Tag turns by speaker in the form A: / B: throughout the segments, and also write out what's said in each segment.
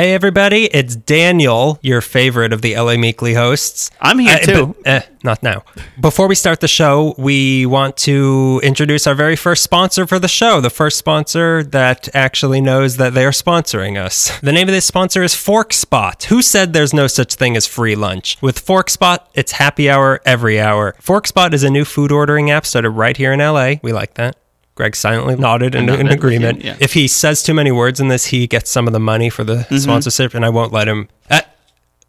A: Hey, everybody, it's Daniel, your favorite of the LA Meekly hosts.
B: I'm here
A: Uh,
B: too.
A: but, eh, not now. Before we start the show, we want to introduce our very first sponsor for the show, the first sponsor that actually knows that they are sponsoring us. The name of this sponsor is ForkSpot. Who said there's no such thing as free lunch? With ForkSpot, it's happy hour every hour. ForkSpot is a new food ordering app started right here in LA. We like that. Greg silently nodded in, in agreement.
B: yeah.
A: If he says too many words in this, he gets some of the money for the
B: Mm-hmm.
A: sponsorship, and I won't let him. Uh,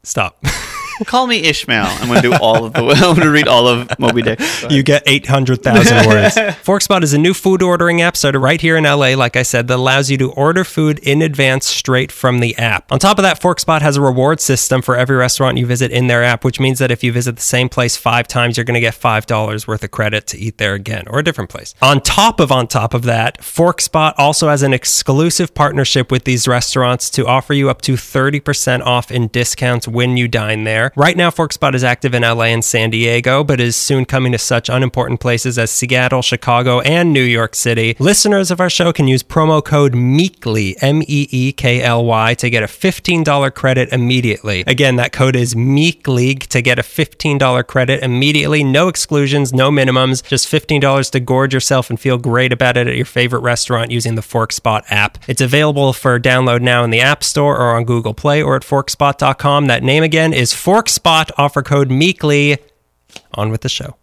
A: stop.
B: Call me Ishmael. I'm going to do all of the. I'm going to read all of Moby Dick.
A: You get 800,000 words. ForkSpot is a new food ordering app started right here in LA, like I said, that allows you to order food in advance straight from the app. On top of that, ForkSpot has a reward system for every restaurant you visit in their app, which means that if you visit the same place five times, you're going to get $5 worth of credit to eat there again or a different place. On top of on top of that, ForkSpot also has an exclusive partnership with these restaurants to offer you up to 30% off in discounts when you dine there. Right now, ForkSpot is active in LA and San Diego, but is soon coming to such unimportant places as Seattle, Chicago, and New York City. Listeners of our show can use promo code MEEKLY, M E E K L Y, to get a $15 credit immediately. Again, that code is MEEKLY to get a $15 credit immediately. No exclusions, no minimums, just $15 to gorge yourself and feel great about it at your favorite restaurant using the ForkSpot app. It's available for download now in the App Store or on Google Play or at forkspot.com. That name again is ForkSpot. ForkSpot, offer code MEEKLY. On with the show.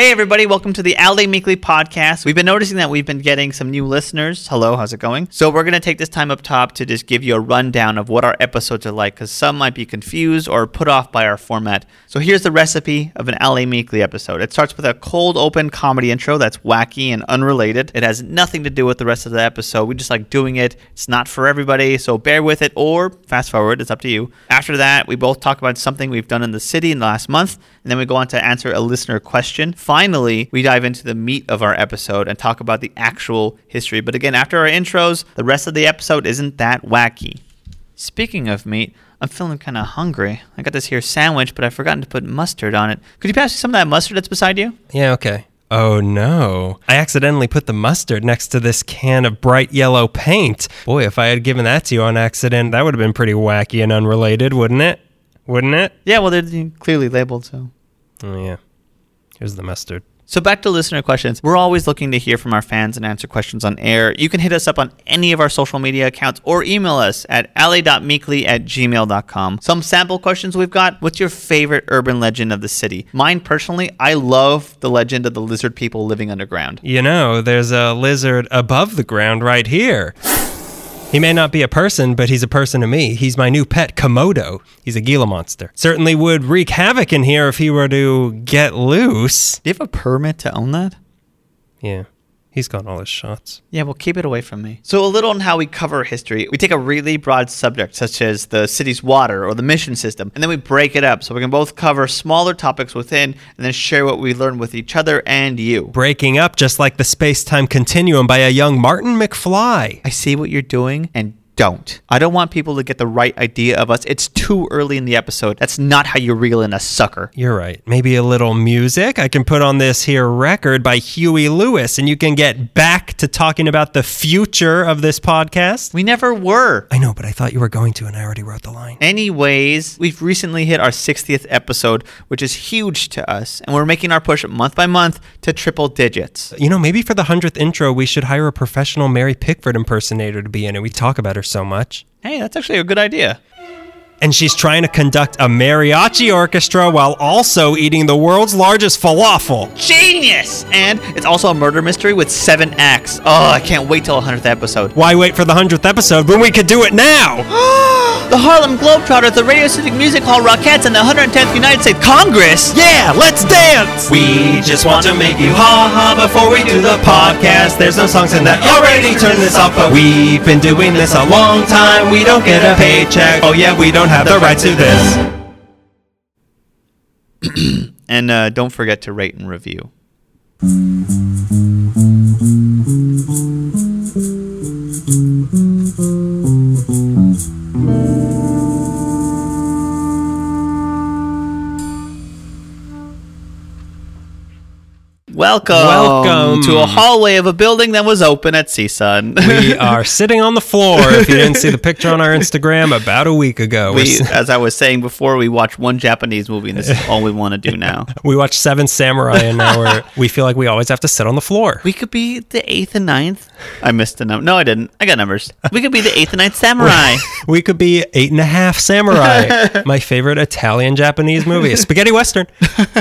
B: Hey, everybody, welcome to the LA Meekly podcast. We've been noticing that we've been getting some new listeners. Hello, how's it going? So, we're going to take this time up top to just give you a rundown of what our episodes are like because some might be confused or put off by our format. So, here's the recipe of an LA Meekly episode it starts with a cold open comedy intro that's wacky and unrelated. It has nothing to do with the rest of the episode. We just like doing it. It's not for everybody, so bear with it or fast forward. It's up to you. After that, we both talk about something we've done in the city in the last month, and then we go on to answer a listener question. Finally, we dive into the meat of our episode and talk about the actual history. But again, after our intros, the rest of the episode isn't that wacky. Speaking of meat, I'm feeling kind of hungry. I got this here sandwich, but I've forgotten to put mustard on it. Could you pass me some of that mustard that's beside you?
A: Yeah, okay. Oh no. I accidentally put the mustard next to this can of bright yellow paint. Boy, if I had given that to you on accident, that would have been pretty wacky and unrelated, wouldn't it? Wouldn't it?
B: Yeah, well, they're clearly labeled, so.
A: Oh, yeah. Here's the mustard.
B: So back to listener questions. We're always looking to hear from our fans and answer questions on air. You can hit us up on any of our social media accounts or email us at la.meekly at gmail.com. Some sample questions we've got. What's your favorite urban legend of the city? Mine personally, I love the legend of the lizard people living underground.
A: You know, there's a lizard above the ground right here. He may not be a person, but he's a person to me. He's my new pet, Komodo. He's a Gila monster. Certainly would wreak havoc in here if he were to get loose.
B: Do you have a permit to own that?
A: Yeah, he's got all his shots.
B: Yeah, well, keep it away from me. So, a little on how we cover history. We take a really broad subject, such as the city's water or the mission system, and then we break it up so we can both cover smaller topics within and then share what we learn with each other and you.
A: Breaking up just like the space time continuum by a young Martin McFly.
B: I see what you're doing and don't. I don't want people to get the right idea of us. It's too early in the episode. That's not how you reel in a sucker.
A: You're right. Maybe a little music. I can put on this here record by Huey Lewis, and you can get back to talking about the future of this podcast.
B: We never were.
A: I know, but I thought you were going to, and I already wrote the line.
B: Anyways, we've recently hit our 60th episode, which is huge to us, and we're making our push month by month to triple digits.
A: You know, maybe for the 100th intro, we should hire a professional Mary Pickford impersonator to be in it. We talk about her so much.
B: Hey, that's actually a good idea.
A: And she's trying to conduct a mariachi orchestra while also eating the world's largest falafel.
B: Genius! And it's also a murder mystery with seven acts. Oh, I can't wait till the 100th episode.
A: Why wait for the 100th episode when we could do it now?
B: the Harlem Globetrotters, the Radio City Music Hall Rockettes, and the 110th United States Congress.
A: Yeah, let's dance! We just want to make you ha ha before we do the podcast. There's no songs in that already turn this off, but we've been doing this a long time. We don't get a paycheck. Oh, yeah, we don't have the rights to this.
B: And uh, don't forget to rate and review. Welcome,
A: Welcome.
B: to a hallway of a building that was open at CSUN.
A: We are sitting on the floor. If you didn't see the picture on our Instagram about a week ago,
B: we, as I was saying before, we watched one Japanese movie, and this is all we want to do now.
A: we watched Seven Samurai, and now we're, we feel like we always have to sit on the floor.
B: We could be the eighth and ninth. I missed a number. No, I didn't. I got numbers. We could be the eighth and ninth samurai.
A: We could be eight and a half samurai. My favorite Italian Japanese movie, a spaghetti western.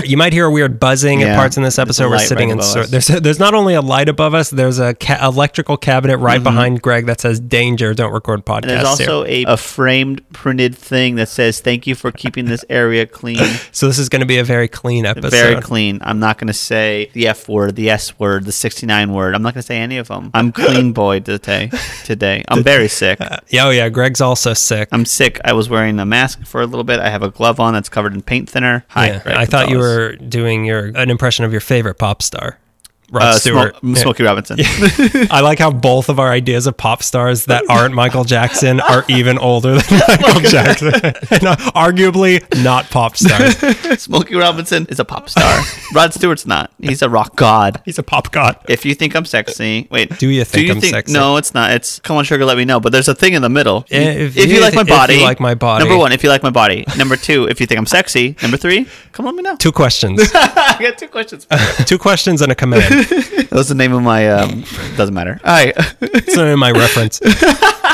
A: You might hear a weird buzzing at parts in this episode. We're sitting
B: right
A: in.
B: above
A: So,
B: us.
A: there's there's not only a light above us. There's a ca- electrical cabinet right behind Greg that says "Danger! Don't record podcasts."
B: Mm-hmm. And there's also
A: here.
B: a, a framed printed thing that says, Thank you for keeping this area clean.
A: So this is going to be a very clean episode.
B: Very clean. I'm not going to say the F word, the S word, the 69 word. I'm not going to say any of them. I'm clean boy today. Today. I'm very sick.
A: Yeah, oh yeah. Greg's also sick.
B: I'm sick. I was wearing a mask for a little bit. I have a glove on that's covered in paint thinner. Hi.
A: Yeah,
B: Greg
A: I thought you were doing your an impression of your favorite pop star, Rod
B: uh,
A: Stewart.
B: Smo- Smokey Robinson.
A: I like how both of our ideas of pop stars that aren't Michael Jackson are even older than Michael Jackson, and uh, arguably not pop stars.
B: Smokey Robinson is a pop star. Rod Stewart's not. He's a rock god.
A: He's a pop god.
B: If you think I'm sexy, wait.
A: Do you think I'm sexy?
B: No, it's not. It's come on, sugar, let me know. But there's a thing in the middle.
A: If
B: if, you,
A: you
B: like my
A: thi- if you
B: body,
A: like my body.
B: Number one, if you like my body. Number two, if you think I'm sexy. Number three, come on, let me know.
A: Two questions.
B: I got two questions.
A: Two questions and a command.
B: that was the name of my. Um, doesn't matter. All right.
A: It's in my reference.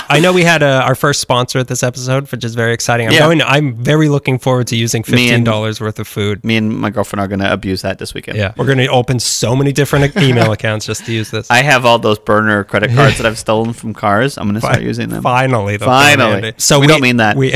A: I know we had uh, our first sponsor at this episode, which is very exciting. I'm
B: Yeah.
A: going. I'm very looking forward to using fifteen dollars worth of food.
B: me and my girlfriend are gonna abuse that this weekend.
A: Yeah, we're going to open so many different email accounts just to use this.
B: I have all those burner credit cards that I've stolen from cars. I'm gonna start using them.
A: Finally, in
B: Finally.
A: So
B: We don't mean that.
A: We,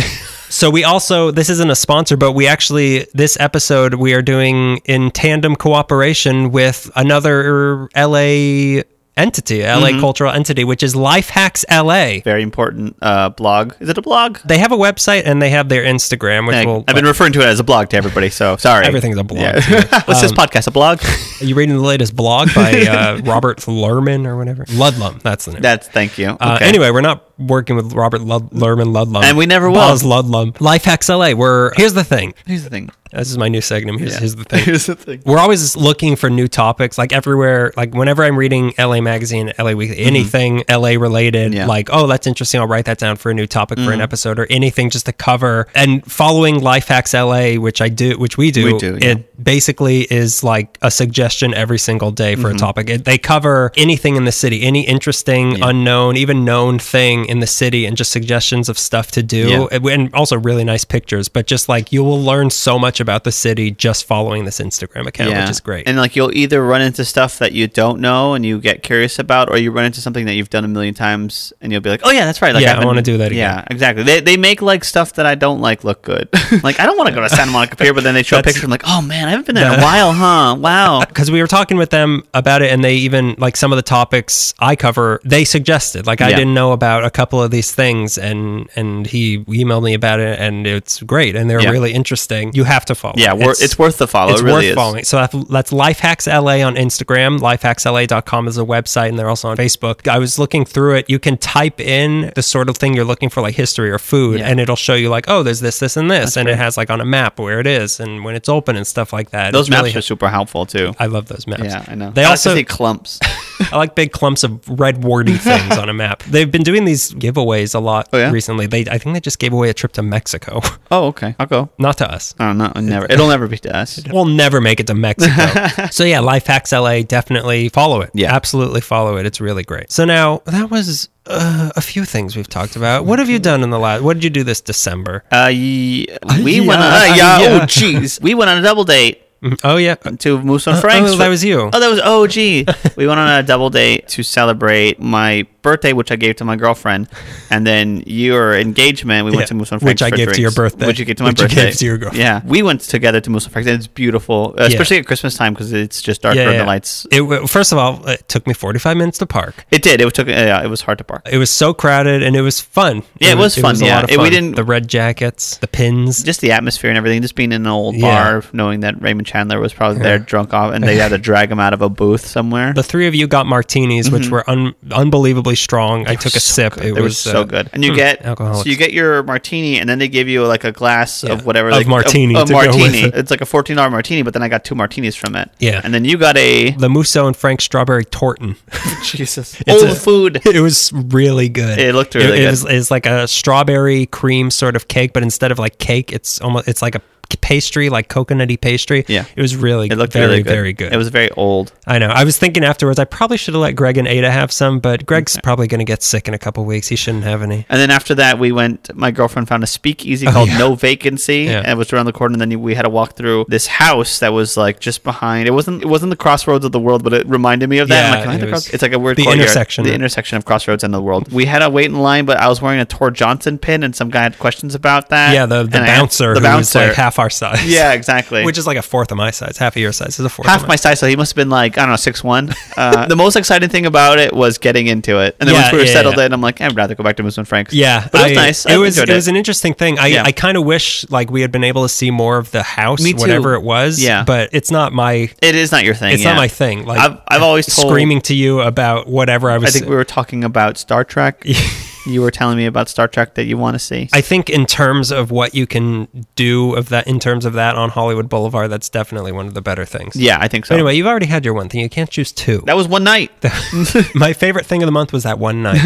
A: so we also this isn't a sponsor, but we actually this episode we are doing in tandem cooperation with another LA entity, LA
B: Mm-hmm.
A: cultural entity, which is Life Hacks LA.
B: Very important uh, blog. Is it a blog?
A: They have a website and they have their Instagram, which
B: Hey,
A: will.
B: I've been referring to it as a blog to everybody, so sorry.
A: Everything's a blog.
B: Yeah. What's this
A: Um,
B: podcast? A blog?
A: Are you reading the latest blog by uh, Robert Lerman or whatever? Ludlum, that's the name.
B: That's thank you.
A: Uh,
B: Okay.
A: Anyway, we're not working with Robert Lud- Lerman Ludlum.
B: And we never will.
A: Buzz Ludlum. Life Hacks LA. We're here's the thing.
B: here's the thing.
A: This is my new segment. Here's,
B: Yeah.
A: here's the thing.
B: Here's the thing.
A: We're always looking for new topics, like everywhere. Like whenever I'm reading LA Magazine, LA Weekly, anything LA related,
B: Mm-hmm. Yeah.
A: like oh that's interesting. I'll write that down for a new topic
B: Mm-hmm.
A: for an episode or anything just to cover. And following Life Hacks LA, which I do, which we do,
B: We do, yeah.
A: it basically is like a suggestion every single day for
B: Mm-hmm.
A: a topic. It, they cover anything in the city, any interesting, unknown, even known thing in the city, and just suggestions of stuff to do,
B: Yeah.
A: and also really nice pictures. But just like you will learn so much about the city just following this Instagram account, which is great.
B: And like you'll either run into stuff that you don't know and you get curious about, or you run into something that you've done a million times and you'll be like, "Oh yeah, that's right." Like,
A: Yeah,
B: I've
A: I wanna do that again.
B: Yeah, exactly. They, they make like stuff that I don't like look good. like I don't want to go to Santa Monica Pier, but then they show a picture. I'm like, "Oh man, I haven't been there in a while, huh? Wow."
A: because we were talking with them about it and they even like some of the topics i cover they suggested like i didn't know about a couple of these things and and he emailed me about it and it's great and they're
B: Yeah.
A: really interesting you have to follow
B: Yeah, wor- it's worth the follow.
A: it's
B: It really
A: worth
B: is.
A: following so that's, that's lifehacks la on instagram lifehacksla.com is a website and they're also on facebook i was looking through it you can type in the sort of thing you're looking for like history or food
B: Yeah.
A: and it'll show you like oh there's this this and this
B: That's
A: and
B: great.
A: it has like on a map where it is and when it's open and stuff like that
B: Those
A: It's
B: maps
A: really-
B: are super helpful too.
A: I love those maps.
B: Yeah, I know.
A: They
B: I like
A: also
B: see clumps.
A: I like big clumps of red warty things on a map. They've been doing these giveaways a lot
B: Oh, yeah?
A: recently. They I think they just gave away a trip to Mexico.
B: oh, okay. I'll go.
A: Not to us.
B: I don't. Never. It'll never be to us.
A: We'll never make it to Mexico. so yeah, Life Hacks LA, definitely follow it.
B: Yeah.
A: Absolutely follow it. It's really great. So now that was uh, a few things we've talked about. What have you done in the last what did you do this December?
B: Uh, ye- we
A: yeah,
B: went on.
A: uh,
B: Uh, yeah.
A: yeah.
B: Oh, jeez. We went on a double date
A: Oh yeah.
B: to Musso and
A: Uh,
B: Frank's.
A: oh, that was you.
B: Oh, that was OG. we went on a double date to celebrate my birthday, which I gave to my girlfriend, and then your engagement. We went
A: Yeah,
B: to Musso and
A: which I gave to your birthday.
B: Which you gave to my
A: Which you
B: birthday.
A: gave to your girlfriend.
B: Yeah, we went together to Musso and Frank's. and It's beautiful, uh, especially at Christmas time because it's just darker and the lights.
A: It, first of all, it took me 45 minutes to park.
B: It did. It took. Uh, yeah, it was hard to park.
A: It was so crowded and it was fun.
B: Yeah, it was fun,
A: a
B: yeah.
A: lot of
B: It- we didn't-
A: the red jackets, the pins.
B: Just the atmosphere and everything. Just being in an old
A: Yeah.
B: bar, knowing that Raymond Chandler was probably there drunk off, and they had to drag him out of a booth somewhere.
A: The three of you got martinis, which were un- unbelievably strong. I took a sip. It,
B: It was so
A: uh,
B: good, and you
A: hmm,
B: get
A: alcoholics.
B: so you get your martini, and then they give you like a glass
A: Yeah,
B: of whatever
A: of
B: like,
A: martini
B: A,
A: with
B: martini.
A: it.
B: It's like a fourteen dollar martini, but then I got two martinis from it.
A: Yeah.
B: and then you got a
A: the Musso and Frank strawberry tortin.
B: Jesus
A: It's
B: old
A: a-
B: food.
A: It was really good.
B: It looked really
A: it,
B: good.
A: It was, it's like a strawberry cream sort of cake, but instead of like cake, it's almost it's like a pastry, like coconutty pastry.
B: Yeah.
A: it was really
B: It looked
A: very
B: really good.
A: very good.
B: It was very old.
A: I know. I was thinking afterwards, I probably should have let Greg and Ada have some, but Greg's probably going to get sick in a couple weeks. He shouldn't have any.
B: And then after that, we went. My girlfriend found a speakeasy oh, called
A: Oh, yeah.
B: No Vacancy,
A: Yeah.
B: and it was around the corner. And then we had to walk through this house that was like just behind. It wasn't. It wasn't the crossroads of the world, but it reminded me of that.
A: Yeah,
B: like, "Am I at the
A: it
B: cross-"
A: was
B: it's like a weird
A: the
B: courtyard.
A: intersection.
B: The intersection of crossroads and the world. We had to wait in line, but I was wearing a Tor Johnson pin, and some guy had questions about that.
A: yeah, the, the bouncer
B: the bouncer,
A: like half our size.
B: Yeah, exactly.
A: Which is like a fourth of my size. Half of your size is a fourth
B: half
A: of
B: my size, so he must have been like I don't know six one. Uh, the most exciting thing about it was getting into it, and then
A: Yeah,
B: once we were
A: yeah,
B: settled
A: yeah.
B: in, I'm like, I'd rather go back to Musso and Frank's.
A: Yeah,
B: but it was
A: I-
B: nice.
A: It
B: I
A: was
B: enjoyed
A: it was an interesting thing. I. I kind of wish like we had been able to see more of the house, whatever it was.
B: Yeah.
A: but it's not my
B: It is not your thing.
A: it's not my thing. Like
B: I've- I've always told-
A: screaming to you about whatever I was.
B: I think we were talking about Star Trek. you were telling me about Star Trek that you want to see.
A: I think in terms of what you can do of that, in terms of that on Hollywood Boulevard, that's definitely one of the better things.
B: yeah, I think so.
A: Anyway, you've already had your one thing. You can't choose two.
B: that was one night.
A: My favorite thing of the month was that one night,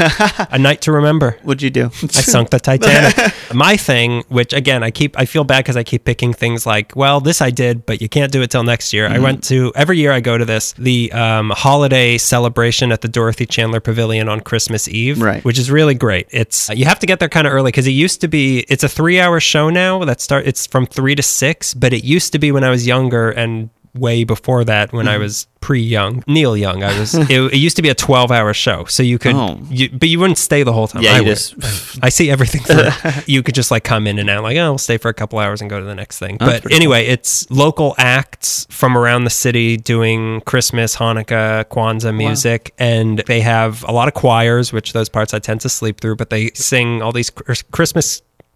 A: a night to remember.
B: What'd you do?
A: I sunk the Titanic. My thing, which again, I keep, I feel bad because I keep picking things like, well, this I did, but you can't do it till next year. I
B: Mm-hmm.
A: went to every year I go to this the um, holiday celebration at the Dorothy Chandler Pavilion on Christmas Eve,
B: Right.
A: Which is really great. It's uh, you have to get there kind of early because it used to be. It's a three-hour show now that start. It's from three to six, but it used to be when I was younger and way before that when
B: Mm-hmm.
A: I was pre-young, Neil Young. I was. it, it used to be a twelve-hour show, so you could,
B: Oh.
A: you, but you wouldn't stay the whole time.
B: Yeah,
A: I
B: just-
A: I see everything you could just like come in and out, like, oh, we'll stay for a couple hours and go to the next thing.
B: that's
A: but anyway, it's local acts from around the city doing Christmas, Hanukkah, Kwanzaa music, and they have a lot of choirs, which those parts I tend to sleep through, but they sing all these Chris-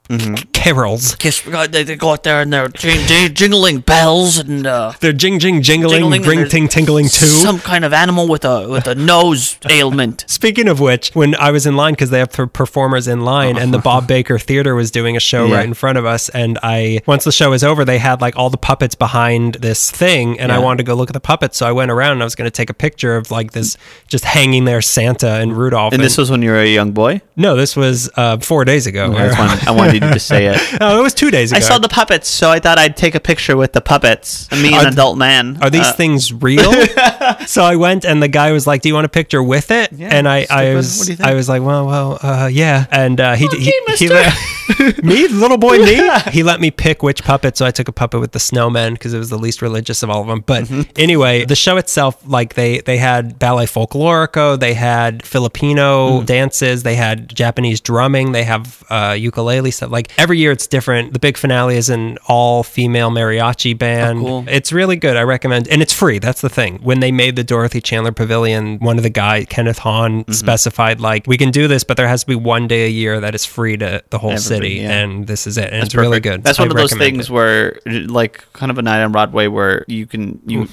A: Christmas carols.
C: Kiss, they, they go out there and they're jing, jing, jingling bells and uh,
A: They're jing jing jingling,
C: Jingling,
A: ring ting tingling too.
C: some kind of animal with a with a nose ailment.
A: Speaking of which, when I was in line because they have per- performers in line, and the Bob Baker Theater was doing a show
B: Yeah.
A: right in front of us, and I once the show was over, they had like all the puppets behind this thing, and I wanted to go look at the puppets, so I went around and I was going to take a picture of like this just hanging there Santa and Rudolph.
B: and this was when you were a young boy.
A: no, this was uh, four days ago.
B: I, just wanted, I wanted you to just say it.
A: oh, it was two days ago.
B: I saw the puppets, so I thought I'd take a picture with the puppets. Me,
A: Are
B: an
A: th-
B: adult man.
A: Are these
B: Uh,
A: things real? so I went and the guy was like, "Do you want a picture with it?"
B: Yeah,
A: and I, I was,
B: What do you think?
A: I was like, "Well, well, uh, yeah." And uh, he, he, he,
B: mister.
A: let, me, little boy, me. He let me pick which puppet, so I took a puppet with the snowman because it was the least religious of all of them. But
B: Mm-hmm.
A: anyway, the show itself, like they they had ballet folklorico, they had Filipino
B: Mm.
A: dances, they had Japanese drumming, they have uh, ukulele Like every year, it's different. The big finale is an all female mariachi band.
B: Oh, cool.
A: It's really good. I recommend, and it's free. That's the thing. When they made the Dorothy Chandler Pavilion, one of the guy Kenneth Hahn
B: Mm-hmm.
A: specified like we can do this, but there has to be one day a year that is free to the whole
B: Everybody,
A: city,
B: yeah.
A: and this is it. And
B: That's
A: it's really good.
B: That's
A: I
B: one of those things
A: it.
B: where, like, kind of a night on Broadway where you can you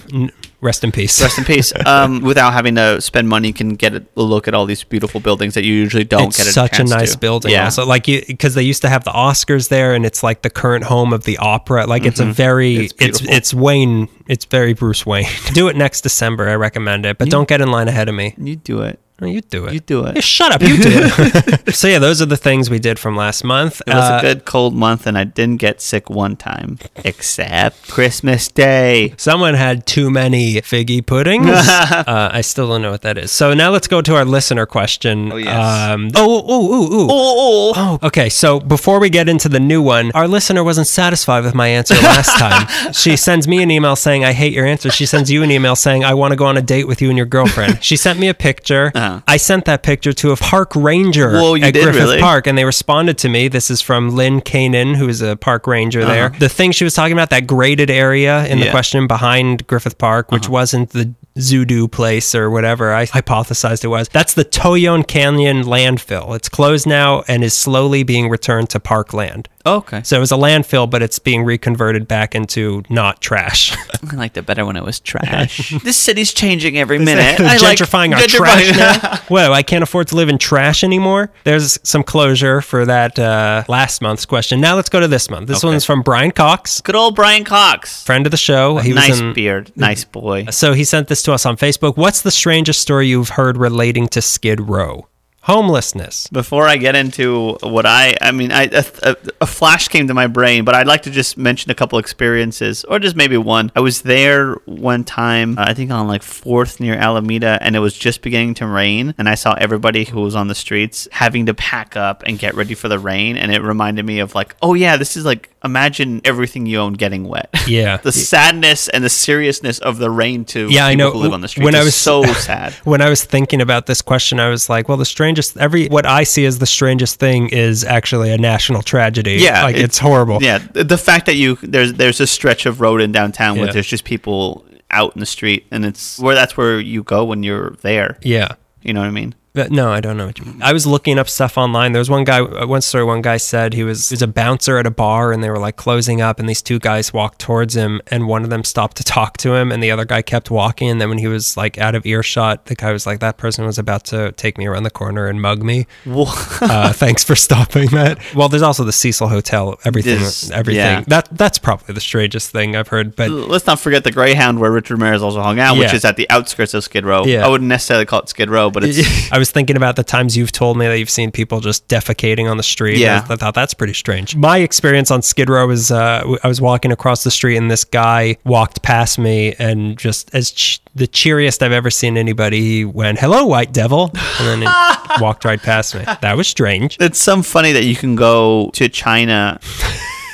A: Rest in peace.
B: rest in peace, um, without having to spend money, can get a look at all these beautiful buildings that you usually don't
A: it's
B: get. A
A: such a nice
B: to.
A: building
B: Yeah.
A: also like you because they used to have the oscars there and it's like the current home of the opera like it's a very
B: Mm-hmm. It's
A: it's it's, wayne it's very bruce wayne do it next december i recommend it but don't get in line ahead of me
B: You do it.
A: You do it
B: You do it.
A: Yeah, shut up you do it so yeah those are the things we did from last month
B: It was
A: Uh,
B: a good cold month, and I didn't get sick one time, except Christmas Day.
A: Someone had too many figgy puddings. uh, I still don't know what that is. So now let's go to our listener question.
B: Oh, yes.
A: Um, oh, oh, oh, oh,
B: Oh,
A: Oh, okay. So before we get into the new one, our listener wasn't satisfied with my answer last time. she sends me an email saying, I hate your answer. She sends you an email saying, I want to go on a date with you and your girlfriend. she sent me a picture.
B: Uh-huh.
A: I sent that picture to a park ranger
B: Whoa,
A: at
B: did
A: Griffith
B: really?
A: Park, and they responded to me. This is from Lynn Kanan, who is a park ranger there. The thing she was talking about, that graded area in the question behind Griffith Park, which wasn't the Zoodoo place or whatever I hypothesized it was. That's the Toyon Canyon landfill. It's closed now and is slowly being returned to parkland.
B: Okay.
A: So it was a landfill, but it's being reconverted back into not trash.
B: I liked it better when it was trash. this city's changing every minute. I like
A: gentrifying our
B: gentrifying-
A: trash now. Whoa, I can't afford to live in trash anymore. There's some closure for that uh, last month's question. Now let's go to this month. This
B: Okay.
A: one's from Brian Cox,
B: Good old Brian Cox.
A: friend of the show. He
B: nice
A: was in,
B: beard. Nice boy.
A: So he sent this to us on Facebook. What's the strangest story you've heard relating to Skid Row? Homelessness.
B: Before I get into what I, I mean, I, a, a, flash came to my brain, but I'd like to just mention a couple experiences, or just maybe one. I was there one time, uh, I think on like Fourth near Alameda, and it was just beginning to rain, and I saw everybody who was on the streets having to pack up and get ready for the rain, and it reminded me of like, oh yeah, this is like imagine everything you own getting wet.
A: Yeah.
B: the sadness and the seriousness of the rain to
A: Yeah, I know.
B: who live on the streets.
A: When I was-
B: so sad.
A: When I was thinking about this question, I was like, well, the strangest, every, what I see as the strangest thing is actually a national tragedy.
B: Yeah,
A: Like,
B: it-
A: it's horrible.
B: Yeah, the fact that you there's there's a stretch of road in downtown where
A: Yeah.
B: there's just people out in the street, and it's where that's where you go when you're there.
A: Yeah.
B: You know what I mean?
A: But no, I don't know what you mean. I was looking up stuff online. There was one guy, uh, one story, one guy said he was, he was a bouncer at a bar and they were like closing up and these two guys walked towards him and one of them stopped to talk to him and the other guy kept walking. And then when he was like out of earshot, the guy was like, that person was about to take me around the corner and mug me. Uh, thanks for stopping that. Well, there's also the Cecil Hotel, everything,
B: This-
A: everything.
B: yeah.
A: That, that's probably the strangest thing I've heard, but
B: Let's not forget the Greyhound where Richard Ramirez also hung out, which is at the outskirts of Skid Row.
A: Yeah.
B: I wouldn't necessarily call it Skid Row, but it's
A: was thinking about the times you've told me that you've seen people just defecating on the street.
B: Yeah.
A: I, I thought that's pretty strange. My experience on Skid Row was uh, I was walking across the street and this guy walked past me and just as ch- the cheeriest I've ever seen anybody, he went, "Hello, white devil," and then he walked right past me. That was strange.
B: it's some funny that you can go to China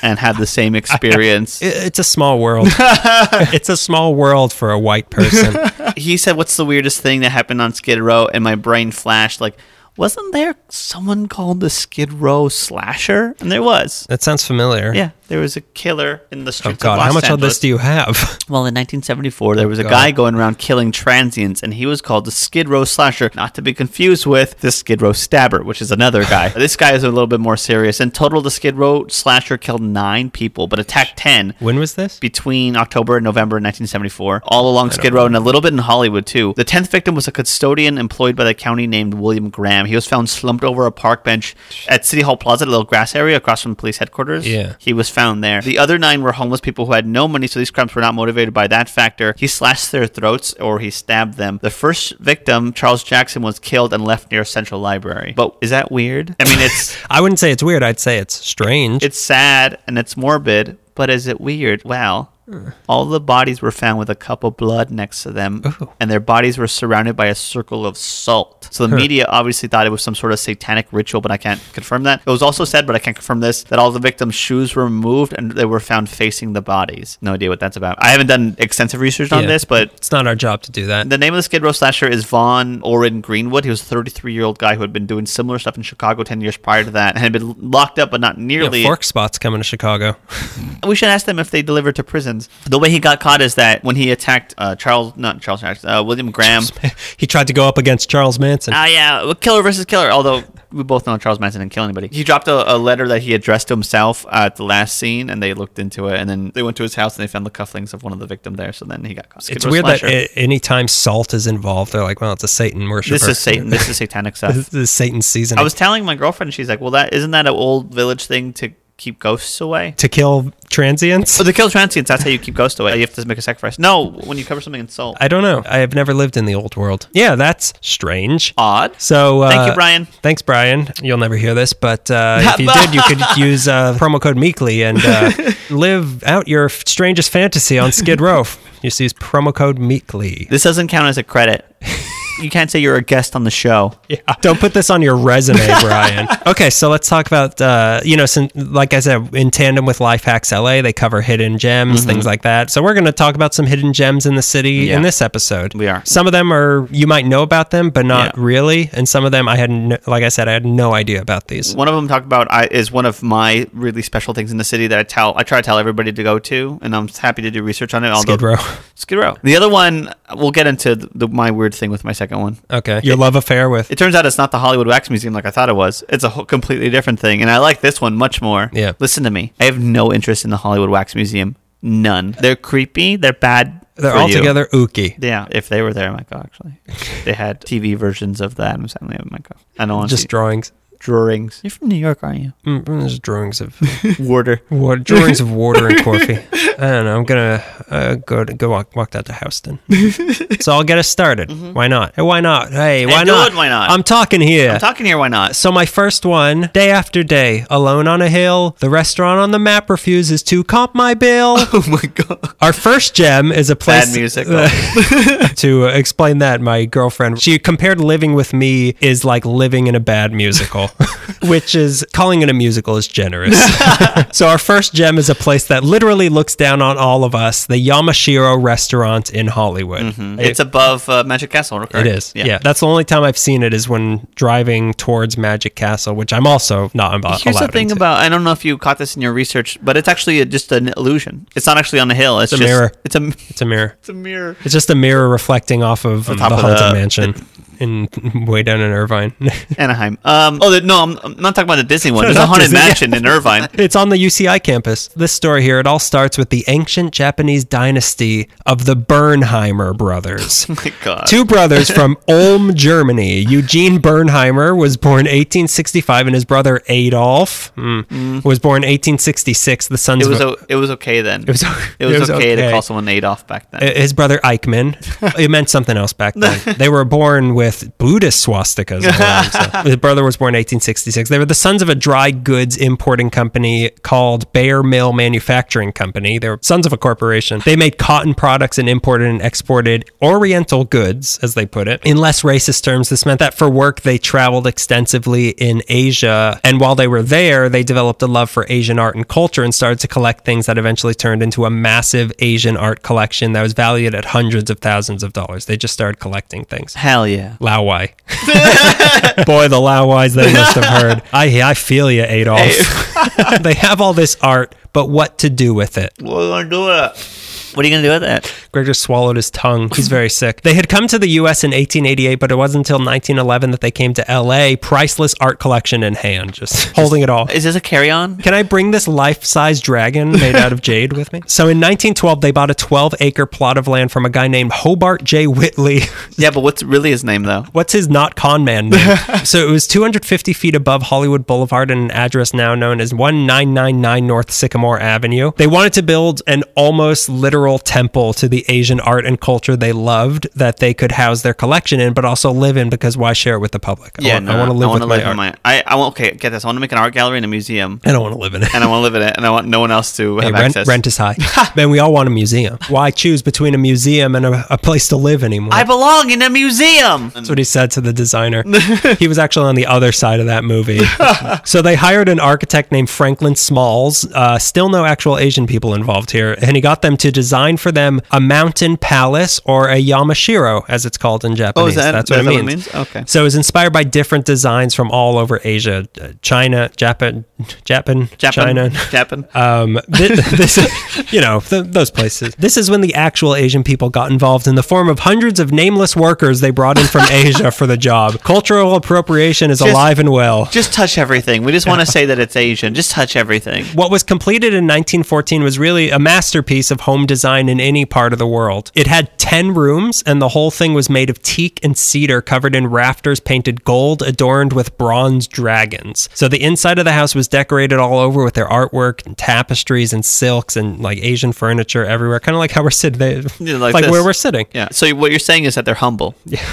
B: and have the same experience.
A: It's a small world. it's a small world for a white person.
B: He said, "What's the weirdest thing that happened on Skid Row?" And my brain flashed like, "Wasn't there someone called the Skid Row Slasher?" And there was.
A: That sounds familiar.
B: Yeah, there was a killer in the
A: Oh
B: streets
A: God,
B: of Los
A: how much of this do you have?
B: Well, in 1974, there oh, was a
A: God.
B: guy going around killing transients, and he was called the Skid Row Slasher, not to be confused with the Skid Row Stabber, which is another guy. this guy is a little bit more serious. In total, the Skid Row Slasher killed nine people, but attacked 10
A: when was this?
B: between October and November 1974, all along Skid Row and a little bit in Hollywood too. The 10th victim was a custodian employed by the county named William Graham. He was found slumped over a park bench at City Hall Plaza, a little grass area across from police headquarters.
A: Yeah.
B: He was found there. The other nine were homeless people who had no money, so these crimes were not motivated by that factor. He slashed their throats or he stabbed them. The first victim, Charles Jackson, was killed and left near Central Library. But is that weird? I mean, it's
A: I wouldn't say it's weird. I'd say it's strange.
B: it's sad and it's morbid, but is it weird? Wow. All the bodies were found with a cup of blood next to them, and their bodies were surrounded by a circle of salt. So the media obviously thought it was some sort of satanic ritual, but I can't confirm that. It was also said, but I can't confirm this, that all the victims' shoes were removed and they were found facing the bodies. No idea what that's about. I haven't done extensive research on
A: Yeah.
B: this, but
A: it's not our job to do that.
B: the name of the Skid Row slasher is Vaughn Orrin Greenwood. He was a 33 year old guy who had been doing similar stuff in Chicago 10 years prior to that and had been locked up, but not
A: Yeah,
B: nearly.
A: fork spots coming to Chicago.
B: We should ask them if they deliver to prisons. The way he got caught is that when he attacked uh, Charles, not Charles uh, William Graham.
A: he tried to go up against Charles Manson.
B: Ah, yeah, killer versus killer. Although we both know Charles Manson didn't kill anybody. He dropped a, a letter that he addressed to himself at the last scene, and they looked into it. And then they went to his house and they found the cufflinks of one of the victims there. So then he got caught.
A: It's weird
B: slasher.
A: that anytime salt is involved, they're like, well, it's a Satan worshiper.
B: this is Satan. This is satanic stuff.
A: this is Satan's season
B: I was telling my girlfriend, she's like, "Well, that isn't that an old village thing to keep ghosts away?"
A: to kill transients.
B: So to kill transients, that's how you keep ghosts away. You have to make a sacrifice. No, when you cover something in salt.
A: I don't know. I have never lived in the old world. Yeah, that's strange.
B: Odd.
A: So uh,
B: Thank you, Brian.
A: Thanks, Brian. You'll never hear this, but uh, if you did, you could use uh, promo code Meekly and uh, live out your strangest fantasy on Skid Row. Just use promo code Meekly.
B: This doesn't count as a credit. You can't say you're a guest on the show.
A: Yeah. Don't put this on your resume, Brian. okay, so let's talk about, uh, you know, sin like I said, in tandem with Life Hacks LA, they cover hidden gems, things like that. So we're going to talk about some hidden gems in the city
B: Mm-hmm. Yeah.
A: in this episode.
B: We are.
A: Some of them are, you might know about them, but not
B: Yeah.
A: really. And some of them I had, no, like I said, I had no idea about these.
B: One of them talked about I, is one of my really special things in the city that I tell I try to tell everybody to go to, and I'm happy to do research on it. although-
A: Skid Row.
B: Skid Row. The other one, we'll get into the, the, my weird thing with my second one.
A: Okay. Your love affair with.
B: It turns out it's not the Hollywood Wax Museum like I thought it was. It's a whole completely different thing, and I like this one much more.
A: Yeah.
B: Listen to me. I have no interest in the Hollywood Wax Museum. None. They're creepy. They're bad.
A: They're
B: for you.
A: altogether ooky.
B: Yeah, if they were there, I might go. Actually, they had TV versions of the Addams Family. I might go. I don't want
A: Just
B: to
A: drawings.
B: Drawings. You're from New York, aren't you?
A: Mm, mm, There's drawings of
B: Water.
A: water, drawings of water and coffee. I don't know. I'm gonna uh, go to, go walk, walk down to Houston. so I'll get us started. Why not? Hey, why not? Hey, why
B: do
A: not?
B: it, why not?
A: I'm talking here.
B: I'm talking here. Why not?
A: so my first one, day after day, alone on a hill. The restaurant on the map refuses to comp my bill.
B: Oh my god.
A: Our first gem is a place.
B: Bad music.
A: to explain that, my girlfriend, she compared living with me is like living in a bad musical, which is calling it a musical is generous. so our first gem is a place that literally looks down on all of us, the Yamashiro restaurant in Hollywood. It-
B: It's above uh, Magic Castle. Correct?
A: it is. Yeah. That's the only time I've seen it is when driving towards Magic Castle, which I'm also not about.
B: Here's the thing about I don't know if you caught this in your research, but it's actually a, just an illusion. It's not actually on a hill. It's,
A: a
B: just,
A: mirror.
B: It's a
A: it's a mirror.
B: it's a mirror.
A: It's just a mirror reflecting off of the
B: of
A: haunted
B: the-
A: mansion in way down in Irvine.
B: Anaheim. Um. Oh the, no, I'm, I'm not talking about the Disney one. There's a haunted
A: Disney,
B: mansion in Irvine.
A: It's on the UCI campus. This story here, it all starts with the ancient Japanese dynasty of the Bernheimer brothers.
B: Oh my god.
A: Two brothers from Ulm, Germany. Eugene Bernheimer was born 1865, and his brother Adolf mm, was born 1866. The sons
B: It was
A: of
B: o- it was okay then. It
A: was-
B: it was,
A: it was
B: okay, to call someone Adolf back then.
A: his brother Eichmann. it meant something else back then. They were born with Buddhist swastikas. so. His brother was born in 1866. They were the sons of a dry goods importing company called Bear Mill Manufacturing Company. They were sons of a corporation. They made cotton products and imported and exported Oriental goods, as they put it. In less racist terms, this meant that for work they traveled extensively in Asia, and while they were there, they developed a love for Asian art and culture and started to collect things that eventually turned into a massive Asian art collection that was valued at hundreds of thousands of dollars. They just started collecting things.
B: Hell yeah.
A: Lao Wai. Boy, the Lao Wais they must have heard. I I feel you, Adolf. they have all this art, but what to do with it?
B: What are you gonna do with it? What are you gonna do with it?
A: Greg just swallowed his tongue. He's very sick. They had come to the U.S. in 1888, but it wasn't until 1911 that they came to L.A. Priceless art collection in hand, just holding it all.
B: Is this a carry-on?
A: Can I bring this life-size dragon made out of jade with me? So in 1912, they bought a 12-acre plot of land from a guy named Hobart J. Whitley.
B: Yeah, but what's really his name though?
A: What's his not con man name? so it was 250 feet above Hollywood Boulevard and an address now known as 1999 North Sycamore Avenue. They wanted to build an almost literal temple to the Asian art and culture they loved that they could house their collection in, but also live in because why share it with the public? I
B: Yeah,
A: want,
B: no,
A: I want to live with
B: wanna
A: my art.
B: in my. I, I want. Okay, get this. I want to make an art gallery and a museum,
A: I don't want to live in it.
B: and I want to live in it, and I want no one else to
A: Hey,
B: have
A: rent,
B: access.
A: rent is high. Man, we all want a museum. Why choose between a museum and a, a place to live anymore?
B: I belong in a museum.
A: That's what he said to the designer. he was actually on the other side of that movie. so they hired an architect named Franklin Smalls. Uh, still no actual Asian people involved here. And he got them to design for them a mountain palace or a Yamashiro, as it's called in Japanese.
B: Oh, is that-
A: That's what
B: is
A: it
B: that what it
A: means.
B: means? Okay.
A: So it was inspired by different designs from all over Asia, uh, China, Japan, Japan,
B: Japan.
A: China.
B: Japan.
A: Um, thi- this, you know, th- those places. This is when the actual Asian people got involved in the form of hundreds of nameless workers they brought in from Asia for the job. Cultural appropriation is
B: Just-
A: alive and well.
B: Just touch everything. We just want to say that it's Asian. Just touch everything.
A: What was completed in 1914 was really a masterpiece of home design in any part of the world. It had 10 rooms, and the whole thing was made of teak and cedar covered in rafters painted gold, adorned with bronze dragons. So the inside of the house was decorated all over with their artwork and tapestries and silks and like Asian furniture everywhere, kind of like how we're sitting, they,
B: Yeah,
A: like,
B: like
A: where we're sitting.
B: Yeah. So what you're saying is that they're humble. Yeah.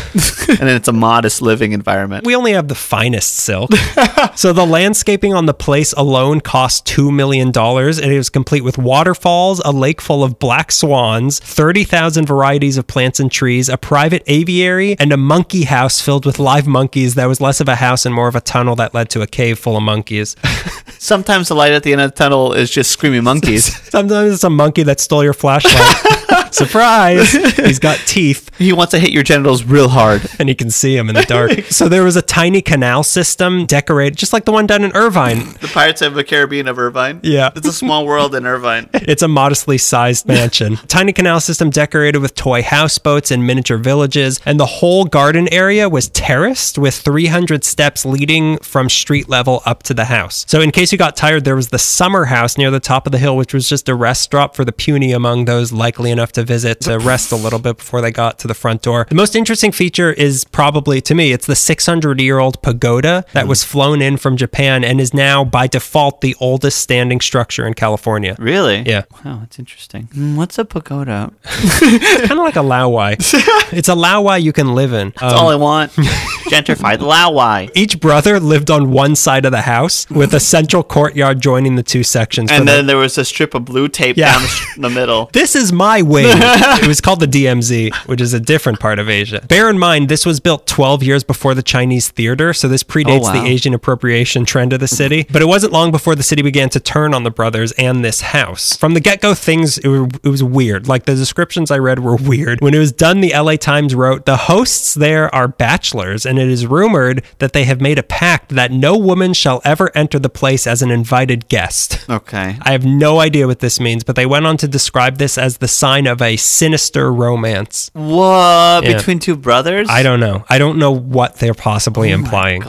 B: and then it's a modest living environment.
A: We only have the finest silk. so the landscaping on the place alone cost $2 million and it was complete with waterfalls, a lake full of black swans, 30,000 varieties of plants and trees, a private aviary, and a monkey house filled with live monkeys that was less of a house and more of a tunnel that led to a cave full of monkeys.
B: Sometimes the light at the end of the tunnel is just screaming monkeys.
A: Sometimes it's a monkey that stole your flashlight. Surprise! He's got teeth.
B: he wants to hit your genitals real hard.
A: and you can see him in the dark. so there was a tiny canal system decorated just like the one down in Irvine.
B: The Pirates of the Caribbean of Irvine.
A: Yeah.
B: It's a small world in Irvine.
A: It's a modestly sized mansion. Tiny canal system decorated with toy houseboats and miniature villages, and the whole garden area was terraced with 300 steps leading from street level up to the house. So, in case you got tired, there was the summer house near the top of the hill, which was just a rest stop for the puny among those likely enough to visit to rest a little bit before they got to the front door. The most interesting feature is probably to me, it's the 600 year old pagoda that was flown in from Japan and is now by default the oldest standing structure in California.
B: Really?
A: Yeah.
B: Wow, that's interesting. Mm, what's a pagoda?
A: kind of like a Laowai. it's a Laowai you can live in.
B: That's
A: Um,
B: all I want. Gentrify the Laowai.
A: each brother lived on one side of the house with a central courtyard joining the two sections.
B: And
A: the-
B: then there was a strip of blue tape
A: Yeah.
B: down the, the middle.
A: this is my wing. it was called the DMZ, which is a different part of Asia. Bear in mind, this was built 12 years before the Chinese theater, so this predates
B: Oh, wow.
A: the Asian appropriation trend of the city. But it wasn't long before the city began to turn on the brothers and this house. From the get go, things, it, were, it was weird. Like the descriptions I read were weird. When it was done, the LA Times wrote, The hosts there are bachelors, and it is rumored that they have made a pact that no woman shall ever enter the place as an invited guest.
B: Okay.
A: I have no idea what this means, but they went on to describe this as the sign of a sinister romance.
B: What?
A: Yeah.
B: Between two brothers?
A: I don't know. I don't know what they're possibly oh
B: implying.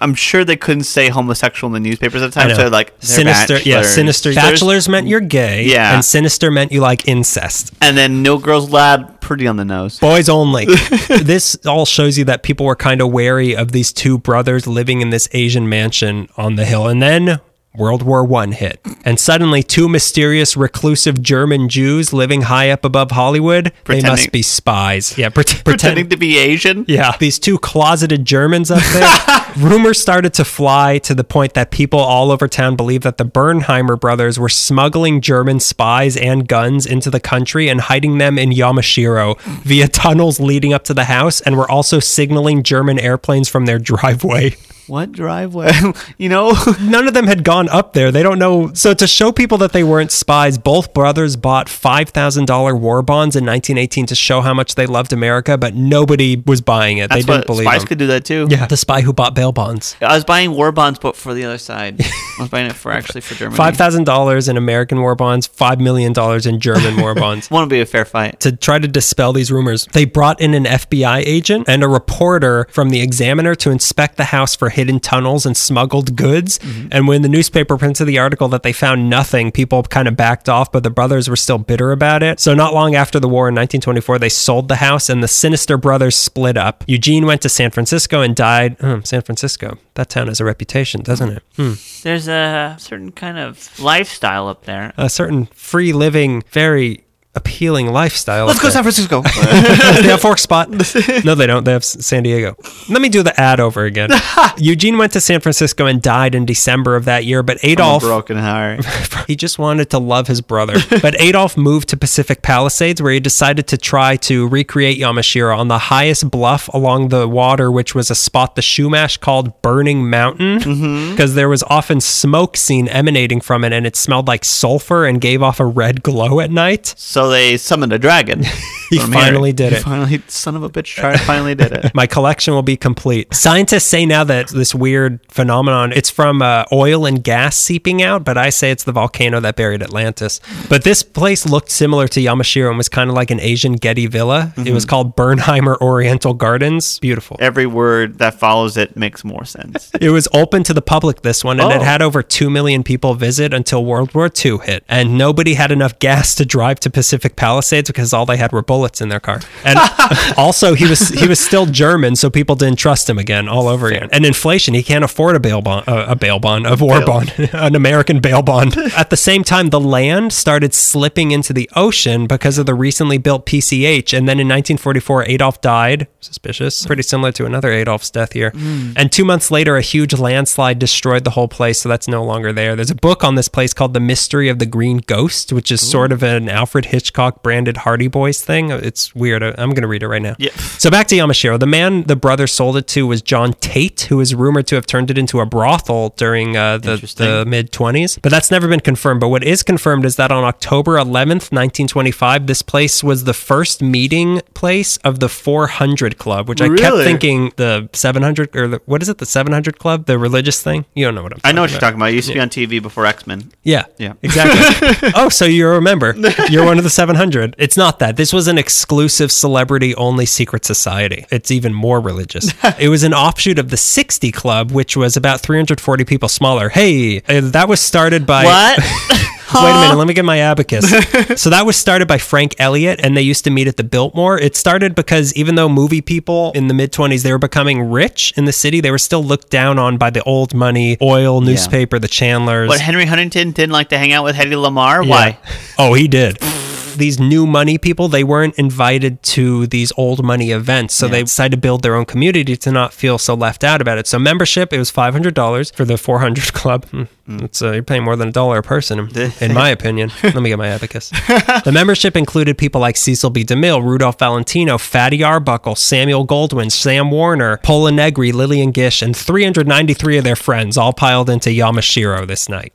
B: I'm sure they couldn't say homosexual in the newspapers at the time, so like,
A: sinister, yeah, sinister. Bachelors meant you're gay,
B: Yeah.
A: and sinister meant you like incest.
B: And then no girls lad, pretty on the nose.
A: Boys only. this all shows you that people were kind of wary of these two brothers living in this Asian mansion on the hill. And then World War One hit. And suddenly two mysterious reclusive German Jews living high up above Hollywood, they must be spies. Yeah, pret-
B: Pretending to be Asian?
A: Yeah, these two closeted Germans up there. Rumors started to fly to the point that people all over town believed that the Bernheimer brothers were smuggling German spies and guns into the country and hiding them in Yamashiro via tunnels leading up to the house, and were also signaling German airplanes from their driveway.
B: What driveway? you know?
A: None of them had gone up there. They don't know. So, to show people that they weren't spies, both brothers bought $5,000 war bonds in 1918 to show how much they loved America, but nobody was buying it.
B: That's
A: they didn't believe
B: spies
A: them.
B: could do that too.
A: Yeah, the spy who bought bail bonds.
B: I was buying war bonds, but for the other side. I was buying it for actually for Germany.
A: Five thousand dollars in American war bonds, five million dollars in German war bonds.
B: Want to be a fair fight.
A: To try to dispel these rumors, they brought in an FBI agent and a reporter from the Examiner to inspect the house for hidden tunnels and smuggled goods. And when the newspaper printed the article that they found nothing, people kind of backed off, but the brothers were still bitter about it. So, not long after the war in 1924, they sold the house and the sinister brothers split up. Eugene went to San Francisco and died. Oh, San Francisco. That town has a reputation, doesn't it? Hmm.
C: There's a certain kind of lifestyle up there.
A: a certain free living, very appealing lifestyle.
B: Let's go. San Francisco.
A: they have ForkSpot. No, they don't. They have San Diego. Let me do the ad over again. Eugene went to San Francisco and died in December of that year, but Adolf.
B: broken heart.
A: He just wanted to love his brother. But Adolf moved to Pacific Palisades where he decided to try to recreate Yamashiro on the highest bluff along the water, which was a spot the Chumash called Burning Mountain mm-hmm. because there was often smoke seen emanating from it and it smelled like sulfur and gave off a red glow at night.
B: So they summoned a dragon.
A: He finally did
B: He
A: it.
B: Finally, son of a bitch, tried, finally did it.
A: My collection will be complete. Scientists say now that this weird phenomenon, it's from uh, oil and gas seeping out, but I say it's the volcano that buried Atlantis. But this place looked similar to Yamashiro and was kind of like an Asian Getty villa. It was called Bernheimer Oriental Gardens. Beautiful.
B: Every word that follows it makes more sense.
A: It was open to the public, this one, and it
B: Oh.
A: had over 2 million people visit until World War II hit. And nobody had enough gas to drive to Pacific Pacific Palisades because all they had were bullets in their car. And also, he was he was still German, so people didn't trust him again, all over again. And inflation, he can't afford a bail bond, uh, a bail bond, a war
B: Bail.
A: bond, an American bail bond. At the same time, the land started slipping into the ocean because of the recently built PCH. And then in 1944, Adolf died. Suspicious. Pretty similar to another Adolf's death here. And two months later, a huge landslide destroyed the whole place, so that's no longer there. There's a book on this place called The Mystery of the Green Ghost, which is sort of an Alfred Hitchcock branded Hardy Boys thing. It's weird. I'm going to read it right now.
B: Yeah.
A: So back to Yamashiro. The man the brother sold it to was John Tate, who is rumored to have turned it into a brothel during uh, the, the mid 20s. But that's never been confirmed. But what is confirmed is that on October 11th, 1925, this place was the first meeting place of the 400 Club, which I kept thinking the 700 or the, what is it, the 700 Club, the religious thing? You don't know what I'm
B: I know what
A: talking
B: you're talking about. It used to be on TV before X Men.
A: Yeah.
B: Yeah.
A: Exactly. oh, so you remember. You're one of the 700. It's not that. This was an exclusive celebrity only secret society. It's even more religious. it was an offshoot of the 60 Club, which was about 340 people smaller. Hey, uh, that was started by.
B: What?
A: Wait a minute, let me get my abacus. so that was started by Frank Elliott, and they used to meet at the Biltmore. It started because even though movie people in the mid 20s they were becoming rich in the city, they were still looked down on by the old money, oil, newspaper, the Chandlers.
B: what Henry Huntington didn't like to hang out with Hedy Lamarr? Why?
A: Yeah. Oh, he did. These new money people, they weren't invited to these old money events. So they decided to build their own community to not feel so left out about it. So membership, it was $500 for the 400 club. Hmm. It's, uh, you're paying more than a dollar a person, in, in my opinion. Let me get my abacus. the membership included people like Cecil B. DeMille, Rudolph Valentino, Fatty Arbuckle, Samuel Goldwyn, Sam Warner, Pola Negri, Lillian Gish, and 393 of their friends all piled into Yamashiro this night.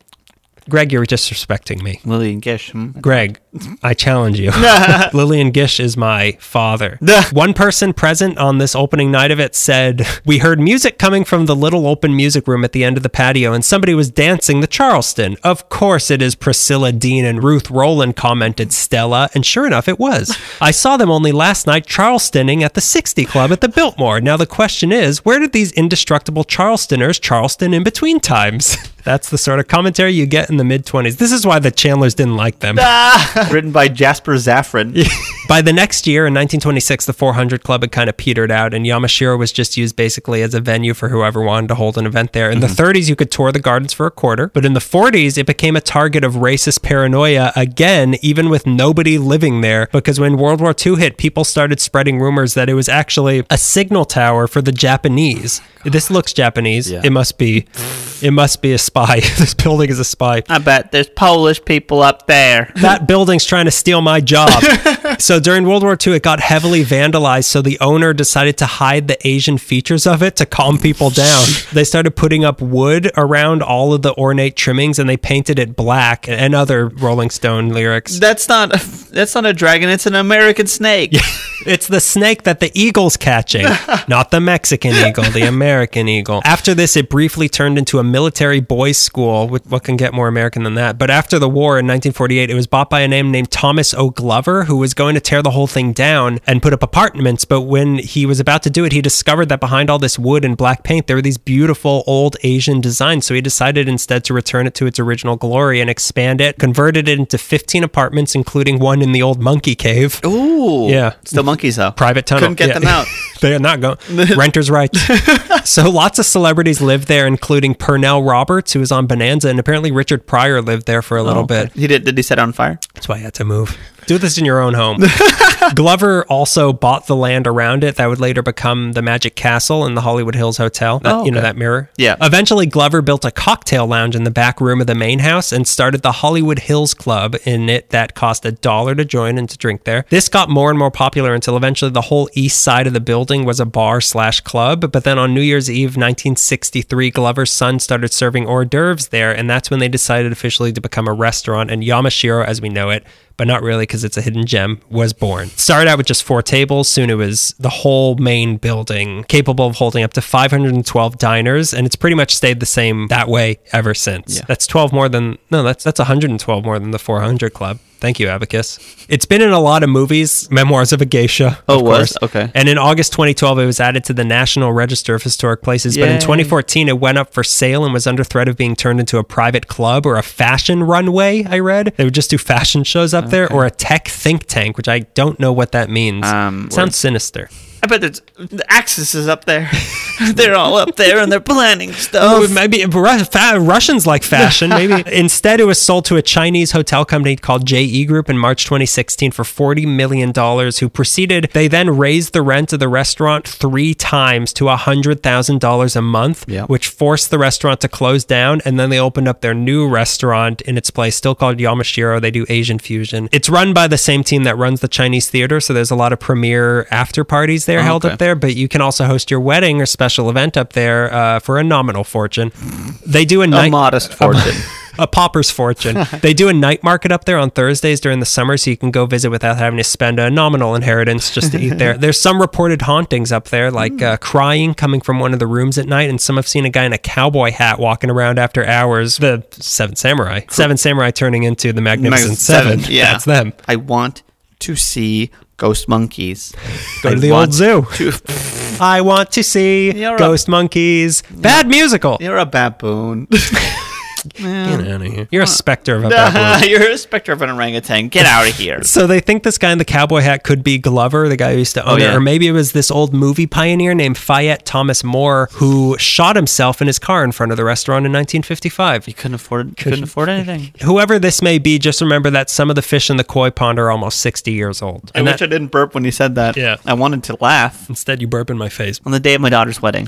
A: Greg, you're disrespecting me.
B: Lillian Gish. hmm?
A: Greg, I challenge you. Lillian Gish is my father. One person present on this opening night of it said, We heard music coming from the little open music room at the end of the patio, and somebody was dancing the Charleston. Of course it is Priscilla Dean and Ruth Roland, commented Stella, and sure enough, it was. I saw them only last night Charlestoning at the 60 Club at the Biltmore. Now the question is, where did these indestructible Charlestoners Charleston in between times? That's the sort of commentary you get in the mid 20s. This is why the Chandlers didn't like them. Ah.
B: Written by Jasper Zaffron.
A: By the next year, in 1926, the 400 Club had kind of petered out, and Yamashiro was just used basically as a venue for whoever wanted to hold an event there. In the mhm. 30s, you could tour the gardens for a quarter, but in the 40s, it became a target of racist paranoia again, even with nobody living there, because when World War II hit, people started spreading rumors that it was actually a signal tower for the Japanese. Oh this looks Japanese.
B: Yeah.
A: It must be. It must be a spy. this building is a spy
B: I bet there's Polish people up there.
A: that building's trying to steal my job. so during World War II, it got heavily vandalized. So the owner decided to hide the Asian features of it to calm people down. They started putting up wood around all of the ornate trimmings and they painted it black and other Rolling Stone lyrics.
B: That's not that's not a dragon. It's an American snake.
A: It's the snake that the eagle's catching, not the Mexican eagle, the American eagle. After this, it briefly turned into a military boys' school. What what can get more American than that? But after the war in 1948, it was bought by a name named Thomas O. Glover, who was going to tear the whole thing down and put up apartments. But when he was about to do it, he discovered that behind all this wood and black paint, there were these beautiful old Asian designs. So he decided instead to return it to its original glory and expand it, converted it into 15 apartments, including one in the old monkey cave.
B: Ooh.
A: Yeah.
B: Still monkeys though.
A: Private tunnel.
B: Couldn't get
A: Yeah.
B: them out.
A: they are not going. Renters' rights. so lots of celebrities lived there, including Pernell Roberts, who was on Bonanza, and apparently Richard Pryor lived there for a little oh, bit.
B: He did. Did he set it on fire?
A: That's why I had to move. Do this in your own home. Glover also bought the land around it that would later become the Magic Castle and the Hollywood Hills Hotel. That,
B: Oh,
A: You know that mirror?
B: Yeah.
A: Eventually, Glover built a cocktail lounge in the back room of the main house and started the Hollywood Hills Club in it that cost a dollar to join and to drink there. This got more and more popular until eventually the whole east side of the building was a bar slash club. But then on New Year's Eve 1963, Glover's son started serving hors d'oeuvres there, and that's when they decided officially to become a restaurant. And Yamashiro, as we know it, but not really because it's a hidden gem, was born. Started out with just four tables. Soon it was the whole main building, capable of holding up to 512 diners, and it's pretty much stayed the same that way ever since.
B: Yeah.
A: That's 12 more than no, that's that's 112 more than the 400 Club. Thank you, Abacus. It's been in a lot of movies, Memoirs of a Geisha.
B: Oh,
A: of
B: was?
A: course.
B: Okay.
A: And in August 2012, it was added to the National Register of Historic Places. But in 2014, it went up for sale and was under threat of being turned into a private club or a fashion runway. I read they would just do fashion shows up there, or a tech think tank, which I don't know what that means.
B: Um,
A: Sounds sinister.
B: I bet there's the Axis is up there. they're all up there and they're planning stuff.
A: Oh, maybe Russians like fashion. Maybe instead, it was sold to a Chinese hotel company called JE Group in March 2016 for 40 million dollars. Who proceeded? They then raised the rent of the restaurant three times to hundred thousand dollars a month,
B: Yeah.
A: which forced the restaurant to close down. And then they opened up their new restaurant in its place, still called Yamashiro. They do Asian fusion. It's run by the same team that runs the Chinese theater, so there's a lot of premiere after parties there held
B: okay.
A: up there. But you can also host your wedding or special event up there uh, for a nominal fortune. They do a
B: a
A: night
B: modest fortune.
A: a pauper's fortune. they do a night market up there on Thursdays during the summer, so you can go visit without having to spend a nominal inheritance just to eat there. There's some reported hauntings up there, like uh, crying coming from one of the rooms at night, and some have seen a guy in a cowboy hat walking around after hours. The Seven Samurai, Seven Samurai turning into the Magnificent
B: Magnificent
A: Seven.
B: yeah.
A: That's them.
B: I want to see ghost monkeys.
A: Go to the old zoo.
B: to-
A: I want to see
B: You're
A: ghost monkeys. Bad musical.
B: You're a baboon.
A: Get out of here. You're a specter of a baboon.
B: You're a specter of an orangutan. Get out of here.
A: So they think this guy in the cowboy hat could be Glover, the guy who used to oh, own
B: Oh, yeah.
A: it, or maybe it was this old movie pioneer named Fayette Thomas Moore who shot himself in his car in front of the restaurant in 1955.
B: He couldn't afford. Couldn't afford anything.
A: Whoever this may be, just remember that some of the fish in the koi pond are almost 60 years old.
B: I
A: And
B: wish
A: that,
B: I didn't burp when you said that.
A: Yeah.
B: I wanted to laugh
A: instead, you burp in my face
B: on the day of my daughter's wedding.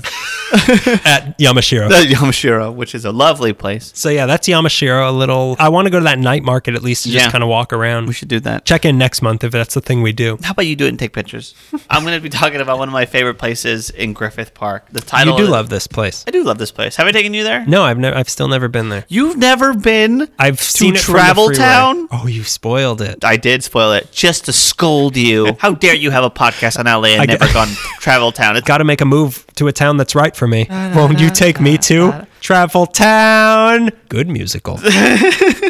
A: at Yamashiro.
B: The Yamashiro, which is a lovely place.
A: So yeah, that's Yamashiro. A little. I want to go to that night market at least to just kind of walk around.
B: We should do that.
A: check in next month if that's the thing we do.
B: How about you do it and take pictures? I'm going to be talking about one of my favorite places in Griffith Park. The title. You do
A: love this place.
B: I do love this place. Have I taken you there?
A: No, I've never. I've still never been there.
B: You've never been.
A: I've seen it from the
B: Travel. Town?
A: Oh, you spoiled it.
B: I did spoil it just to scold you. How dare you have a podcast on LA and
A: I
B: never gone Travel Town? It's
A: Got to make a move to a town that's right for me. Won't you take me to Travel Town? Good musical.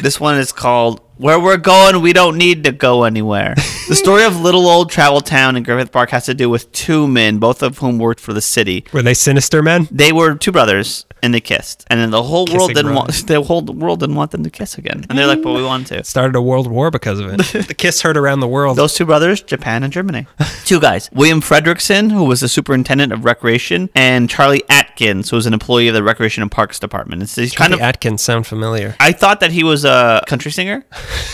B: This one is called Where We're Going, We Don't Need to Go Anywhere. the story of little old travel town in Griffith Park has to do with two men, both of whom worked for the city.
A: Were they sinister men?
B: They were two brothers and they kissed. And then the whole world didn't want the whole world didn't want them to kiss again. And they're like, but we want to.
A: Started a world war because of it. the kiss heard around the world.
B: Those two brothers, Japan and Germany. two guys. William Fredrickson, who was the superintendent of recreation, and Charlie Atkins, who was an employee of the Recreation and Parks Department. It's these kind
A: Kind
B: of
A: Atkins sound familiar.
B: I thought that he was a country singer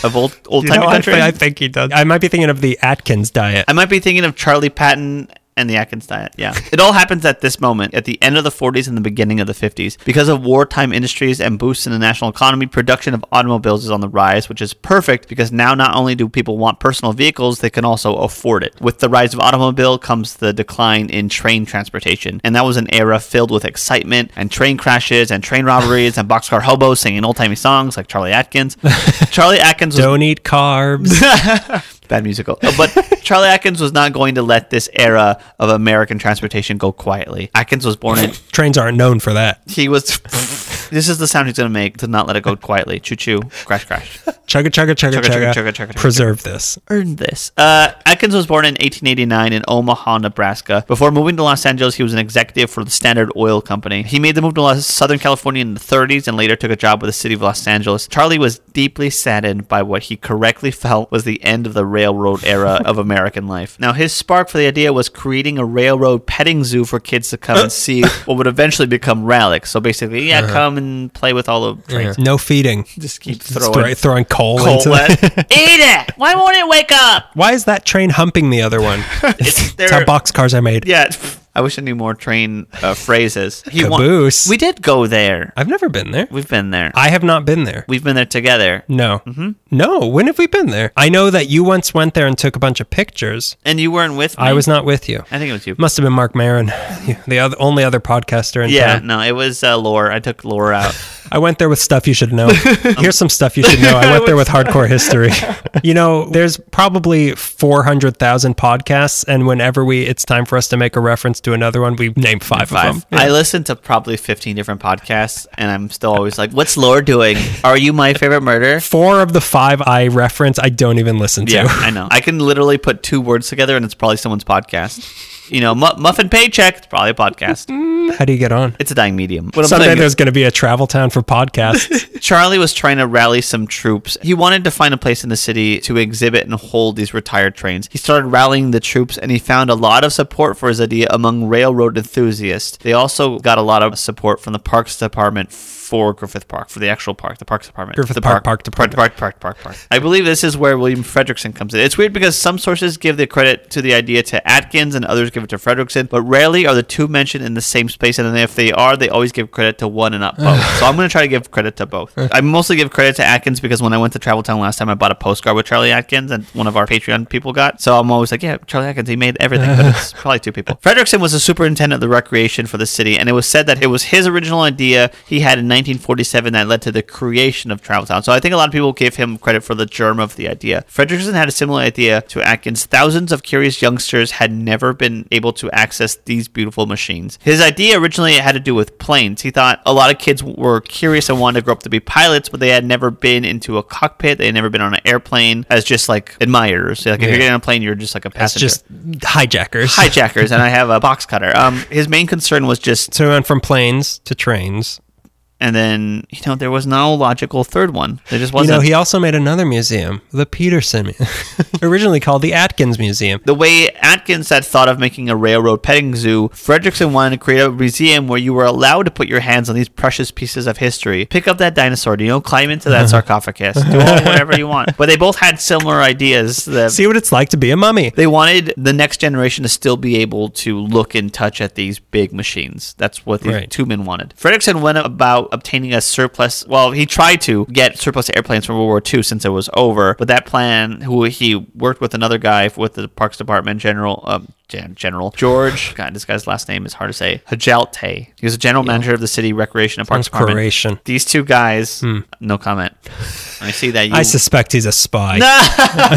B: of old old
A: You
B: time
A: know,
B: country.
A: I think he does. I might be thinking of the Atkins diet.
B: I might be thinking of Charlie Patton and the Atkins diet. Yeah. it all happens at this moment, at the end of the 40s and the beginning of the 50s. Because of wartime industries and boosts in the national economy, production of automobiles is on the rise, which is perfect because now not only do people want personal vehicles, they can also afford it. With the rise of automobile comes the decline in train transportation. And that was an era filled with excitement and train crashes and train robberies and boxcar hobos singing old-timey songs like Charlie Atkins. Charlie Atkins was
A: Don't eat carbs.
B: bad musical. Uh, But Charlie Atkins was not going to let this era of American transportation go quietly. Atkins was born in.
A: Trains aren't known for that.
B: He was. This is the sound he's going to make to not let it go quietly. Choo choo, crash crash.
A: Chugga chugga chugga
B: Chugga, chugga,
A: chugga.
B: chugga.
A: Preserve this.
B: Earned this. Uh, Atkins was born in 1889 in Omaha, Nebraska. Before moving to Los Angeles, he was an executive for the Standard Oil Company. He made the move to Southern California in the 30s and later took a job with the city of Los Angeles. Charlie was deeply saddened by what he correctly felt was the end of the railroad era of American life. Now, his spark for the idea was creating a railroad petting zoo for kids to come and see what would eventually become relics. So basically, yeah, come and play with all the trains.
A: No feeding.
B: Just keep throwing
A: throw- throwing coal,
B: coal
A: into
B: at-
A: the-
B: Eat it! Why won't it wake up?
A: Why is that train humping the other one?
B: It's,
A: That's how boxcars are made.
B: Yeah, I wish I knew more train uh, phrases. He wa-
A: Caboose.
B: we did go there.
A: I've never been there.
B: We've been there.
A: I have not been there.
B: We've been there together.
A: No.
B: Mm-hmm.
A: No. When have we been there? I know that you once went there and took a bunch of pictures.
B: And you weren't with me.
A: I was not with you.
B: I think it was you.
A: Must have been Marc Maron, the other, only other podcaster in
B: Yeah,
A: town.
B: no, it was uh, Lore. I took Lore out.
A: I went there with stuff you should know. Here's some stuff you should know. I went there with hardcore history. you know, there's probably 400,000 podcasts, and whenever we it's time for us to make a reference to another one, we name five,
B: Five.
A: of them.
B: I listen to probably 15 different podcasts, and I'm still always like, what's Lore doing? Are you my favorite murder?
A: Four of the five I reference, I don't even listen to.
B: Yeah, I know. I can literally put two words together, and it's probably someone's podcast. You know, mu- muffin paycheck. It's probably a podcast.
A: How do you get on?
B: It's a dying medium. What I'm
A: Someday
B: saying is-
A: there's going to be a travel town for podcasts.
B: Charlie was trying to rally some troops. He wanted to find a place in the city to exhibit and hold these retired trains. He started rallying the troops and he found a lot of support for his idea among railroad enthusiasts. They also got a lot of support from the Parks Department for Griffith Park, for the actual park, the Parks Department.
A: Griffith
B: the
A: Park Park
B: Park, Park, Park, Park, Park. I believe this is where William Fredrickson comes in. It's weird because some sources give the credit to the idea to Atkins and others give it to Fredrickson, but rarely are the two mentioned in the same space. And then if they are, they always give credit to one and not both. so I'm going to try to give credit to both. I mostly give credit to Atkins because when I went to Travel Town last time, I bought a postcard with Charlie Atkins and one of our Patreon people got. So I'm always like, yeah, Charlie Atkins, he made everything, but it's probably two people. Fredrickson was the superintendent of the recreation for the city, and it was said that it was his original idea he had in 1947 that led to the creation of Travel Town. So I think a lot of people give him credit for the germ of the idea. Fredrickson had a similar idea to Atkins. Thousands of curious youngsters had never been able to access these beautiful machines. His idea originally had to do with planes. He thought a lot of kids were curious and wanted to grow up to be pilots, but they had never been into a cockpit. They had never been on an airplane as just like admirers. Like if
A: Yeah.
B: you're getting on a plane, you're just like a
A: It's
B: passenger.
A: just hijackers.
B: hijackers, and I have a box cutter. Um, his main concern was just
A: so we went from planes to trains.
B: And then you know there was no logical third one. There just wasn't.
A: know, he also made another museum, the Petersen, originally called the Atkins Museum.
B: the way Atkins had thought of making a railroad petting zoo, Fredrickson wanted to create a museum where you were allowed to put your hands on these precious pieces of history. Pick up that dinosaur, you know, climb into that uh-huh. sarcophagus, do whatever you want. But they both had similar ideas. That
A: See what it's like to be a mummy.
B: they wanted the next generation to still be able to look and touch at these big machines. That's what these
A: Right.
B: two men wanted. Fredrickson went about obtaining a surplus. Well, he tried to get surplus airplanes from World War II since it was over, but that plan, who he worked with another guy with the Parks Department, General. Um, Gen- General George, God, this guy's last name is hard to say. Hjelte. He was a general manager of the city recreation and parks
A: Sounds
B: department.
A: Croatian.
B: These two guys, hmm. no comment. I see that you.
A: I suspect he's a spy.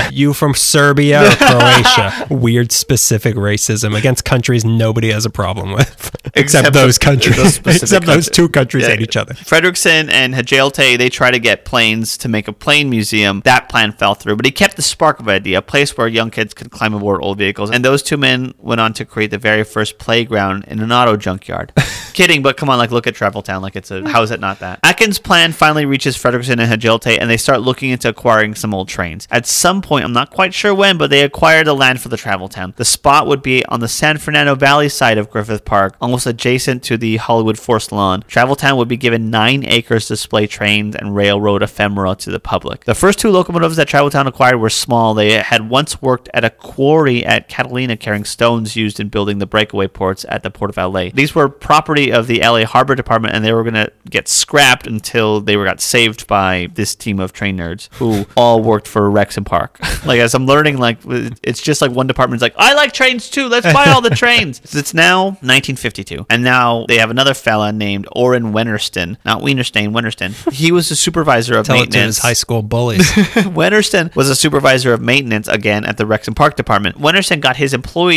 A: you from Serbia or Croatia? Weird specific racism against countries nobody has a problem with, except,
B: Except
A: those countries.
B: those specific
A: except those two countries
B: Yeah.
A: hate each other.
B: Fredrickson and Hjelte, they try to get planes to make a plane museum. That plan fell through, but he kept the spark of idea, a place where young kids could climb aboard old vehicles. And those two men went on to create the very first playground in an auto junkyard. Kidding, but come on, like look at Travel Town, like it's a how is it not that? Atkins' plan finally reaches Fredrickson and Hjelte, and they start looking into acquiring some old trains. At some point, I'm not quite sure when, but they acquired the land for the Travel Town. The spot would be on the San Fernando Valley side of Griffith Park, almost adjacent to the Hollywood Forest Lawn. Travel Town would be given nine acres to display trains and railroad ephemera to the public. The first two locomotives that Travel Town acquired were small. They had once worked at a quarry at Catalina carrying stones used in building the breakaway ports at the Port of LA. These were property of the LA Harbor Department and they were going to get scrapped until they were got saved by this team of train nerds who all worked for Rex and Park. like as I'm learning like it's just like one department's like I like trains too. Let's buy all the trains. It's now 1952 and now they have another fella named Orrin Wennerston, not Wienerstein, Wennerston. He was the supervisor of
A: Tell
B: maintenance.
A: his high school bullies.
B: Wennerston was a supervisor of maintenance again at the Rex and Park department. Wennerston got his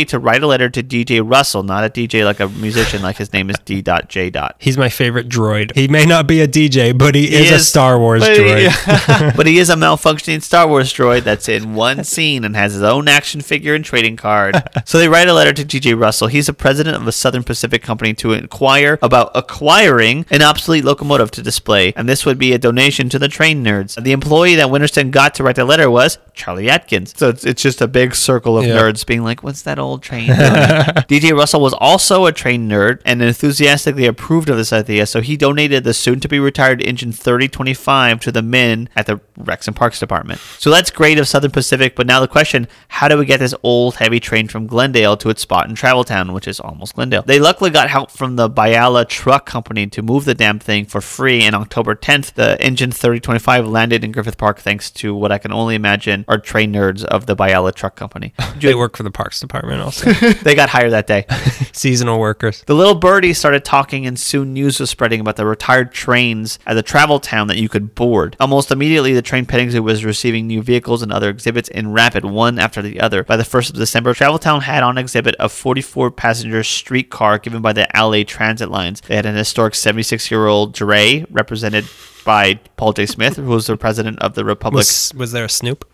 B: to write a letter to DJ Russell, not a DJ like a musician, like his name is D.J.
A: He's my favorite droid. He may not be a DJ, but he,
B: He
A: is, a Star Wars
B: but
A: droid.
B: He, but he is a malfunctioning Star Wars droid that's in one scene and has his own action figure and trading card. so they write a letter to D.J. Russell. He's the president of a Southern Pacific company to inquire about acquiring an obsolete locomotive to display, and this would be a donation to the train nerds. The employee that Wennerston got to write the letter was Charlie Atkins. So it's, it's just a big circle of
A: Yeah.
B: nerds being like, "What's that old train?" DJ Russell was also a train nerd and enthusiastically approved of this idea, so he donated the soon-to-be retired engine 3025 to the men at the Rex and Parks department. So that's great of Southern Pacific, but now the question: How do we get this old heavy train from Glendale to its spot in Travel Town, which is almost Glendale? They luckily got help from the Biala Truck Company to move the damn thing for free. And October 10th, the engine 3025 landed in Griffith Park thanks to what I can only imagine are train nerds of the Biala Truck Company.
A: They work for the Parks Department. Also.
B: they got hired that day.
A: Seasonal workers.
B: The little birdie started talking, and soon news was spreading about the retired trains at the travel town that you could board. Almost immediately, the train petting zoo was receiving new vehicles and other exhibits in rapid one after the other. By the 1st of December, Travel Town had on exhibit a 44 passenger streetcar given by the LA Transit Lines. They had an historic 76 year old dray, represented by Paul J. Smith, who was the president of the Republic.
A: Was, was there a Snoop?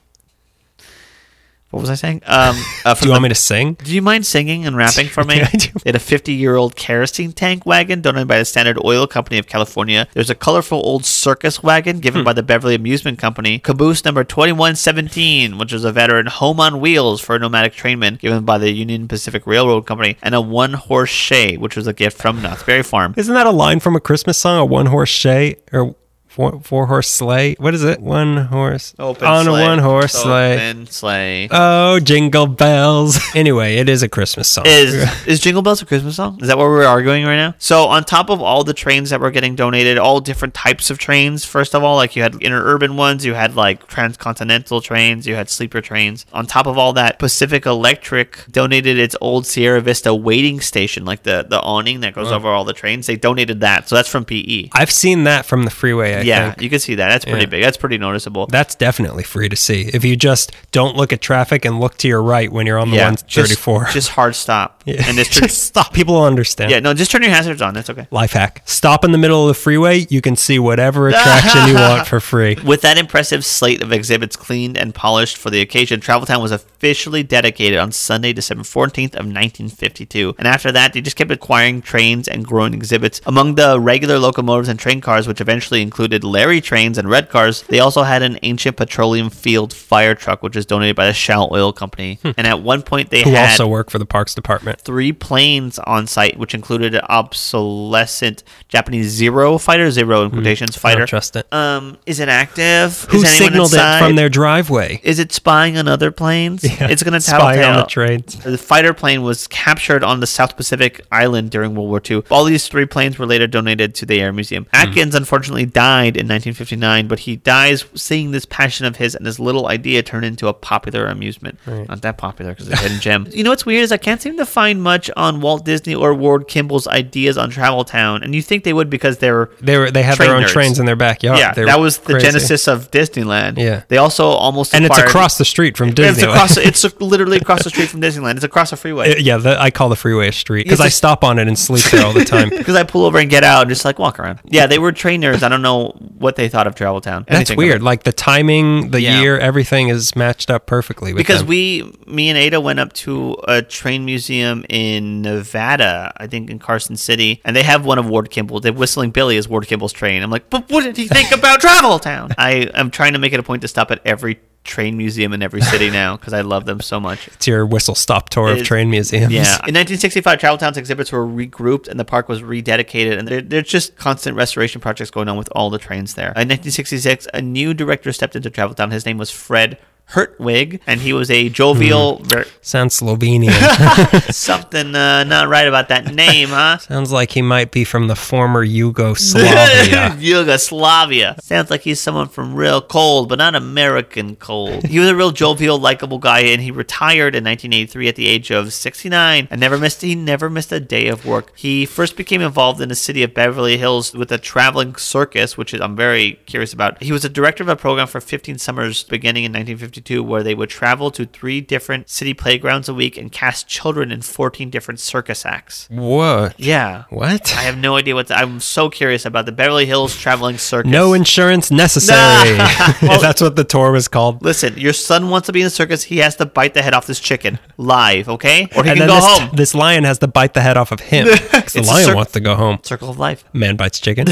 B: What was I saying? Um, uh,
A: Do you want
B: the-
A: me to sing?
B: do you mind singing and rapping for me?
A: Yeah, I do.
B: They had a 50 year old kerosene tank wagon donated by the Standard Oil Company of California. There's a colorful old circus wagon given
A: Hmm.
B: by the Beverly Amusement Company. Caboose number 2117, which was a veteran home on wheels for a nomadic trainman given by the Union Pacific Railroad Company. And a one horse shay, which was a gift from Knott's Berry Farm.
A: Isn't that a line from a Christmas song? A one horse shay or four, four horse sleigh? What is it? One horse
B: Open
A: on
B: sleigh.
A: a one horse sleigh.
B: Open sleigh.
A: Oh, jingle bells. anyway, it is a Christmas song.
B: Is is Jingle Bells a Christmas song? Is that what we're arguing right now? So on top of all the trains that were getting donated, all different types of trains. First of all, like you had interurban ones, you had like transcontinental trains, you had sleeper trains. On top of all that, Pacific Electric donated its old Sierra Vista waiting station, like the the awning that goes over all the trains. They donated that, so that's from PE.
A: I've seen that from the freeway.
B: Yeah,
A: think.
B: you can see that. That's pretty
A: Yeah.
B: big. That's pretty noticeable.
A: That's definitely free to see. If you just don't look at traffic and look to your right when you're on the
B: yeah,
A: 134.
B: Just, just hard stop.
A: Yeah.
B: And just,
A: just stop. People will understand.
B: yeah, no, just turn your hazards on. That's okay.
A: Life hack. Stop in the middle of the freeway. You can see whatever attraction you want for free.
B: With that impressive slate of exhibits cleaned and polished for the occasion, Travel Town was officially dedicated on Sunday, December 14th of 1952. And after that, they just kept acquiring trains and growing exhibits. Among the regular locomotives and train cars, which eventually included Larry trains and red cars, they also had an ancient petroleum field fire truck, which was donated by the Shell Oil Company. And at one point, they
A: Hmm. Who
B: had
A: also work for the Parks Department.
B: Three planes on site, which included an obsolescent Japanese Zero fighter, Zero in quotations
A: I
B: fighter.
A: don't trust it.
B: Um, is it active?
A: Who
B: is
A: signaled
B: inside?
A: it from their driveway?
B: Is it spying on other planes?
A: Yeah,
B: it's going to tell
A: on the trains.
B: The fighter plane was captured on the South Pacific Island during World War II. All these three planes were later donated to the Air Museum.
A: Hmm.
B: Atkins unfortunately died in 1959, but he dies seeing this passion of his and this little idea turn into a popular amusement. Not that popular because it's a hidden gem. You know what's weird is I can't seem to find much on Walt Disney or Ward Kimball's ideas on Travel Town, and you think they would because they're
A: They were they had their own
B: nerds.
A: trains in their backyard.
B: yeah,
A: They
B: that was the
A: crazy.
B: genesis of Disneyland.
A: Yeah.
B: they also almost
A: and it's across the street from
B: Disneyland.
A: It's
B: across. It's literally across the street from Disneyland. It's across the freeway.
A: Uh, yeah, the, I call the freeway a street because I stop on it and sleep there all the time.
B: Because I pull over and get out and just like walk around. Yeah, they were trainers. I don't know what they thought of Travel Town.
A: That's weird. Like the timing, the
B: Yeah.
A: year, everything is matched up perfectly. With
B: Because
A: them.
B: we, me and Ada went up to a train museum in Nevada, I think in Carson City, and they have one of Ward Kimball. They Whistling Billy is Ward Kimball's train. I'm like, but what did he think about Travel Town? I am trying to make it a point to stop at every train museum in every city now because I love them so much.
A: it's your whistle stop tour of
B: It-
A: train museums.
B: Yeah. In 1965, Travel Town's exhibits were regrouped and the park was rededicated. And there's just constant restoration projects going on with all the trains there. In 1966, a new director stepped into Travel Town. His name was Fred Hertwig, and he was a jovial, ver-
A: Sounds Slovenian.
B: something uh, not right about that name, huh?
A: Sounds like he might be from the former Yugoslavia.
B: Yugoslavia. Sounds like he's someone from real cold, but not American cold. He was a real jovial, likable guy, and he retired in 1983 at the age of 69 and never missed. He never missed a day of work. He first became involved in the city of Beverly Hills with a traveling circus, which is I'm very curious about. He was a director of a program for 15 summers beginning in 1952, where they would travel to three different city playgrounds a week and cast children in 14 different circus acts.
A: what?
B: Yeah.
A: What?
B: I have no idea what. I'm so curious about the Beverly Hills traveling circus.
A: No insurance necessary. if that's what the tour was called.
B: Listen, your son wants to be in the circus. He has to bite the head off this chicken live, okay? Or he
A: and
B: can
A: then
B: go
A: this,
B: home.
A: this lion has to bite the head off of him. the lion
B: cir-
A: wants to go home.
B: Circle of life.
A: Man bites chicken.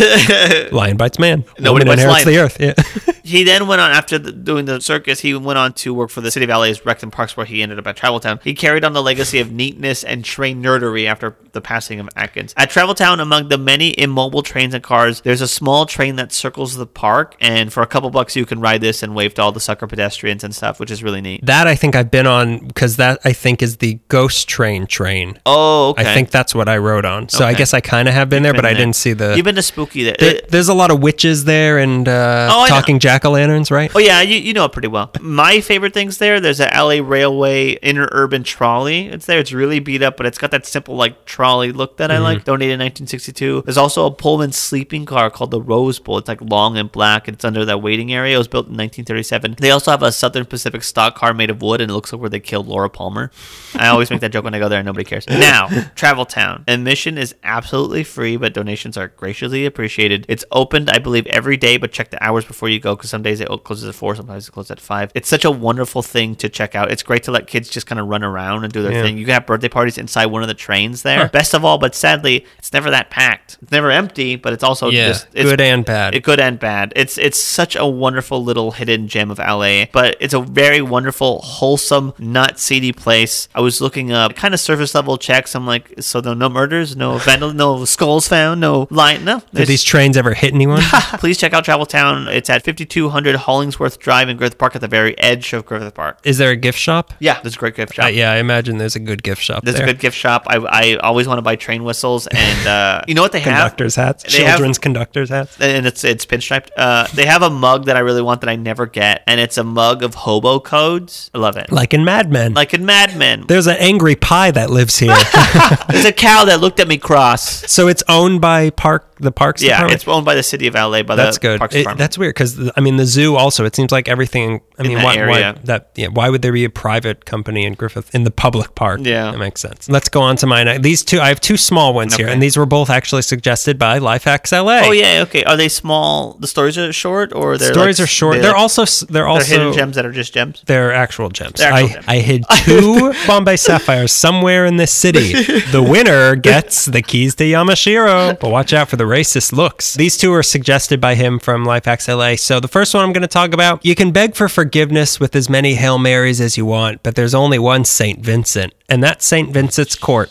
A: lion bites man.
B: Nobody
A: Woman
B: bites
A: inherits the earth. Yeah.
B: He then went on after the, doing the circus. He went on to work for the City of LA's Rec and Parks, where he ended up at Travel Town. He carried on the legacy of neatness and train nerdery after the passing of Atkins. At Travel Town, among the many immobile trains and cars, there's a small train that circles the park, and for a couple bucks, you can ride this and wave to all the sucker pedestrians and stuff, which is really neat.
A: that I think I've been on because that I think is the ghost train train.
B: Oh, okay.
A: I think that's what I rode on. So I guess I kind of have been there, but
B: Been
A: I didn't see the.
B: You've been to Spooky there.
A: there- there's a lot of witches there and uh,
B: Oh,
A: talking jack o' lanterns, right?
B: Oh yeah, you, you know it pretty well. my favorite things there, there's a LA Railway interurban trolley. It's there. It's really beat up, but it's got that simple like trolley look that I mm-hmm. like. Donated in 1962. There's also a Pullman sleeping car called the Rose Bowl. It's like long and black. It's under that waiting area. It was built in 1937. They also have a Southern Pacific stock car made of wood, and it looks like where they killed Laura Palmer. I always make that joke when I go there, and nobody cares. Now, Travel Town. Admission is absolutely free, but donations are graciously appreciated. It's opened, I believe, every day, but check the hours before you go because some days it closes at four, sometimes it closes at five. It's such a wonderful thing to check out. It's great to let kids just kind of run around and do their
A: Yeah.
B: thing. You can have birthday parties inside one of the trains there.
A: Huh.
B: Best of all, but sadly, it's never that packed. It's never empty, but it's also
A: Yeah,
B: just it's
A: good and bad.
B: it- good and bad. It's it's such a wonderful little hidden gem of LA, but it's a very wonderful, wholesome, not seedy place. I was looking up kind of surface level checks. I'm like, so no, no murders, no vandal, no skulls found, no lion, no.
A: Did these trains ever hit anyone?
B: Please check out Travel Town. It's at 5200 Hollingsworth Drive in Griffith Park at the very edge of Griffith Park.
A: Is there a gift shop?
B: Yeah, there's a great gift shop.
A: Uh, yeah, I imagine there's a good gift shop
B: There's
A: there.
B: a good gift shop. I, I always want to buy train whistles, and uh, you know what they have?
A: conductors hats,
B: They have-
A: children's conductors hats.
B: and it's it's pinstriped. Uh, they have a mug that I really want that I never get, and it's a mug of hobo codes. I love it.
A: Like in Mad Men.
B: Like in Mad Men,
A: There's an angry pie that lives here.
B: there's a cow that looked at me cross.
A: so it's owned by Park the Parks
B: Yeah,
A: Department.
B: it's owned by the city of LA, by
A: that's
B: the
A: good.
B: Parks
A: It-
B: Department.
A: that's weird because I mean the zoo also. It seems like everything. I mean,
B: that
A: why,
B: area.
A: why that? Yeah, why would there be a private company in Griffith in the public park?
B: Yeah.
A: that makes sense. Let's go on to mine. These two, I have two small ones here, and these were both actually suggested by Lifehacks LA.
B: oh yeah, okay. Are they small? The stories are short, or they're
A: stories
B: like-
A: are short.
B: They're,
A: They're,
B: like-
A: also they're
B: they're
A: also
B: hidden gems that are just gems.
A: They're actual gems.
B: They're actual
A: I,
B: gems.
A: I hid two Bombay sapphires somewhere in this city. The winner gets the keys to Yamashiro. But watch out for the racist looks. These two are suggested by him from Lifehacks LA. So the first one I'm going to talk about, you can beg for forgiveness with as many Hail Marys as you want, but there's only one St. Vincent, and that's St. Vincent's Court.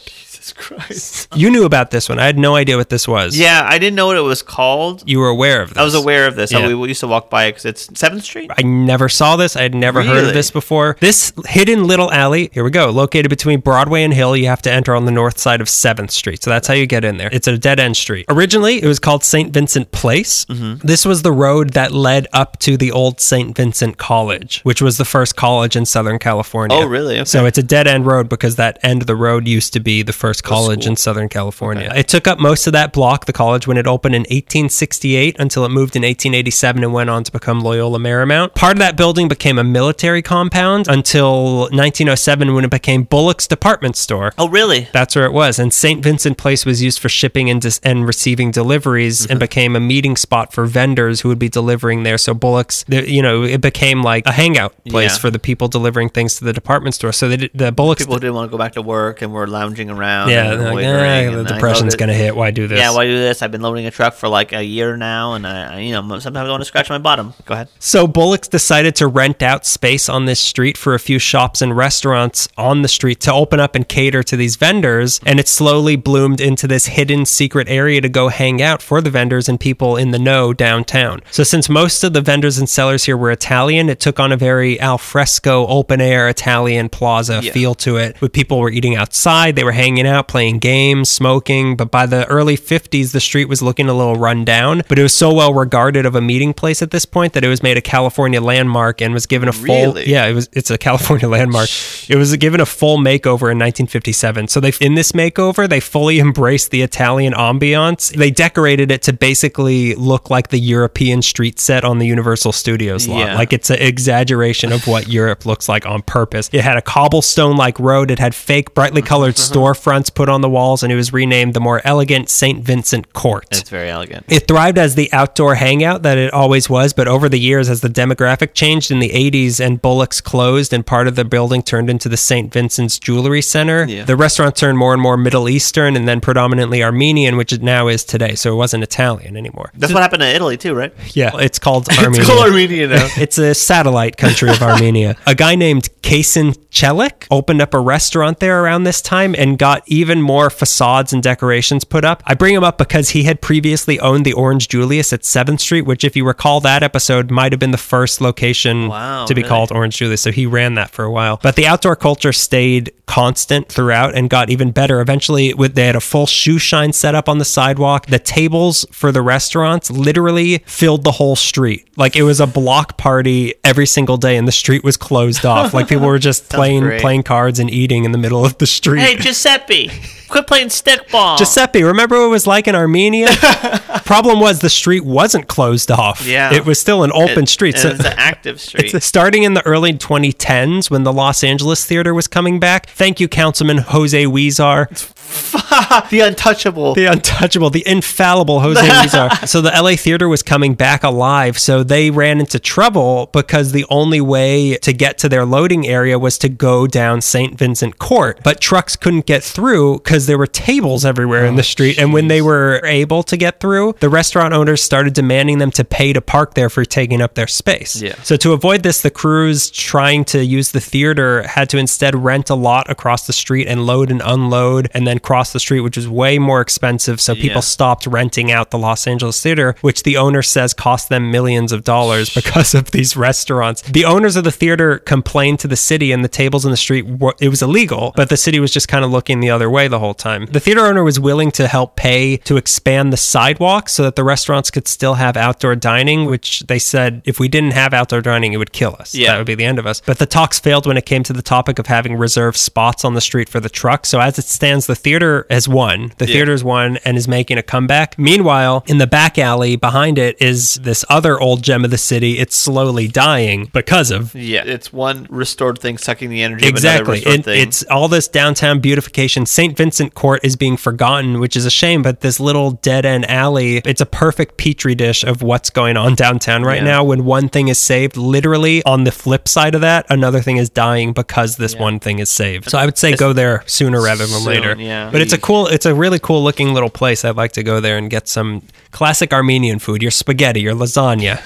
B: Jesus Christ.
A: You knew about this one. I had no idea what this was.
B: Yeah, I didn't know what it was called.
A: You were aware of this.
B: I was aware of this.
A: Yeah.
B: We, we used to walk by it because it's Seventh Street.
A: I never saw this. I had never heard of this before. This hidden little alley, here we go, located between Broadway and Hill. You have to enter on the north side of 7th Street. So that's how you get in there. It's a dead end street. Originally, it was called St. Vincent Place.
B: Mm-hmm.
A: This was the road that led up to the old St. Vincent College, which was the first college in Southern California.
B: Oh, really? Okay.
A: So it's a dead end road because that end of the road used to be the first college in Southern California. It took up most of that block, the college, when it opened in 1868 until it moved in 1887 and went on to become Loyola Marymount. Part of that building became a military compound until 1907 when it became Bullock's department store.
B: Oh, really?
A: That's where it was. And St. Vincent Place was used for shipping and, dis- and receiving deliveries
B: Mm-hmm.
A: and became a meeting spot for vendors who would be delivering there. So Bullock's, you know, it became like a hangout place
B: Yeah.
A: for the people delivering things to the department store. So they, did- the Bullock's
B: People didn't want to go back to work and were lounging around.
A: Yeah, like,
B: loitering,
A: "Eh,
B: and
A: the depression's going to hit. Why do this?
B: Yeah, why do this? I've been loading a truck for like a year now, and I, I you know, sometimes I want to scratch my bottom. Go ahead.
A: So Bullock's decided to rent out space on this street for a few shops and restaurants on the street to open up and cater to these vendors. And it slowly bloomed into this hidden secret area to go hang out for the vendors and people in the know downtown. So since most of the vendors and sellers here were Italian, it took on a very al fresco, open air Italian plaza
B: Yeah.
A: feel to it. With people were eating outside, they were hanging out, playing games, smoking. But by the early 50s, the street was looking a little run down. But it was so well regarded of a meeting place at this point that it was made a California landmark and was given a full
B: Really?
A: yeah, it was it's a California landmark. It was given a full makeover in 1957. So they in this makeover, they fully embraced the Italian ambiance. They decorated it to basically look like the European street set on the Universal Studios lot.
B: Yeah.
A: Like it's an exaggeration of what Europe looks like on purpose. It had a cobblestone like road. It had fake brightly colored storefronts put on the walls, and it was renamed the more elegant St. Vincent Court.
B: It's very elegant.
A: It thrived as the outdoor hangout that it always was, but over the years, as the demographic changed in the 80s and Bullock's closed and part of the building turned into the St. Vincent's Jewelry Center,
B: Yeah.
A: the restaurant turned more and more Middle Eastern and then predominantly Armenian, which it now is today. So it wasn't Italian anymore.
B: That's what happened to Italy too, right?
A: Yeah, it's called Armenia.
B: It's called Armenia now.
A: It's a satellite country of Armenia. A guy named Kasin Chelik opened up a restaurant there around this time and got even more facades and decorations put up. I bring him up because he had previously owned the Orange Julius at 7th Street, which, if you recall that episode, might have been the first location
B: Wow,
A: to be
B: really?
A: called Orange Julius. So he ran that for a while. But the outdoor culture stayed constant throughout and got even better. Eventually, with they had a full shoe shine set up on the sidewalk. The tables for the restaurants literally filled the whole street. Like it was a block party every single day, and the street was closed off. Like people were just playing
B: great.
A: playing cards and eating in the middle of the street.
B: Hey, Giuseppe, quit playing stickball.
A: Giuseppe, remember what it was like in Armenia? Problem was the street wasn't closed off.
B: Yeah.
A: It was still an open street.
B: It
A: So
B: was an active street.
A: it's starting in the early 2010s when the Los Angeles theater was coming back. Thank you, Councilman Jose Huizar,
B: the untouchable.
A: the untouchable, the infallible Jose Huizar. So the LA theater was coming back alive. So they ran into trouble because the only way to get to their loading area was to go down St. Vincent Court. But trucks couldn't get through because there were tables everywhere
B: Oh,
A: in the oh, street. And when they were able to get through, the restaurant owners started demanding them to pay to park there for taking up their space.
B: Yeah.
A: So to avoid this, the crews trying to use the theater had to instead rent a lot across the street and load and unload and then cross the street, which was way more expensive. So people
B: Yeah.
A: stopped renting out the Los Angeles theater, which the owner says cost them millions of dollars because of these restaurants. The owners of the theater complained to the city and the tables in the street were, it was illegal, but the city was just kind of looking the other way the whole time. The theater owner was willing to help pay to expand the sidewalk so that the restaurants could still have outdoor dining, which they said if we didn't have outdoor dining, it would kill us.
B: Yeah.
A: That would be the end of us. But the talks failed when it came to the topic of having reserved spots on the street for the truck. So as it stands, the theater has won. The
B: Yeah.
A: theater's won and is making a comeback. Meanwhile, in the back alley behind it is this other old gem of the city. It's slowly dying because of
B: yeah, it's one restored thing sucking the energy of
A: Exactly.
B: another restored
A: It,
B: thing.
A: it's all this downtown beautification. St. Vincent Court is being forgotten, which is a shame, but this little dead end alley, it's a perfect petri dish of what's going on downtown right
B: Yeah.
A: now. When one thing is saved, literally on the flip side of that, another thing is dying because this one thing is saved. So I would say go there sooner rather than
B: Soon,
A: later.
B: yeah.
A: But it's a cool, it's a really cool looking little place. I'd like to go there and get some classic Armenian food, your spaghetti, your lasagna.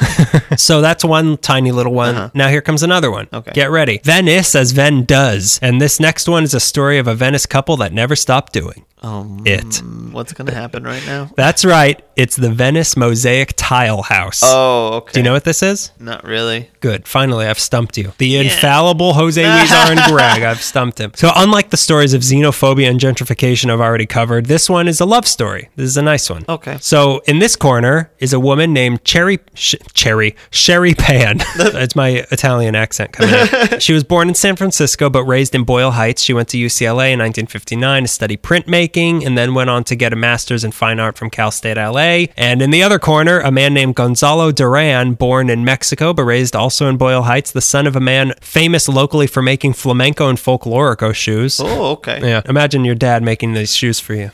A: so that's one tiny little one. Now here comes another one.
B: Uh-huh. Okay.
A: Get ready. Venice as Ven does. And this next one is a story of a Venice couple that never stopped doing
B: um,
A: it.
B: what's going to happen right now?
A: That's right. It's the Venice Mosaic Tile House.
B: Oh, okay.
A: Do you know what this is?
B: Not really.
A: Good. Finally, I've stumped you. The infallible Jose Huizar and Greg. I've stumped him. So, unlike the stories of xenophobia and gentrification I've already covered, this one is a love story. This is a nice one.
B: Okay.
A: So, in this corner is a woman named Cherry, Sh- Cherry, Cheri Pann. it's my Italian accent coming out. She was born in San Francisco but raised in Boyle Heights. She went to UCLA in 1959 to study printmaking and then went on to get a master's in fine art from Cal State LA. And in the other corner, a man named Gonzalo Duran, born in Mexico but raised also in Boyle Heights, the son of a man famous locally for making flamenco and folklorico shoes.
B: Oh, okay.
A: Yeah, imagine your dad making these shoes for you.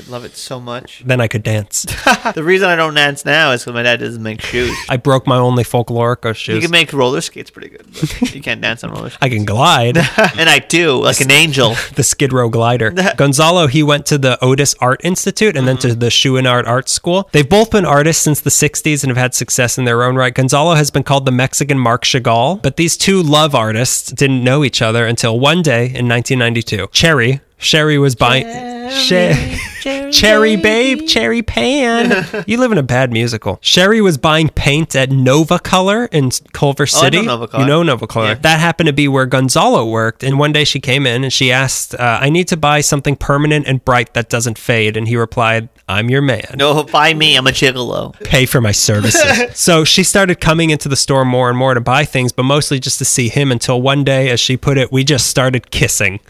B: I would love it so much.
A: Then I could dance.
B: the reason I don't dance now is because my dad doesn't make shoes.
A: I broke my only folklorico shoes.
B: You can make roller skates pretty good, but you can't dance on roller skates.
A: I can glide.
B: and I do, like an angel.
A: the Skid Row glider. Gonzalo, he went to the Otis Art Institute and then to mm-hmm. the Chouinard Art School. They've both been artists since the 60s and have had success in their own right. Gonzalo has been called the Mexican Marc Chagall, but these two love artists didn't know each other until one day in 1992. Cherry, Cheri was buying. Cherry, Cherry Babe, Cherry Pan. you live in a bad musical. Cheri was buying paint at Nova Color in Culver
B: Oh, I know
A: City.
B: Nova Color.
A: You know Nova Color.
B: Yeah.
A: That happened to be where Gonzalo worked. And one day she came in and she asked, uh, I need to buy something permanent and bright that doesn't fade. And he replied, I'm your man.
B: No, by me, I'm a gigolo.
A: Pay for my services. so she started coming into the store more and more to buy things, but mostly just to see him until one day, as she put it, we just started kissing.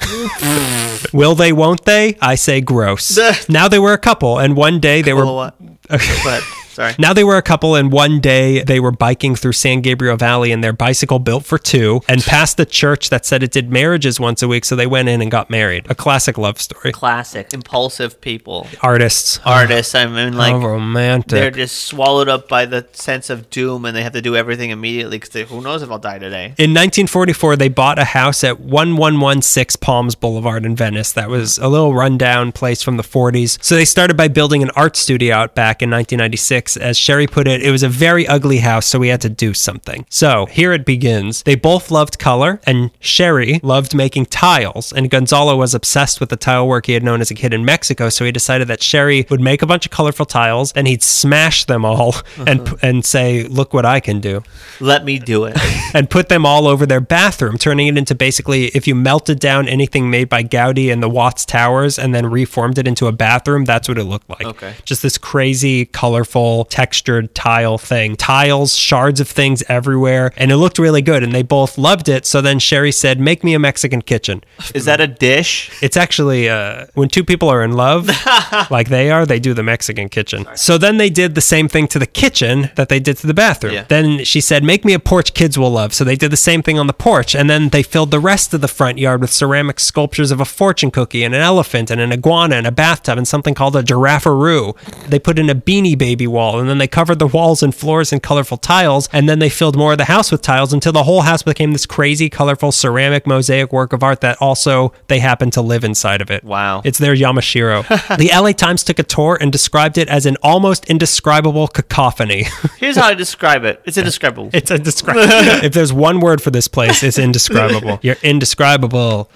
A: Will they, won't they? I say gross. now they were a couple, and one day they were.
B: What? But sorry.
A: Now they were a couple, and one day they were biking through San Gabriel Valley in their bicycle built for two and passed the church that said it did marriages once a week. So they went in and got married. A classic love story.
B: Classic, impulsive people,
A: Artists.
B: artists. I mean, like
A: oh, romantic.
B: they're just swallowed up by the sense of doom, and they have to do everything immediately because who knows if I'll die today.
A: In 1944, they bought a house at 1116 Palms Boulevard in Venice. That was a little rundown place from the 40s. So they started by building an art studio out back in 1996 fix. As Cheri put it, it was a very ugly house, so we had to do something. So here it begins. They both loved color, and Cheri loved making tiles, and Gonzalo was obsessed with the tile work he had known as a kid in Mexico, so he decided that Cheri would make a bunch of colorful tiles, and he'd smash them all and and say, "Look what I can do."
B: Let me do it.
A: and put them all over their bathroom, turning it into basically if you melted down anything made by Gaudi and the Watts Towers and then reformed it into a bathroom, that's what it looked like.
B: Okay.
A: Just this crazy, colorful, textured tile thing. Tiles, shards of things everywhere. And it looked really good. And they both loved it. So then Cheri said, Make me a Mexican kitchen.
B: Is that a dish?
A: It's actually uh, when two people are in love, like they are, they do the Mexican kitchen. So then they did the same thing to the kitchen that they did to the bathroom.
B: Yeah.
A: Then she said, "Make me a porch kids will love." So they did the same thing on the porch, and then they filled the rest of the front yard with ceramic sculptures of a fortune cookie and an elephant and an iguana and a bathtub and something called a giraffe-aroo. They put in a beanie baby wall, and then they covered the walls and floors in colorful tiles, and then they filled more of the house with tiles until the whole house became this crazy, colorful ceramic mosaic work of art that also they happen to live inside of it.
B: Wow.
A: It's their Yamashiro. the LA Times took a tour and described it as an almost indescribable cacophony.
B: Here's how I describe it. It's indescribable.
A: it's indescribable. if there's one word for this place, it's indescribable. You're indescribable.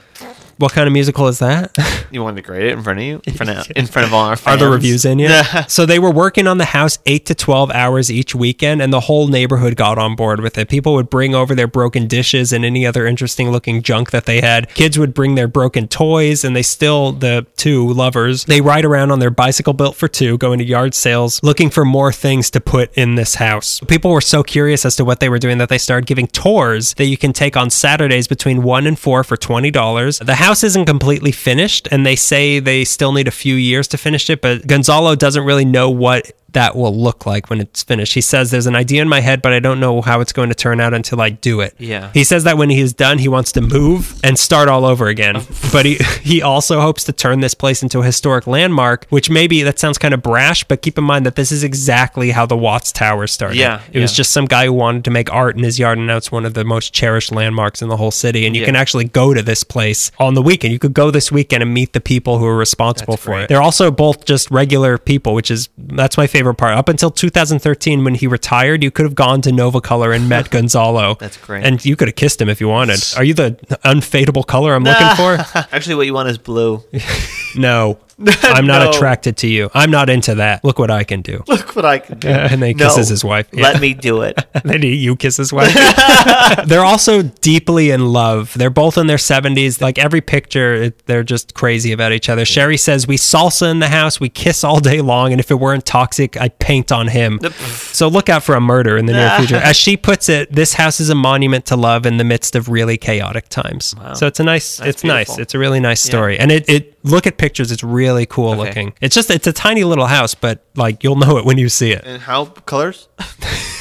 A: What kind of musical is that?
B: You want to grade it in front of you? In front of, in front of all our fans.
A: Are the reviews in yet? So they were working on the house eight to 12 hours each weekend, and the whole neighborhood got on board with it. People would bring over their broken dishes and any other interesting looking junk that they had. Kids would bring their broken toys, and they still, the two lovers, they ride around on their bicycle built for two, going to yard sales, looking for more things to put in this house. People were so curious as to what they were doing that they started giving tours that you can take on Saturdays between 1 and 4 for $20. The house isn't completely finished, and they say they still need a few years to finish it, but Gonzalo doesn't really know what that will look like when it's finished. He says there's an idea in my head, but I don't know how it's going to turn out until I do it.
B: Yeah.
A: He says that when he is done, he wants to move and start all over again. but he he also hopes to turn this place into a historic landmark, which maybe that sounds kind of brash, but keep in mind that this is exactly how the Watts Tower started.
B: Yeah,
A: It was just some guy who wanted to make art in his yard, and now it's one of the most cherished landmarks in the whole city. And you
B: Yeah.
A: can actually go to this place on the weekend. You could go this weekend and meet the people who are responsible
B: That's
A: for
B: great.
A: it. They're also both just regular people, which is that's my favorite part. Up until 2013, when he retired, you could have gone to Nova Color and met Gonzalo.
B: That's great.
A: And you could have kissed him if you wanted. Are you the unfadable color I'm looking for?
B: Actually, what you want is blue.
A: No. I'm not
B: No.
A: attracted to you. I'm not into that. Look what I can do.
B: Look what I can do.
A: and then he
B: No.
A: kisses his wife. Yeah.
B: Let me do it.
A: And then he, you kiss his wife. they're also deeply in love. They're both in their 70s. Like every picture, it, they're just crazy about each other. Cheri says, We salsa in the house, we kiss all day long, and if it weren't toxic, I'd paint on him. so look out for a murder in the near future. As she puts it, this house is a monument to love in the midst of really chaotic times. So it's a nice, it's nice. It's a really nice story. And it, it, look at pictures, it's really cool
B: Okay.
A: looking. It's just, it's a tiny little house, but like you'll know it when you see it.
B: And how colors?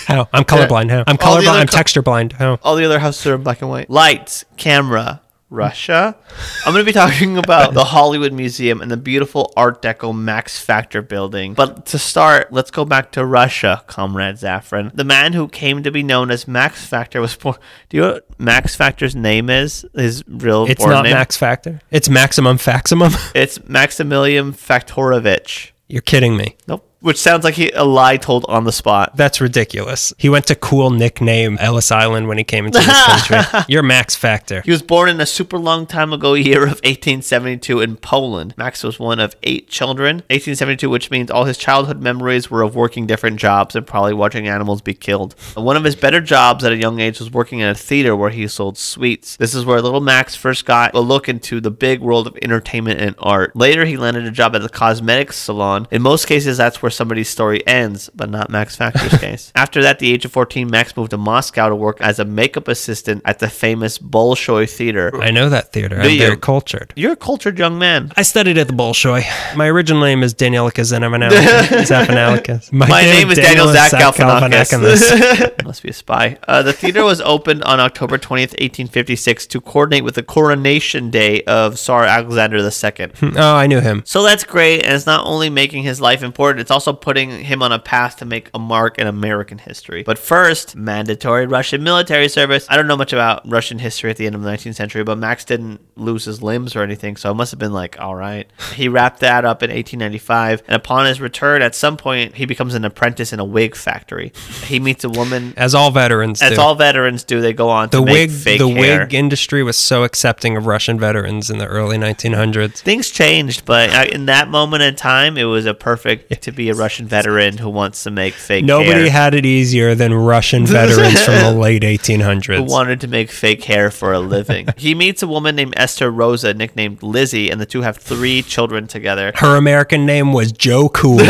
A: How? I'm colorblind. How? I'm colorblind. I'm
B: co-
A: texture blind. How?
B: All the other houses are black and white. Lights, camera, Russia. I'm going to be talking about the Hollywood Museum and the beautiful Art Deco Max Factor building. But to start, let's go back to Russia, Comrade Zaffron. The man who came to be known as Max Factor was born. Do you know what Max Factor's name is? His real
A: It's
B: born
A: not
B: name?
A: Max Factor. It's Maximum Faximum.
B: It's Maximilian Faktorovich.
A: You're kidding me.
B: Nope. Which sounds like he, a lie told on the spot.
A: That's ridiculous. He went to cool nickname Ellis Island when he came into this country. You're Max Factor.
B: He was born in a super long time ago year of 1872 in Poland. Max was one of eight children. 1872, which means all his childhood memories were of working different jobs and probably watching animals be killed. One of his better jobs at a young age was working in a theater where he sold sweets. This is where little Max first got a look into the big world of entertainment and art. Later, he landed a job at the cosmetics salon. In most cases, that's where somebody's story ends, but not Max Factor's case. After that, the age of 14, Max moved to Moscow to work as a makeup assistant at the famous Bolshoi Theater.
A: I know that theater. I'm very cultured.
B: You're a cultured young man.
A: I studied at the Bolshoi. My original name is Daniel Zanamanalica.
B: My name is Daniel Zach Galifianakis. Must be a spy. Uh, the theater was opened on October 20th, 1856 to coordinate with the coronation day of Tsar Alexander II.
A: oh, I knew him.
B: So that's great, and it's not only making his life important, it's also also putting him on a path to make a mark in American history. But first, mandatory Russian military service. I don't know much about Russian history at the end of the 19th century, but Max didn't lose his limbs or anything, so it must have been like, all right. He wrapped that up in 1895, and upon his return, at some point, he becomes an apprentice in a wig factory. He meets a woman.
A: As all veterans
B: As
A: do.
B: all veterans do, they go on to
A: the
B: make
A: wig
B: fake
A: the
B: hair.
A: wig industry was so accepting of Russian veterans in the early 1900s.
B: Things changed, but uh, in that moment in time, it was a perfect to be a Russian veteran who wants to make fake
A: Nobody
B: hair.
A: had it easier than Russian veterans from the late 1800s.
B: who wanted to make fake hair for a living. he meets a woman named Esther Rosa, nicknamed Lizzie, and the two have three children together.
A: Her American name was Joe Cool.
B: they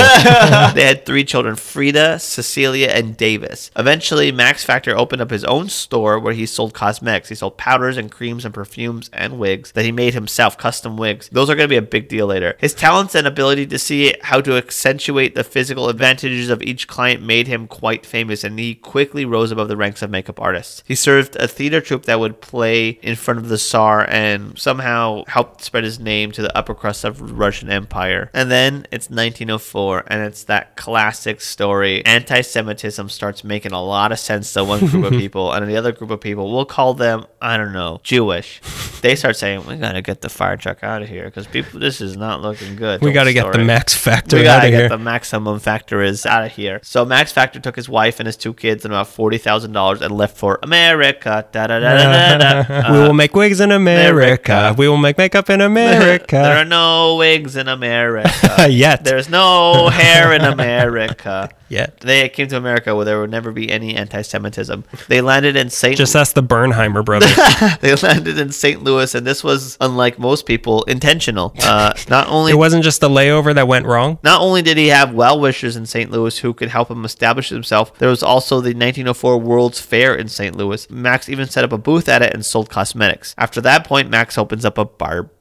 B: had three children Frida, Cecilia, and Davis. Eventually, Max Factor opened up his own store where he sold cosmetics. He sold powders and creams and perfumes and wigs that he made himself, custom wigs. Those are going to be a big deal later. His talents and ability to see how to accentuate the physical advantages of each client made him quite famous, and he quickly rose above the ranks of makeup artists. He served a theater troupe that would play in front of the Tsar and somehow helped spread his name to the upper crust of the Russian Empire. And then it's 1904, and it's that classic story. Anti Semitism starts making a lot of sense to one group of people, and the other group of people, we'll call them, I don't know, Jewish. They start saying, We gotta get the fire truck out of here because people, this is not looking good.
A: we got to
B: Old
A: get the. Max Factor
B: We
A: out
B: gotta
A: of
B: get
A: here.
B: the maximum factor is out of here. So Max Factor took his wife and his two kids and about forty thousand dollars and left for America. Da, da, da,
A: we will make wigs in America.
B: America.
A: We will make makeup in America.
B: there are no wigs in America.
A: Yet.
B: There's no hair in America.
A: Yet.
B: They came to America where there would never be any anti-Semitism. They landed in St.
A: Just ask the Bernheimer brothers.
B: they landed in St. Louis, and this was, unlike most people, intentional. Uh, not only
A: it wasn't just a layover that went wrong.
B: Not only did he have well wishers in St. Louis who could help him establish himself, there was also the 1904 World's Fair in St. Louis. Max even set up a booth at it and sold cosmetics. After that point, Max opens up a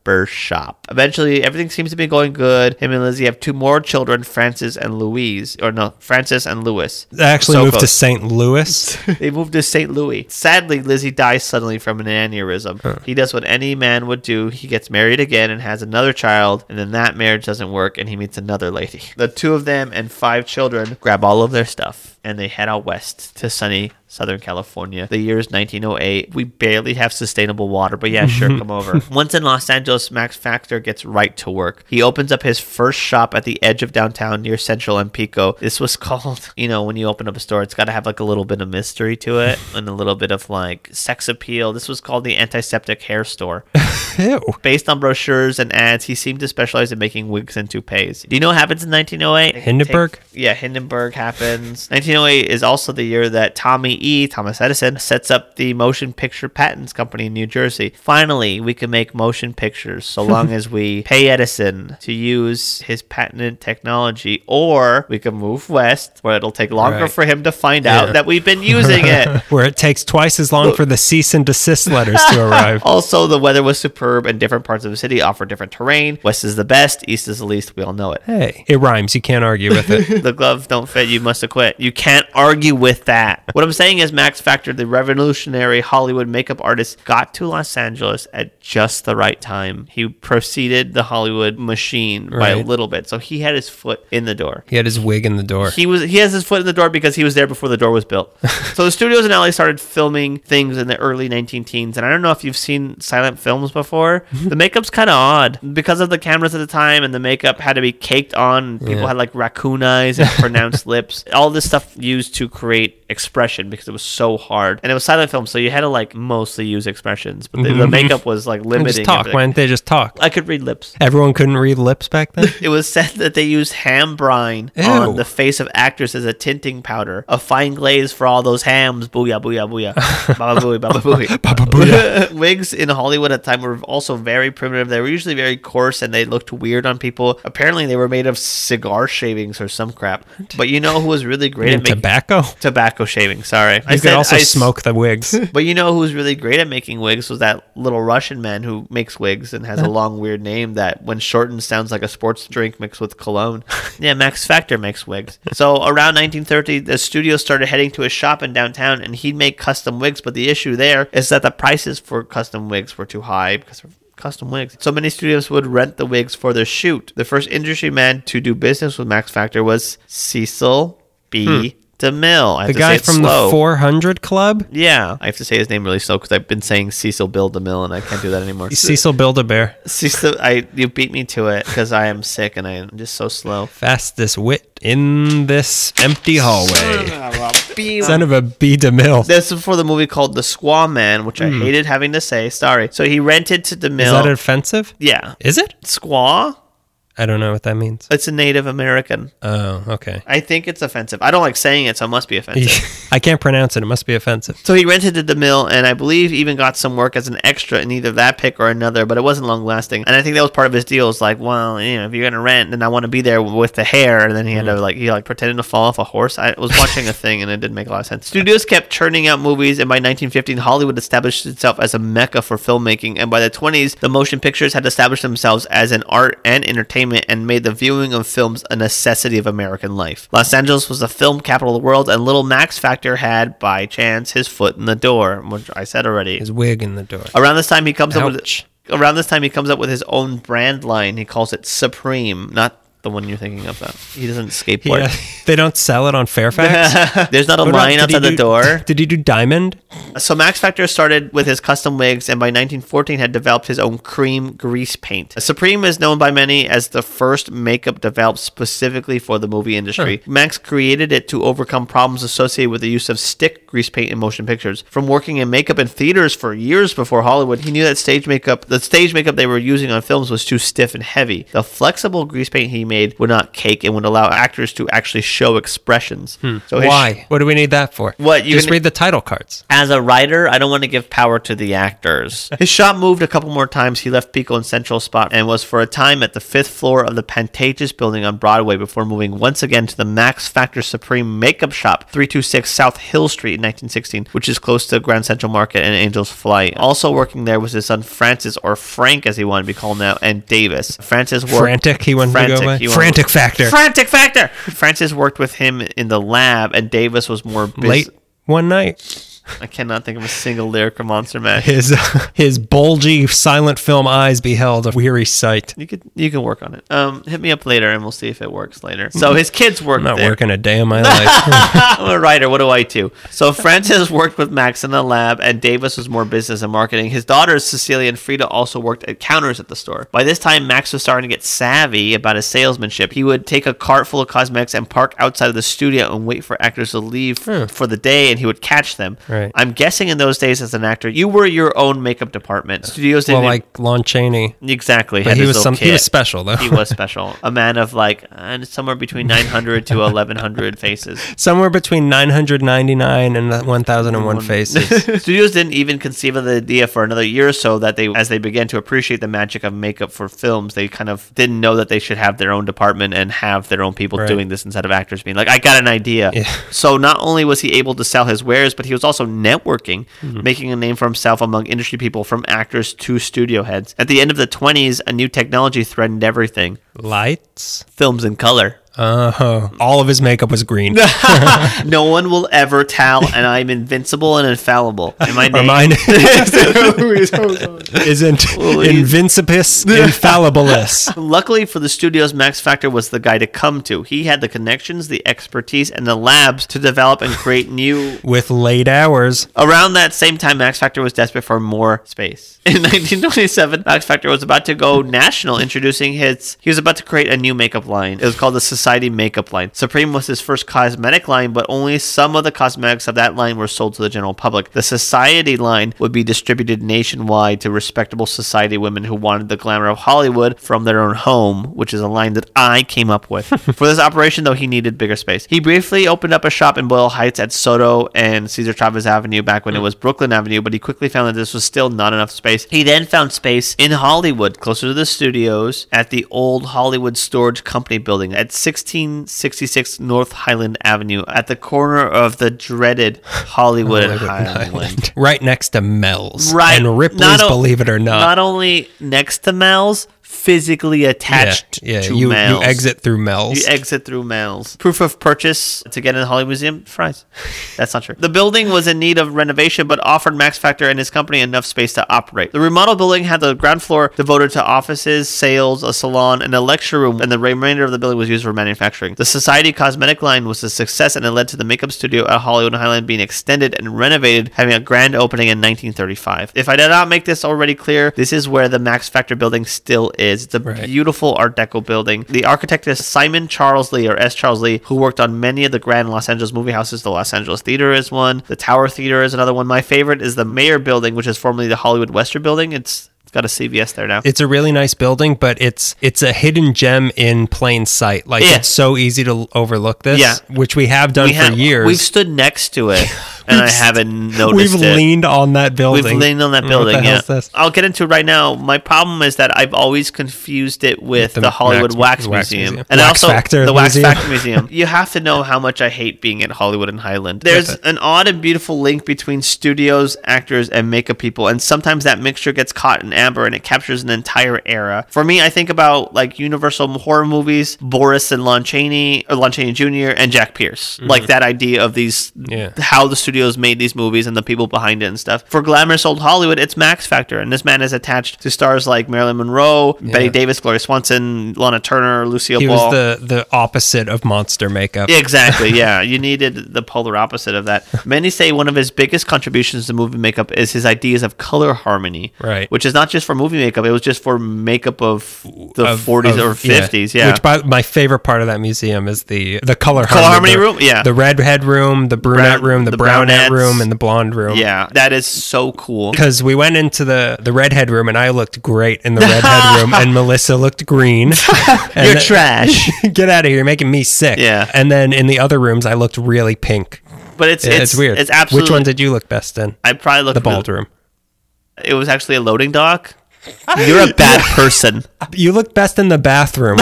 B: barber shop. Eventually, everything seems to be going good. Him and Lizzie have two more children, Francis and Louise. Or no, Francis and Louis.
A: They actually
B: So
A: moved to. St. Louis.
B: They moved to St. Louis. Sadly, Lizzie dies suddenly from an aneurysm. He does what any man would do. He gets married again and has another child, and then that marriage doesn't work, and he meets another lady. The two of them and five children grab all of their stuff and they head out west to sunny Southern California. The year is 1908. We barely have sustainable water, but yeah, sure, come over. Once in Los Angeles, Max Factor gets right to work. He opens up his first shop at the edge of downtown near Central and Pico. This was called, you know, when you open up a store, it's got to have like a little bit of mystery to it and a little bit of like sex appeal. This was called the Antiseptic Hair Store.
A: Ew.
B: Based on brochures and ads, he seemed to specialize in making wigs and toupees. Do you know what happens in 1908?
A: Hindenburg?
B: Take- yeah, Hindenburg happens. 1908 is also the year that Tommy E. Thomas Edison sets up the Motion Picture Patents Company in New Jersey. Finally, we can make motion pictures so long as we pay Edison to use his patented technology, or we can move west where it'll take longer
A: Right.
B: for him to find out that we've been using it.
A: Where it takes twice as long for the cease and desist letters to arrive.
B: Also, the weather was superb, and different parts of the city offer different terrain. West is the best, east is the least. We all know it.
A: Hey, it rhymes. You can't argue with it.
B: the gloves don't fit, you must have quit. You can't argue with that. What I'm saying is, Max Factor, the revolutionary Hollywood makeup artist, got to Los Angeles at just the right time. He preceded the Hollywood machine by a little bit, so he had his foot in the door.
A: He had his wig in the door.
B: He was he has his foot in the door because he was there before the door was built. so the studios in LA started filming things in the early 19 teens, and I don't know if you've seen silent films before. the makeup's kind of odd because of the cameras at the time, and the makeup had to be caked on. and People
A: Yeah.
B: had like raccoon eyes and pronounced lips. All this stuff used to create expression because it was so hard, and it was silent film, so you had to like mostly use expressions, but the, the mm-hmm. makeup was like limiting.
A: just talk. Why didn't they just talk?
B: I could read lips.
A: Everyone couldn't read lips back then.
B: It was said that they used ham brine
A: Ew.
B: on the face of actors as a tinting powder, a fine glaze for all those hams. Booyah, booyah, booyah. Baba booey, baba booey.
A: Baba booyah.
B: Wigs in Hollywood at the time were also very primitive. They were usually very coarse and they looked weird on people. Apparently, they were made of cigar shavings or some crap. But you know who was really great at
A: Tobacco.
B: tobacco shaving? Sorry,
A: You could also smoke the wigs.
B: but you know who's really great at making wigs was that little Russian man who makes wigs and has a uh-huh. long weird name that when shortened sounds like a sports drink mixed with cologne. Yeah, Max Factor makes wigs. So around 1930, the studio started heading to a shop in downtown and he'd make custom wigs, but the issue there is that the prices for custom wigs were too high because of custom wigs. So many studios would rent the wigs for their shoot. The first industry man to do business with Max Factor was Cecil B. DeMille. Hmm. I
A: The guy from
B: slow.
A: the 400 Club?
B: Yeah, I have to say his name really slow because I've been saying Cecil Bill DeMille and I can't do that anymore.
A: Cecil Build-A-Bear.
B: Cecil, I you beat me to it because I am sick and I am just so slow.
A: Fastest wit in this empty hallway.
B: Be-
A: Son of a B. DeMille.
B: This is for the movie called The Squaw Man, which I hmm. hated having to say. Sorry. So he rented to DeMille.
A: Is that offensive?
B: yeah.
A: Is it?
B: Squaw?
A: I don't know what that means.
B: It's a Native American.
A: Oh, okay.
B: I think it's offensive. I don't like saying it, so it must be offensive.
A: I can't pronounce it. It must be offensive.
B: so he rented the mill, and I believe even got some work as an extra in either that pick or another, but it wasn't long lasting. And I think that was part of his deal. It's like, well, you know, if you're gonna rent, then I want to be there with the hair. And then he had to mm. like he like pretended to fall off a horse. I was watching a thing, and it didn't make a lot of sense. Studios kept churning out movies, and by 1915, Hollywood established itself as a mecca for filmmaking. And by the 20s, the motion pictures had established themselves as an art and entertainment, and made the viewing of films a necessity of American life. Los Angeles was the film capital of the world, and little Max Factor had, by chance, his foot in the door, which I said already.
A: His wig in the door.
B: Around this time, he comes up with around this time he comes up with his own brand line. He calls it Supreme, not the one you're thinking of. Though he doesn't skateboard.
A: Yeah, they don't sell it on Fairfax.
B: There's not a
A: What about-
B: line
A: did he
B: outside the
A: do-
B: door.
A: Did he do Diamond?
B: So Max Factor started with his custom wigs, and by 1914 had developed his own cream grease paint. Supreme is known by many as the first makeup developed specifically for the movie industry. Max created it to overcome problems associated with the use of stick grease paint in motion pictures. From working in makeup in theaters for years before Hollywood, he knew that stage makeup, the stage makeup they were using on films was too stiff and heavy. The flexible grease paint he made would not cake and would allow actors to actually show expressions. Hmm. So his-
A: Why? What do we need that for?
B: What, you
A: Just
B: gonna-
A: read the title cards.
B: as a writer, I don't want to give power to the actors. His shop moved a couple more times. He left Pico in Central Spot and was for a time at the fifth floor of the Pantages building on Broadway before moving once again to the Max Factor Supreme Makeup Shop, 326 South Hill Street in 1916, which is close to Grand Central Market and Angel's Flight. Also working there was his son Francis, or Frank as he wanted to be called now, and Davis. Francis worked
A: Frantic, he wanted to go by?
B: Wanted-
A: Frantic Factor.
B: Frantic Factor. Francis worked with him in the lab, and Davis was more bus-
A: Late one night,
B: I cannot think of a single lyric from Monster Mash.
A: his his bulgy silent film eyes beheld a weary sight.
B: You could you can work on it. Um, hit me up later and we'll see if it works later. So his kids work
A: I'm not
B: there.
A: working a day in my life.
B: I'm a writer. What do I do? So Francis worked with Max in the lab, and Davis was more business and marketing. His daughters Cecilia and Frida also worked at counters at the store. By this time, Max was starting to get savvy about his salesmanship. He would take a cart full of cosmetics and park outside of the studio and wait for actors to leave for the day, and he would catch them.
A: Right.
B: I'm guessing in those days as an actor, you were your own makeup department. Studios didn't
A: well, like Lon Chaney.
B: exactly.
A: But he was some. He was special though.
B: He was special. A man of like uh, somewhere between 900 to 1100 faces.
A: Somewhere between 999 and 1001 faces.
B: Studios didn't even conceive of the idea for another year or so that they, as they began to appreciate the magic of makeup for films, they kind of didn't know that they should have their own department and have their own people
A: Right.
B: doing this instead of actors being like, I got an idea.
A: Yeah.
B: So not only was he able to sell his wares, but he was also networking,
A: Mm-hmm.
B: making a name for himself among industry people from actors to studio heads. At the end of the 20s, a new technology threatened everything
A: Lights.
B: films in color.
A: Oh, all of his makeup was green.
B: no one will ever tell, and I'm invincible and infallible. And my
A: Or
B: name
A: mine isn't Invincipus Infallibilis.
B: Luckily for the studios, Max Factor was the guy to come to. He had the connections, the expertise, and the labs to develop and create new.
A: With late hours.
B: Around that same time, Max Factor was desperate for more space. In 1927, Max Factor was about to go national, introducing his. He was about to create a new makeup line. It was called the Society Makeup Line. Supreme was his first cosmetic line, but only some of the cosmetics of that line were sold to the general public. The Society line would be distributed nationwide to respectable society women who wanted the glamour of Hollywood from their own home, which is a line that I came up with. For this operation, though, he needed bigger space. He briefly opened up a shop in Boyle Heights at Soto and Cesar Chavez Avenue back when it mm. was Brooklyn Avenue, but he quickly found that this was still not enough space. He then found space in Hollywood, closer to the studios, at the old Hollywood Storage Company building at 1666 North Highland Avenue, at the corner of the dreaded Hollywood and Highland.
A: Right next to Mel's.
B: Right.
A: And Ripley's,
B: Not o-
A: believe it or not.
B: Not only next to Mel's, physically attached
A: yeah,
B: to
A: you,
B: Mel's.
A: you exit through Mel's.
B: You exit through Mel's. Proof of purchase to get in the Hollywood Museum? Fries. That's not true. The building was in need of renovation, but offered Max Factor and his company enough space to operate. The remodeled building had the ground floor devoted to offices, sales, a salon, and a lecture room, and the remainder of the building was used for manufacturing. The Society cosmetic line was a success, and it led to the makeup studio at Hollywood Highland being extended and renovated, having a grand opening in 1935. If I did not make this already clear, this is where the Max Factor building still is. It's a
A: Right.
B: beautiful Art Deco building. The architect is Simon Charles Lee, or S. Charles Lee, who worked on many of the grand Los Angeles movie houses. The Los Angeles Theater is one. The Tower Theater is another one. My favorite is the Mayer Building, which is formerly the Hollywood Western Building. It's it's got a CVS there now.
A: It's a really nice building, but it's it's a hidden gem in plain sight. Like
B: Yeah.
A: it's so easy to overlook this,
B: Yeah.
A: which we have done
B: we
A: for
B: have,
A: years.
B: We've stood next to it, and I haven't noticed
A: We've
B: it.
A: leaned on that building.
B: We've leaned on that building. Yeah? I'll get into it right now. My problem is that I've always confused it with
A: the
B: the, Hollywood
A: Wax-
B: Wax,
A: Wax
B: Museum,
A: Museum.
B: and
A: Wax
B: also
A: Factor
B: the Wax
A: Museum.
B: Factor Museum. You have to know how much I hate being at Hollywood and Highland. There's an odd and beautiful link between studios, actors, and makeup people, and sometimes that mixture gets caught in amber and it captures an entire era. For me, I think about like Universal horror movies, Boris and Lon Chaney, or Lon Chaney Jr. and Jack Pierce, like that idea of these
A: Mm-hmm. Yeah.
B: how the studios made these movies and the people behind it and stuff. For glamorous old Hollywood, it's Max Factor, and this man is attached to stars like Marilyn Monroe, Bette Davis, Gloria Swanson, Lana Turner, Lucille
A: he
B: Ball.
A: was the the opposite of monster makeup.
B: Exactly, yeah. You needed the polar opposite of that. Many say one of his biggest contributions to movie makeup is his ideas of color harmony.
A: Right.
B: Which is not just for movie makeup, it was just for makeup of the
A: Of-
B: 40s
A: of-
B: or 50s, yeah.
A: Which by, my favorite part of that museum is the the color,
B: Color harmony
A: the-
B: room? Yeah.
A: The redhead room, the brunette
B: Brown-
A: room, the,
B: the
A: brunette room, and the blonde room.
B: yeah, that is so cool.
A: Because we went into the the redhead room and I looked great in the redhead room, and Melissa looked green.
B: You're trash.
A: Get out of here! You're making me sick.
B: Yeah.
A: And then in the other rooms, I looked really pink.
B: But it's, it's,
A: it's, weird.
B: It's absolutely.
A: Which one did you look best in?
B: I probably looked
A: The bald room.
B: It was actually a loading dock. You're a bad person.
A: You looked best in the bathroom,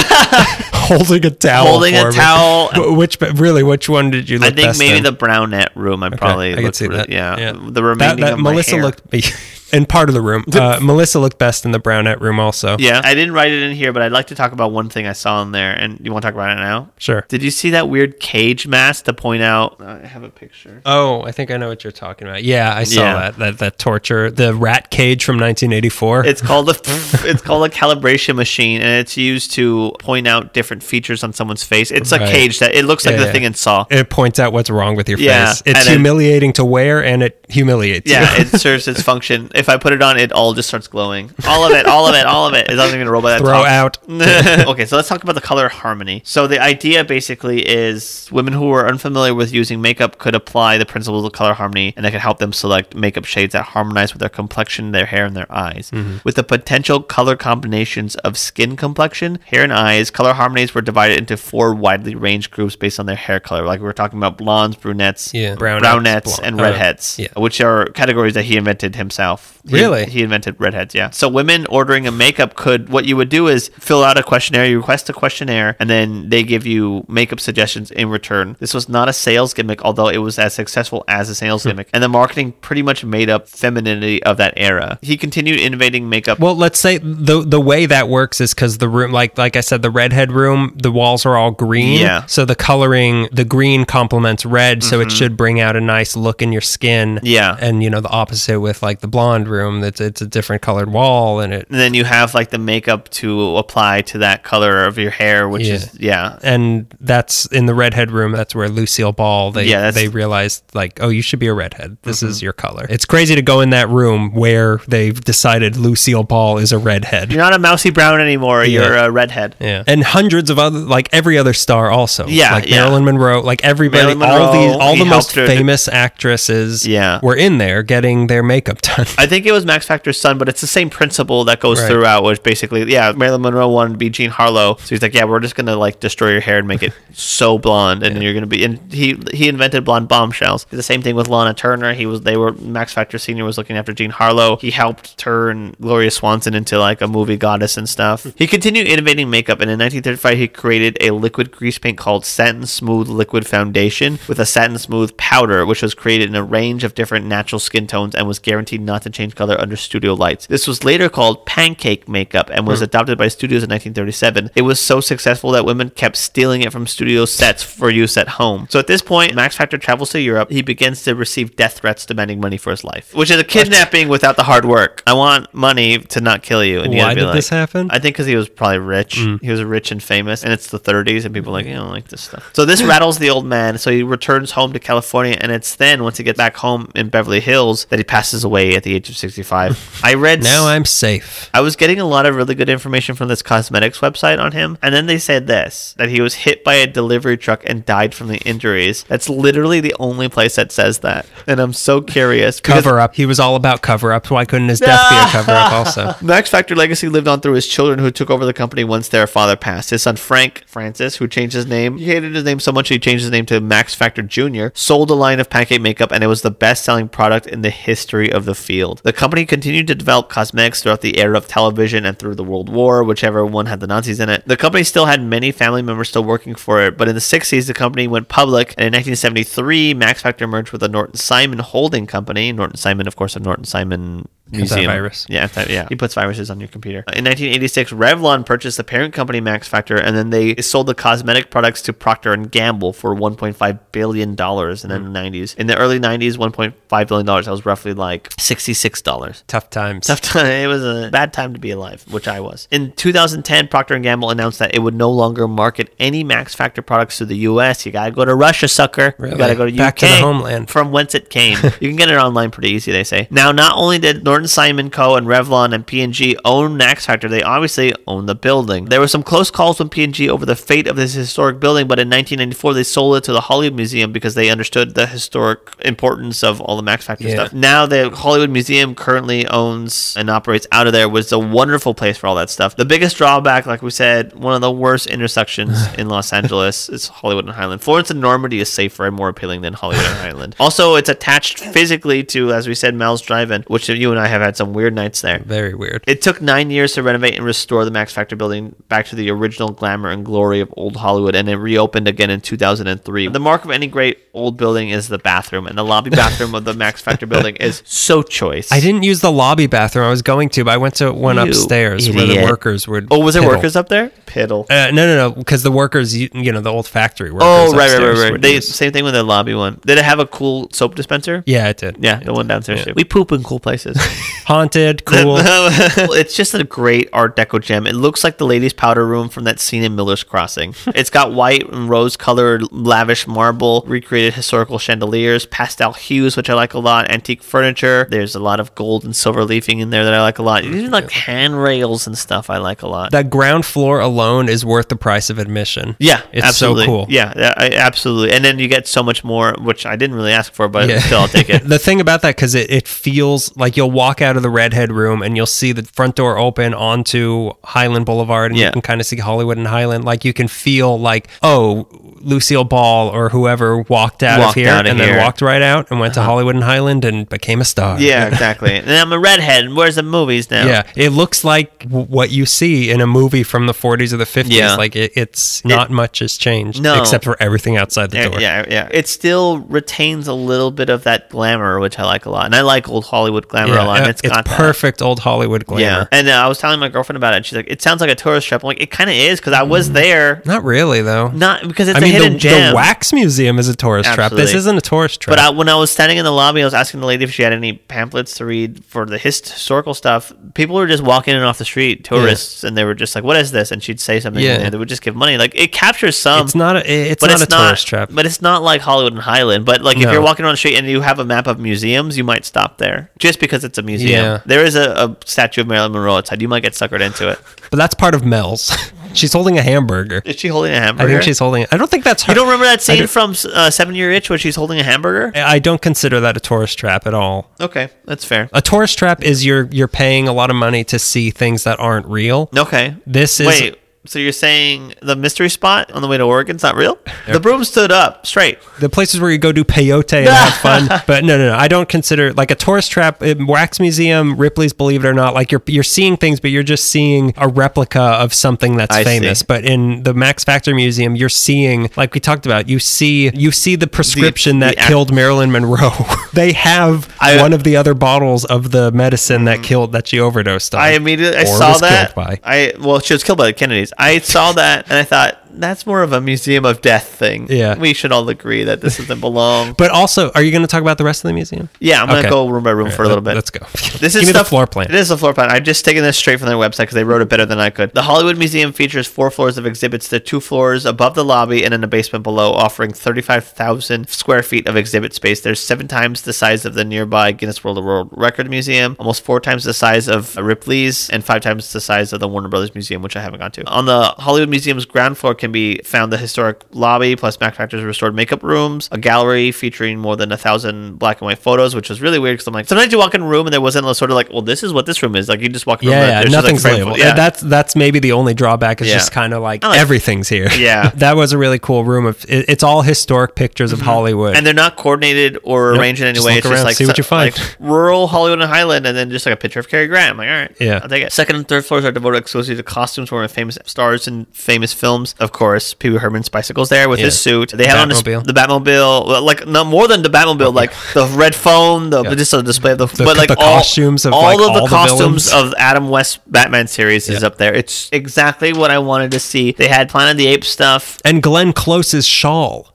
A: holding a towel.
B: Holding a
A: me.
B: towel.
A: Wh- Which, but really, which one did you look
B: I think
A: best
B: maybe
A: in?
B: the brownette room. I probably
A: I could
B: looked
A: see
B: really-
A: that.
B: Yeah, the remaining
A: that
B: of my
A: Melissa
B: hair.
A: looked in part of the room. Uh, Melissa looked best in the brownette room, also.
B: Yeah, I didn't write it in here, but I'd like to talk about one thing I saw in there. And you want to talk about it now?
A: Sure.
B: Did you see that weird cage mask to point out? I have a picture.
A: Oh, I think I know what you're talking about. Yeah, I saw
B: Yeah.
A: that. That that torture, the rat cage from 1984.
B: It's called a it's called a calibration machine, and it's used to point out different features on someone's face. It's a cage that it looks like
A: Yeah,
B: the
A: yeah.
B: thing in Saw.
A: it points out what's wrong with your
B: Yeah,
A: face. It's humiliating to wear, and it humiliates
B: Yeah, it serves its function. If I put it on, it all just starts glowing. All of it, all of it, all of it. It doesn't even a robot that
A: Throw
B: talks.
A: out.
B: okay, so let's talk about the color harmony. So the idea basically is women who are unfamiliar with using makeup could apply the principles of color harmony, and that could help them select makeup shades that harmonize with their complexion, their hair, and their eyes.
A: Mm-hmm.
B: With the potential color combinations of skin complexion, hair, and eyes, color harmonies were divided into four widely ranged groups based on their hair color. Like we were talking about blondes, brunettes,
A: Yeah,
B: brunettes,
A: brunettes, blonde-
B: and
A: uh,
B: redheads,
A: yeah.
B: which are categories that he invented himself. He-
A: Really?
B: he invented redheads, yeah. So women ordering a makeup could what you would do is fill out a questionnaire, you request a questionnaire, and then they give you makeup suggestions in return. This was not a sales gimmick, although it was as successful as a sales
A: Hmm.
B: gimmick. And the marketing pretty much made up femininity of that era. He continued innovating makeup.
A: Well, let's say the the way that works is because the room, like like I said, the redhead room, the walls are all green.
B: Yeah.
A: So the coloring, the green complements red, so it should bring out a nice look in your skin.
B: Mm-hmm. Yeah.
A: And you know the opposite with like the blonde room, that's it's a different colored wall, and it
B: and then you have like the makeup to apply to that color of your hair, which
A: Yeah.
B: is yeah.
A: and that's in the redhead room. That's where Lucille Ball they
B: Yeah, Mm-hmm.
A: they realized like, oh, you should be a redhead. This is your color. It's crazy to go in that room where they've decided Lucille Ball is a redhead.
B: You're not a mousy brown anymore. You're a redhead.
A: Yeah, and hundreds of other, like every other star, also.
B: Yeah,
A: like
B: yeah.
A: Marilyn Monroe, like everybody, all
B: Monroe,
A: these, all the most
B: her to-
A: famous actresses,
B: Yeah.
A: were in there getting their makeup done.
B: I think it was Max Factor's son, but it's the same principle that goes
A: Right.
B: throughout, which basically, yeah, Marilyn Monroe wanted to be Jean Harlow. So he's like, yeah, we're just going to like destroy your hair and make it so blonde. And you're going to be, and he, he invented blonde bombshells. The same thing with Lana Turner. He was, they were, Max Factor Sr. was looking after Jean Harlow. He helped turn Gloria Swanson into like a movie goddess and stuff. He continued innovating makeup. And in 1935, he created a liquid grease paint called Satin Smooth Liquid Foundation with a satin smooth powder, which was created in a range of different natural skin tones and was guaranteed not to change color under studio lights. This was later called pancake makeup and was adopted by studios in 1937. It was so successful that women kept stealing it from studio sets for use at home. So at this point, Max Factor travels to Europe. He begins to receive death threats demanding money for his life, which is a kidnapping without the hard work. I want money to not kill you. And you
A: Why did
B: like-
A: this happen?
B: I think because he was probably rich.
A: Mm.
B: He was rich and famous, and it's the 30s, and people are like, mm-hmm. you don't like this stuff. So this rattles the old man. So he returns home to California, and it's then once he gets back home in Beverly Hills that he passes away at the age of 65. I read
A: now I'm safe.
B: I was getting a lot of really good information from this cosmetics website on him, and then they said this that he was hit by a delivery truck and died from the injuries. That's literally the only place that says that, and I'm so curious.
A: Cover up. He was all about cover ups. Why couldn't his death be a cover up also?
B: Max Factor legacy lived on through his children who took over the company once their father passed. His son Frank Francis, who changed his name, he hated his name so much he changed his name to Max Factor Jr., sold a line of pancake makeup and it was the best selling product in the history of the field. The company continued to develop cosmetics throughout the era of television and through the World War, whichever one had the Nazis in it. The company still had many family members still working for it, but in the 60s, the company went public, and in 1973, Max Factor merged with the Norton Simon Holding Company. Norton Simon, of course, of Norton Simon Museum.
A: Antivirus.
B: Yeah, anti- yeah. He puts viruses on your computer. In 1986, Revlon purchased the parent company Max Factor, and then they sold the cosmetic products to Procter and Gamble for 1.5 billion dollars. In the hmm. 90s, in the early 90s, 1.5 billion dollars. That was roughly like 66 dollars.
A: Tough times.
B: Tough time. It was a bad time to be alive, which I was. In 2010, Procter and Gamble announced that it would no longer market any Max Factor products to the U.S. You gotta go to Russia, sucker.
A: Really?
B: You gotta go to
A: Back to the homeland.
B: from whence it came. you can get it online pretty easy, they say. Now, not only did Simon Co. and Revlon and P&G own Max Factor, they obviously own the building. There were some close calls with P&G over the fate of this historic building, but in 1994 they sold it to the Hollywood Museum because they understood the historic importance of all the Max Factor
A: Yeah.
B: stuff. Now the Hollywood Museum currently owns and operates out of there, was a wonderful place for all that stuff. The biggest drawback, like we said, one of the worst intersections in Los Angeles is Hollywood and Highland. Florence and Normandy is safer and more appealing than Hollywood and Highland. Also, it's attached physically to, as we said, Mel's Drive-In, which you and I have had some weird nights there.
A: Very weird.
B: It took nine years to renovate and restore the Max Factor building back to the original glamour and glory of old Hollywood, and it reopened again in 2003. The mark of any great old building is the bathroom, and the lobby bathroom of the Max Factor building is so choice.
A: I didn't use the lobby bathroom. I was going to, but I went to one
B: You
A: upstairs where the workers would.
B: Oh, was there
A: piddle.
B: workers up there? Piddle.
A: Uh, no, no, no, because the workers, you, you know, the old factory workers.
B: Oh, right, right, right, right. They
A: use-
B: same thing with the lobby one. Did it have a cool soap dispenser?
A: yeah, it did.
B: Yeah, the one downstairs.
A: Yeah.
B: too. We poop in cool places.
A: Haunted, cool.
B: it's just a great Art Deco gem. It looks like the ladies' powder room from that scene in Miller's Crossing. it's got white and rose-colored lavish marble, recreated historical chandeliers, pastel hues, which I like a lot, antique furniture. There's a lot of gold and silver leafing in there that I like a lot. Even like handrails and stuff I like a lot.
A: that ground floor alone is worth the price of admission.
B: yeah,
A: it's
B: absolutely.
A: so cool.
B: Yeah, yeah, I, absolutely. And then you get so much more, which I didn't really ask for, but still, I'll take it.
A: the thing about that, because it, it feels like you'll walk out of the redhead room and you'll see the front door open onto Highland Boulevard and
B: Yeah.
A: you can kind of see Hollywood and Highland. Like you can feel like, oh, Lucille Ball or whoever walked out
B: Walked
A: of here
B: out of
A: and
B: here. Uh-huh.
A: then walked right out and went to Hollywood and Highland and became a star.
B: Yeah, exactly. and I'm a redhead. and Where's the movies now?
A: Yeah, it looks like w- what you see in a movie from the 40s or the 50s.
B: Yeah.
A: Like it, it's not much has changed,
B: No.
A: except for everything outside the
B: Yeah,
A: door.
B: yeah, yeah. It still retains a little bit of that glamour, which I like a lot, and I like old Hollywood glamour a lot. And
A: it's,
B: it's got that.
A: perfect old Hollywood glamour.
B: Yeah, and uh, I was telling my girlfriend about it. and She's like, "It sounds like a tourist trap." I'm like, "It kind of is," because I was there.
A: Not really though.
B: Not because it's
A: I
B: a
A: mean,
B: hidden
A: the,
B: gem.
A: the wax museum is a tourist trap. This isn't a tourist trap.
B: But I, when I was standing in the lobby, I was asking the lady if she had any pamphlets to read for the historical stuff. People were just walking in off the street, tourists, and they were just like, "What is this?" And she'd say something,
A: Yeah.
B: and they would just give money. Like it captures some.
A: it's not a, it's not
B: it's
A: a tourist trap.
B: But it's not like Hollywood and Highland. But like if you're walking around the street and you have a map of museums, you might stop there just because it's a museum.
A: Yeah.
B: There is a, a statue of Marilyn Monroe outside. You might get suckered into it.
A: But that's part of Mel's. she's holding a hamburger.
B: Is she holding a hamburger?
A: I think she's holding. I don't think that's her.
B: You don't remember that scene from uh, Seven Year Itch where she's holding a hamburger?
A: I don't consider that a tourist trap at all.
B: Okay, that's fair.
A: A tourist trap is you're you're paying a lot of money to see things that aren't real.
B: Okay.
A: This is
B: Wait, So you're saying the mystery spot on the way to Oregon's not real? The broom stood up straight.
A: the places where you go do peyote and have fun. But no, no, no. I don't consider like a tourist trap. uh, Wax Museum, Ripley's, believe it or not, like you're you're seeing things, but you're just seeing a replica of something that's
B: I
A: famous.
B: see.
A: But in the Max Factor Museum, you're seeing, like we talked about, you see you see the prescription
B: the
A: that
B: act-
A: killed Marilyn Monroe. they have
B: I-
A: one of the other bottles of the medicine that killed that she overdosed on.
B: I immediately I saw that. I well, she was killed by the Kennedys. I saw that and I thought that's more of a museum of death thing.
A: Yeah.
B: we should all agree that this doesn't belong.
A: But also, are you going to talk about the rest of the museum?
B: yeah, I'm gonna
A: Okay.
B: go room by room for a little bit.
A: Let's go.
B: This
A: Give
B: is
A: me
B: stuff,
A: the floor plan.
B: It is a floor plan. I've just taken this straight from their website because they wrote it better than I could. The Hollywood Museum features four floors of exhibits. Are two floors above the lobby and in the basement below, offering 35,000 square feet of exhibit space. There's seven times the size of the nearby Guinness World World Record Museum, almost four times the size of Ripley's, and five times the size of the Warner Brothers Museum, which I haven't gone to. On the Hollywood Museum's ground floor can be found the historic lobby plus Max Factor's restored makeup rooms, a gallery featuring more than a thousand black and white photos, which was really weird because I'm like, sometimes you walk in a room and there wasn't a sort of like, well, this is what this room is. Like you just walk in a room
A: Yeah,
B: and
A: yeah,
B: just, like,
A: nothing's labeled.
B: Yeah.
A: That's that's maybe the only drawback is
B: Yeah.
A: just kind of like,
B: like-
A: everything's here.
B: Yeah.
A: that was a really cool room. Of it, it's all historic pictures of mm-hmm. Hollywood.
B: and they're not coordinated or
A: Nope,
B: arranged in any way. It's just like
A: see what you find.
B: like rural Hollywood and Highland, and then just like a picture of Cary Grant. I'm like, all right,
A: Yeah.
B: I'll take it. Second and third floors are devoted exclusively to costumes from famous stars and famous films. Of course, Pee Wee Herman's bicycles there with his suit. They have on
A: Batmobile.
B: the Batmobile, like no more than the Batmobile, like the red phone, the
A: Yeah.
B: just a display of the,
A: The-
B: but like
A: the
B: all,
A: costumes of,
B: all
A: like,
B: of the
A: all the
B: costumes
A: villains.
B: of Adam West Batman series is up there. It's exactly what I wanted to see. They had Planet of the Apes stuff.
A: and Glenn Close's shawl.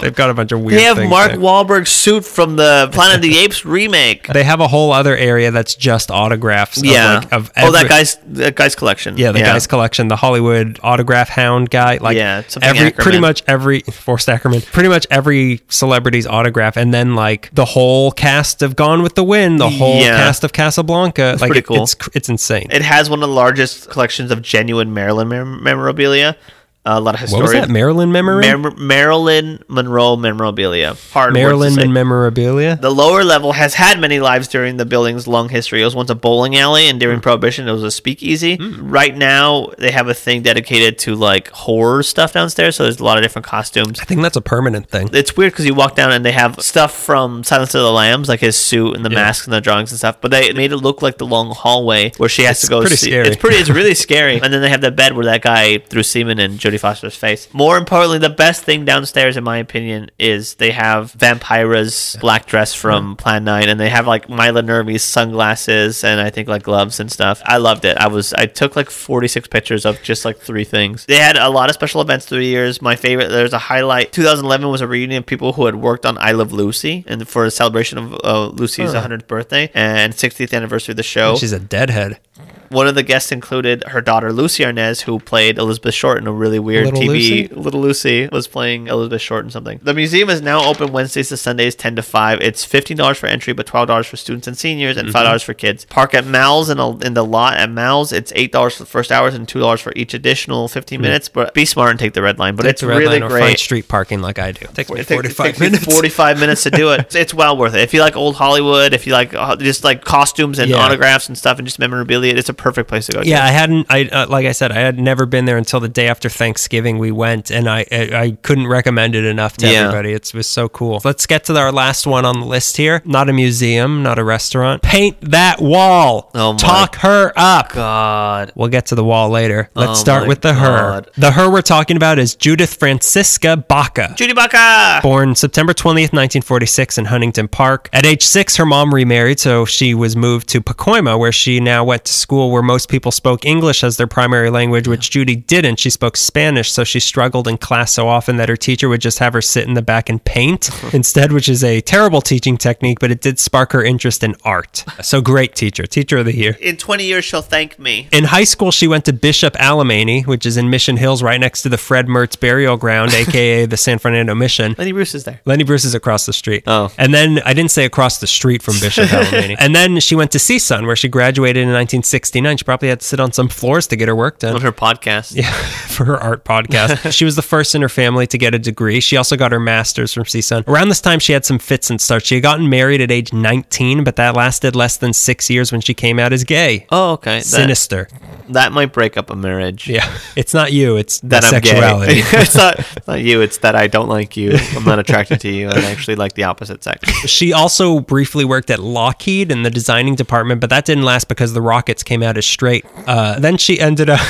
A: They've got a bunch of weird.
B: They have Mark
A: there.
B: Wahlberg's suit from the Planet of the Apes remake.
A: They have a whole other area that's just autographs. Of
B: Yeah.
A: like, of
B: oh, that guy's that guy's collection.
A: Yeah, the guy's collection, the Hollywood autograph hound guy. Like
B: Yeah,
A: every pretty much every Forrest Ackerman, pretty much every celebrity's autograph, and then like the whole cast of Gone with the Wind, the whole
B: Yeah.
A: cast of Casablanca. like
B: pretty
A: it-
B: cool.
A: It's it's insane.
B: It has one of the largest collections of genuine Marilyn mem- memorabilia. A lot of
A: what
B: historians.
A: was that? Marilyn memory.
B: Mar- Marilyn Monroe memorabilia. Hard
A: Marilyn
B: words to say.
A: memorabilia.
B: The lower level has had many lives during the building's long history. It was once a bowling alley, and
A: Hmm.
B: during Prohibition, it was a speakeasy. Right now, they have a thing dedicated to like horror stuff downstairs. So there's a lot of different costumes.
A: I think that's a permanent thing.
B: It's weird because you walk down and they have stuff from Silence of the Lambs, like his suit and the mask and the drawings and stuff. But they made it look like the long hallway where she has
A: It's
B: to go.
A: pretty
B: see.
A: scary.
B: It's pretty. It's really scary. And then they have that bed where that guy threw semen in Jodie Foster's face. More importantly, the best thing downstairs, in my opinion, is they have Vampira's black dress from Plan Nine, and they have like Maila Nurmi's sunglasses and I think like gloves and stuff. I loved it. I was I took like 46 pictures of just like three things. They had a lot of special events through the years. My favorite, there's a highlight. 2011 was a reunion of people who had worked on I Love Lucy, and for a celebration of uh, Lucy's
A: Huh.
B: 100th birthday and 60th anniversary of the show.
A: She's a deadhead.
B: One of the guests included her daughter Lucie Arnaz, who played Elizabeth Short in a really weird
A: Little
B: TV.
A: Lucy?
B: Little Lucy was playing Elizabeth Short in something. The museum is now open Wednesdays to Sundays, ten to five. It's fifteen dollars for entry, but twelve dollars for students and seniors, and five dollars for kids. Park at Mel's in, a, in the lot at Mel's. It's eight dollars for the first hours and two dollars for each additional fifteen minutes. But be smart and take the red line. But
A: Take
B: it's
A: the red
B: really
A: line or find
B: great.
A: street parking like I do. Takes me
B: It takes-
A: 45
B: it takes me
A: minutes.
B: 45 minutes to do it. It's, it's well worth it. If you like old Hollywood, if you like uh, just like costumes and
A: Yeah.
B: autographs and stuff and just memorabilia, it's a perfect place to go. to.
A: Yeah, I hadn't. I uh, like I said, I had never been there until the day after Thanksgiving. We went, and I I, I couldn't recommend it enough to
B: Yeah.
A: everybody. It's, it was so cool. Let's get to our last one on the list here. Not a museum, not a restaurant. Paint that wall.
B: Oh my
A: Talk her up.
B: God.
A: We'll get to the wall later. Let's
B: Oh
A: start with the
B: God.
A: her. The her we're talking about is Judith Francisca Baca.
B: Judy Baca.
A: Born September 20th, 1946, in Huntington Park. At age six, her mom remarried, so she was moved to Pacoima, where she now went to school where most people spoke English as their primary language, which Judy didn't. She spoke Spanish, so she struggled in class so often that her teacher would just have her sit in the back and paint instead, which is a terrible teaching technique, but it did spark her interest in art. So great teacher, teacher of the year.
B: In 20 years, she'll thank me.
A: In high school, she went to Bishop Alemany, which is in Mission Hills, right next to the Fred Mertz Burial Ground, aka the San Fernando Mission.
B: Lenny Bruce is there.
A: Lenny Bruce is across the street.
B: Oh.
A: And then I didn't say across the street from Bishop Alemany. And then she went to CSUN, where she graduated in 69. She probably had to sit on some floors to get her work done.
B: On her podcast.
A: Yeah, for her art podcast. she was the first in her family to get a degree. She also got her master's from CSUN. Around this time, she had some fits and starts. She had gotten married at age 19, but that lasted less than six years when she came out as gay.
B: Oh, okay.
A: Sinister.
B: that might break up a marriage.
A: Yeah. It's not you, it's the
B: That I'm
A: sexuality.
B: gay. it's, not, it's not you. It's that I don't like you. I'm not attracted to you. I actually like the opposite sex.
A: She also briefly worked at Lockheed in the designing department, but that didn't last because the rockets came out as straight. Uh, then she ended up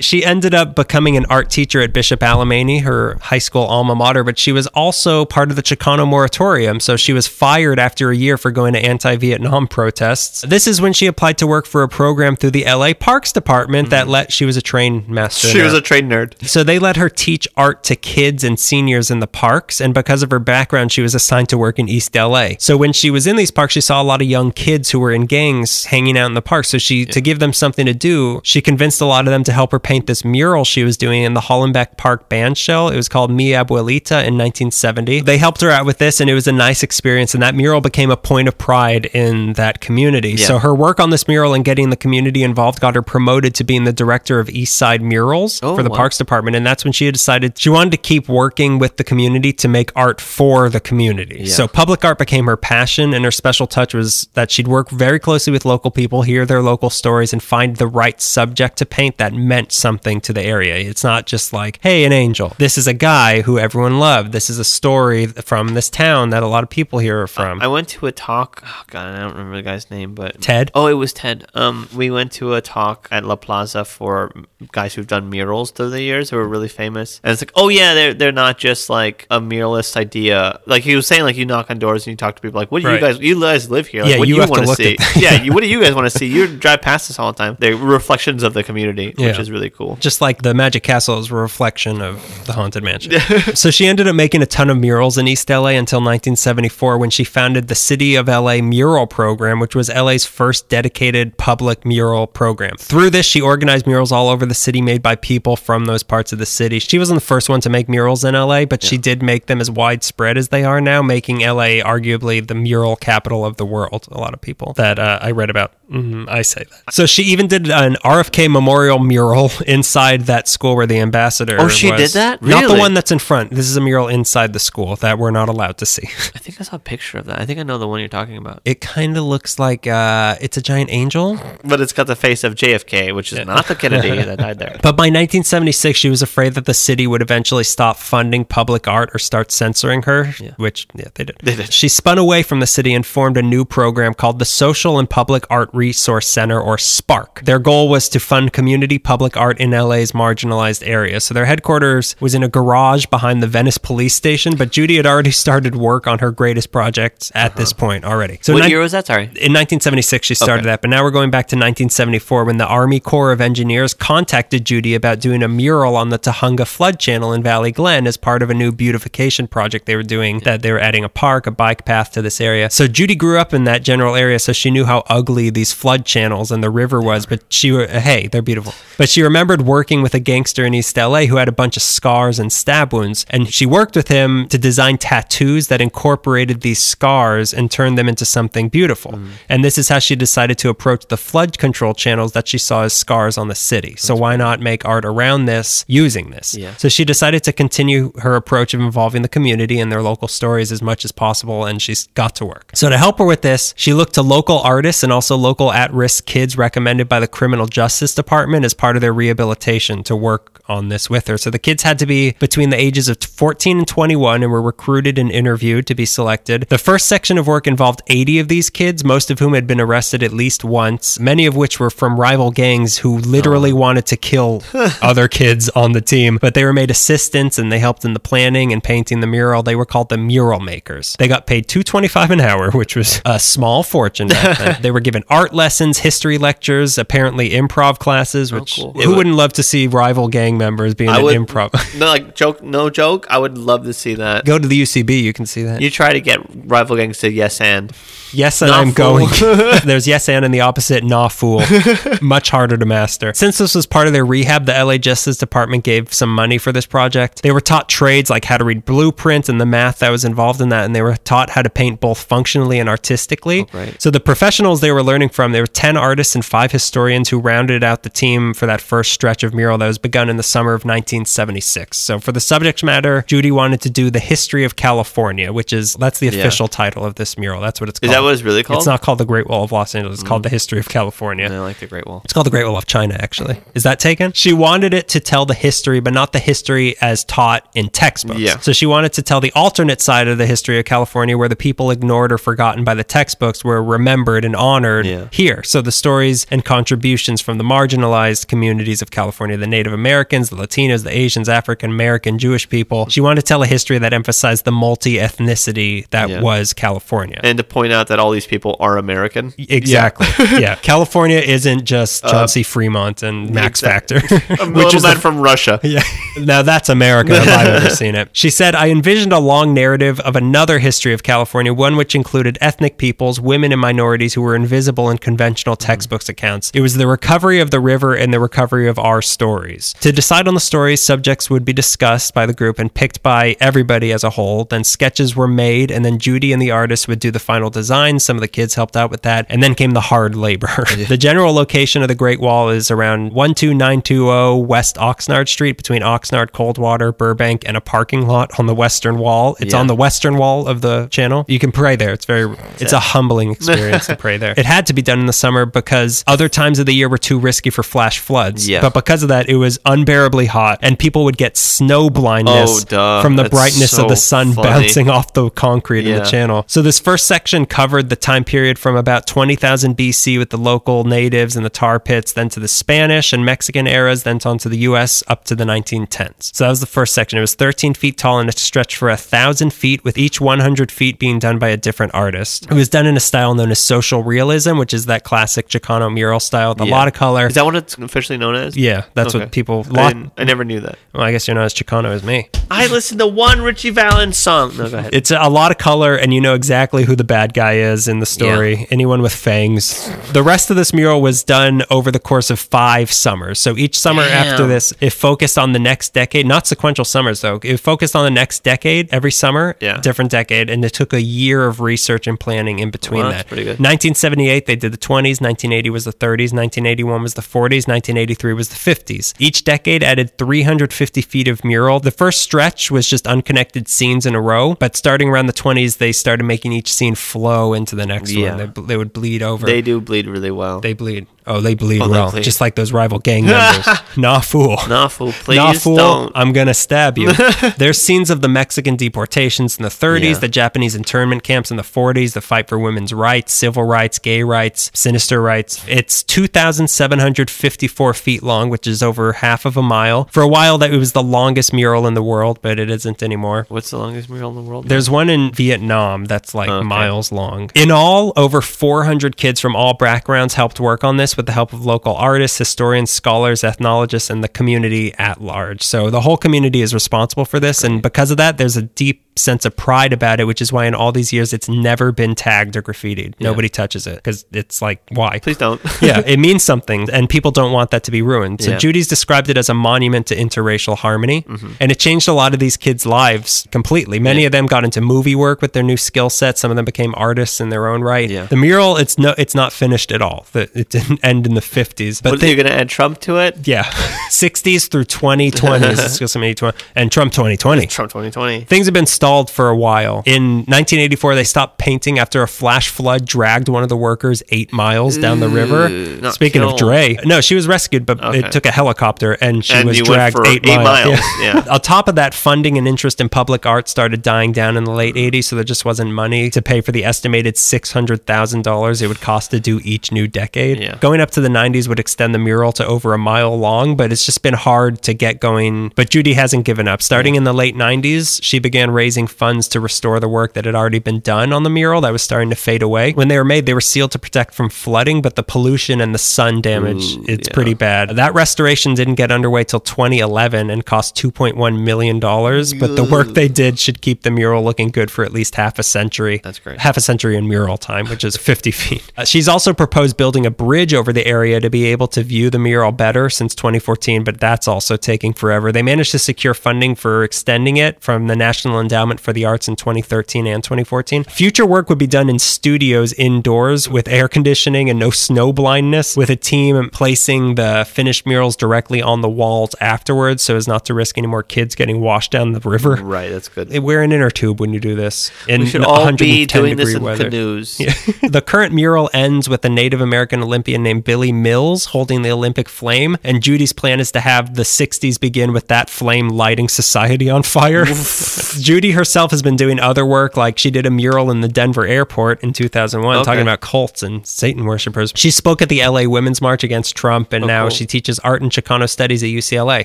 A: she ended up becoming an art teacher at Bishop Alemany, her high school alma mater. But she was also part of the Chicano moratorium, so she was fired after a year for going to anti-Vietnam protests. This is when she applied to work for a program through the LA Parks Department that mm-hmm. let she was a trained master.
B: She
A: in
B: was a trained nerd.
A: So they let her teach art to kids and seniors in the parks. And because of her background, she was assigned to work in East LA. So when she was in these parks, she saw a lot of young kids who were in gangs hanging out in the park. So she, to give them something to do, she convinced a lot of them to help her paint this mural she was doing in the Hollenbeck Park band shell. It was called Mi Abuelita in 1970. They helped her out with this, and it was a nice experience. And that mural became a point of pride in that community.
B: Yeah.
A: So her work on this mural and getting the community involved got her promoted to being the director of East Side Murals
B: Oh,
A: for the
B: wow.
A: Parks Department. And that's when she had decided she wanted to keep working with the community to make art for the community.
B: Yeah.
A: So public art became her passion, and her special touch was that she'd work very closely with local people, hear their local stories, and find the right subject to paint that meant something to the area. It's not just like, hey, an angel. This is a guy who everyone loved. This is a story from this town that a lot of people here are from.
B: I went to a talk. Oh God, I don't remember the guy's name, but
A: Ted?
B: Oh, it was Ted. Um, we went to a talk at La Plaza for guys who've done murals through the years who are really famous. And it's like, oh yeah, they're they're not just like a muralist idea. Like he was saying, like you knock on doors and you talk to people, like, what do
A: Right.
B: you guys? You guys live here. Like,
A: Yeah,
B: what
A: you
B: do you want to
A: look
B: see?
A: at
B: yeah, you, what do you guys want to see? You drive past this all the time. They're reflections of the community, which is really cool.
A: just like the Magic Castle is a reflection of the Haunted Mansion. so she ended up making a ton of murals in East LA until 1974 when she founded the City of LA Mural Program, which was LA's first dedicated public mural program. Through this, she organized murals all over the city made by people from those parts of the city. She wasn't the first one to make murals in LA, but she did make them as widespread as they are now, making LA arguably the mural capital of the world. A lot of people that uh, I read about, mm, I say that. So she even did an RFK memorial mural inside that school where the ambassador.
B: Oh, she
A: was.
B: did that?
A: Not the one that's in front. This is a mural inside the school that we're not allowed to see.
B: I think I saw a picture of that. I think I know the one you're talking about.
A: It kind of looks like uh, it's a giant angel.
B: But it's got the face of JFK, which is not the Kennedy that died there.
A: But by 1976, she was afraid that the city would eventually stop funding public art or start censoring her, which, yeah, they did.
B: They did.
A: She spun away from the city and formed a new program called the Social and Public Art Resource Center, or SPARC. Their goal was to fund community public art in LA's marginalized area. So their headquarters was in a garage behind the Venice police station, but Judy had already started work on her greatest projects at uh-huh. this point already. So
B: what
A: nine-
B: year was that? Sorry.
A: in 1976 she started
B: Okay.
A: that but now we're going back to 1974 when the army corps of engineers contacted judy about doing a mural on the Tujunga flood channel in valley glen as part of a new beautification project they were doing that they were adding a park a bike path to this area so judy grew up in that general area so she knew how ugly these flood channels and the river was but she were hey they're beautiful but she remembered working with a gangster in east la who had a bunch of scars and stab wounds and she worked with him to design tattoos that incorporated these scars and turned them into something beautiful. Mm. And this is how she decided to approach the flood control channels that she saw as scars on the city. so why not make art around this using this?
B: Yeah.
A: So she decided to continue her approach of involving the community and their local stories as much as possible and she's got to work. So to help her with this, she looked to local artists and also local at-risk kids recommended by the Criminal Justice Department as part of their rehabilitation to work on this with her. So the kids had to be between the ages of 14 and 21 and were recruited and interviewed to be selected. The first section of work involved 80 of these kids, most of whom had been arrested at least once, many of which were from rival gangs who literally oh. wanted to kill other kids on the team, but they were made assistants and they helped in the planning and painting the mural. They were called the mural makers. They got paid 225 an hour, which was a small fortune they were given art lessons, history lectures, apparently improv classes, oh, which
B: cool.
A: it Who
B: would-
A: wouldn't love to see rival gang members being
B: I
A: an
B: would
A: improv?
B: no like joke no joke. I would love to see that.
A: Go to the UCB, you can see that.
B: You try to get rival gangs to yes and.
A: Yes, and
B: Nah,
A: I'm
B: fool.
A: going. There's yes and in the opposite, nah fool. Much harder to master. Since this was part of their rehab, the LA Justice Department gave some money for this project. They were taught trades like how to read blueprints and the math that was involved in that, and they were taught how to paint both functionally and artistically.
B: Oh, great.
A: So the professionals they were learning from, there were 10 artists and five historians who rounded out the team for that first stretch of mural that was begun in the summer of 1976. So for the subject matter, Judy wanted to do the history of California, which is that's the
B: Yeah.
A: official title of this mural. That's what it's called.
B: That what it's really called?
A: It's not called the Great Wall of Los Angeles. It's called mm. the History of California.
B: I like the Great Wall.
A: It's called the Great Wall of China, actually. Mm. Is that taken? She wanted it to tell the history, but not the history as taught in textbooks.
B: Yeah.
A: So she wanted to tell the alternate side of the history of California where the people ignored or forgotten by the textbooks were remembered and honored
B: Yeah.
A: here. So the stories and contributions from the marginalized communities of California, the Native Americans, the Latinos, the Asians, African American, Jewish people. She wanted to tell a history that emphasized the multi ethnicity that
B: Yeah.
A: was California.
B: And to point out that all these people are American.
A: Exactly. Yeah. California isn't just uh, John C. Fremont and Max Factor,
B: A
A: which is
B: man
A: the-
B: from Russia.
A: yeah. Now that's America if I've ever seen it. She said, I envisioned a long narrative of another history of California, one which included ethnic peoples, women, and minorities who were invisible in conventional mm-hmm. textbooks accounts. It was the recovery of the river and the recovery of our stories. To decide on the stories, subjects would be discussed by the group and picked by everybody as a whole. Then sketches were made, and then Judy and the artist would do the final design. Some of the kids helped out with that. And then came the hard labor. the general location of the Great Wall is around 12920 West Oxnard Street between Oxnard, Coldwater, Burbank, and a parking lot on the western wall. It's
B: Yeah.
A: on the western wall of the channel. You can pray there. It's very it's a humbling experience to pray there. It had to be done in the summer because other times of the year were too risky for flash floods.
B: Yeah.
A: But because of that, it was unbearably hot and people would get snow blindness
B: Oh,
A: from the
B: That's
A: brightness of the sun
B: funny.
A: bouncing off the concrete in the channel. So this first section covered the time period from about 20,000 BC with the local natives and the tar pits, then to the Spanish and Mexican eras, then on to the US up to the 1910s. So that was the first section. It was 13 feet tall and it stretched for a thousand feet, with each 100 feet being done by a different artist. It was done in a style known as social realism, which is that classic Chicano mural style with a
B: Yeah.
A: lot of color.
B: Is that what it's officially known as?
A: yeah, that's
B: Okay.
A: what people.
B: I,
A: Lot,
B: didn't- I never knew that.
A: well, I guess you're not as Chicano as me.
B: I listened to one Ritchie Valens song. No, go ahead.
A: It's a lot of color, and you know exactly who the bad guy is in the story. Anyone with fangs. The rest of this mural was done over the course of five summers. So each summer
B: Damn.
A: after this, it focused on the next decade. Not sequential summers though. It focused on the next decade every summer,
B: Yeah.
A: different decade, and it took a year of research and planning in between
B: Wow,
A: that.
B: that's pretty good.
A: 1978, they did the 20s. 1980 was the 30s. 1981 was the 40s. 1983 was the 50s. Each decade added 350 feet of mural. The first stretch was just unconnected scenes in a row, but starting around the 20s, they started making each scene flow into the next
B: Yeah.
A: one. They, they would bleed over.
B: they do bleed really well.
A: They bleed. Oh, they bleed
B: Oh,
A: well, just like those rival gang members. nah, fool.
B: nah, fool, please
A: Nah, fool,
B: don't.
A: I'm gonna stab you. There's scenes of the Mexican deportations in the 30s,
B: Yeah.
A: the Japanese internment camps in the 40s, the fight for women's rights, civil rights, gay rights, sinister rights. It's 2,754 feet long, which is over half of a mile. For a while, that it was the longest mural in the world, but it isn't anymore.
B: What's the longest mural in the world?
A: There's one in Vietnam that's like
B: Okay.
A: miles long. In all, over 400 kids from all backgrounds helped work on this with the help of local artists, historians, scholars, ethnologists, and the community at large. So the whole community is responsible for this. And because of that, there's a deep sense of pride about it, which is why in all these years it's never been tagged or graffitied. Nobody touches it because it's like, why?
B: Please don't.
A: yeah, it means something, and people don't want that to be ruined. So
B: Yeah.
A: Judy's described it as a monument to interracial harmony, and it changed a lot of these kids' lives completely. Many
B: Mm-hmm. Yeah.
A: of them got into movie work with their new skill set. Some of them became artists in their own right.
B: Yeah.
A: The mural, it's no, it's not finished at all. The- It didn't end in the fifties, but
B: What,
A: they,
B: you're gonna add Trump to it?
A: yeah, sixties through twenty twenties. It's just some 20, and Trump twenty twenty.
B: Trump 2020.
A: Things have been stalled for a while. In 1984, they stopped painting after a flash flood dragged one of the workers eight miles down the river. Speaking of
B: killed.
A: Dre, no, she was rescued, but
B: Okay.
A: it took a helicopter and she
B: And
A: was dragged eight,
B: eight
A: miles.
B: miles, yeah.
A: On top of that, funding and interest in public art started dying down in the late 80s, so there just wasn't money to pay for the estimated $600,000 it would cost to do each new decade.
B: Yeah.
A: Going up to the 90s would extend the mural to over a mile long, but it's just been hard to get going. But Judy hasn't given up. Starting in the late 90s, she began raising raising funds to restore the work that had already been done on the mural that was starting to fade away. When they were made, they were sealed to protect from flooding, but the pollution and the sun damage,
B: Ooh,
A: it's
B: yeah.
A: pretty bad. That restoration didn't get underway till 2011 and cost 2.1 million dollars, but the work they did should keep the mural looking good for at least half a century.
B: That's great.
A: Half a century in mural time, which is 50 feet. Uh, she's also proposed building a bridge over the area to be able to view the mural better since 2014, but that's also taking forever. They managed to secure funding for extending it from the National Endowment for the Arts in 2013 and 2014. Future work would be done in studios indoors with air conditioning and no snow blindness, with a team placing the finished murals directly on the walls afterwards so as not to risk any more kids getting washed down the river.
B: Right, that's good.
A: Wear an inner tube when you do this. In
B: we should all be
A: 110
B: doing this in
A: weather.
B: canoes.
A: the current mural ends with a Native American Olympian named Billy Mills holding the Olympic flame, and Judy's plan is to have the 60s begin with that flame lighting society on fire. Judy herself has been doing other work, like she did a mural in the Denver airport in 2001
B: Okay.
A: talking about cults and Satan worshippers. She spoke at the LA Women's March against Trump, and now
B: cool.
A: she teaches art and Chicano studies at UCLA.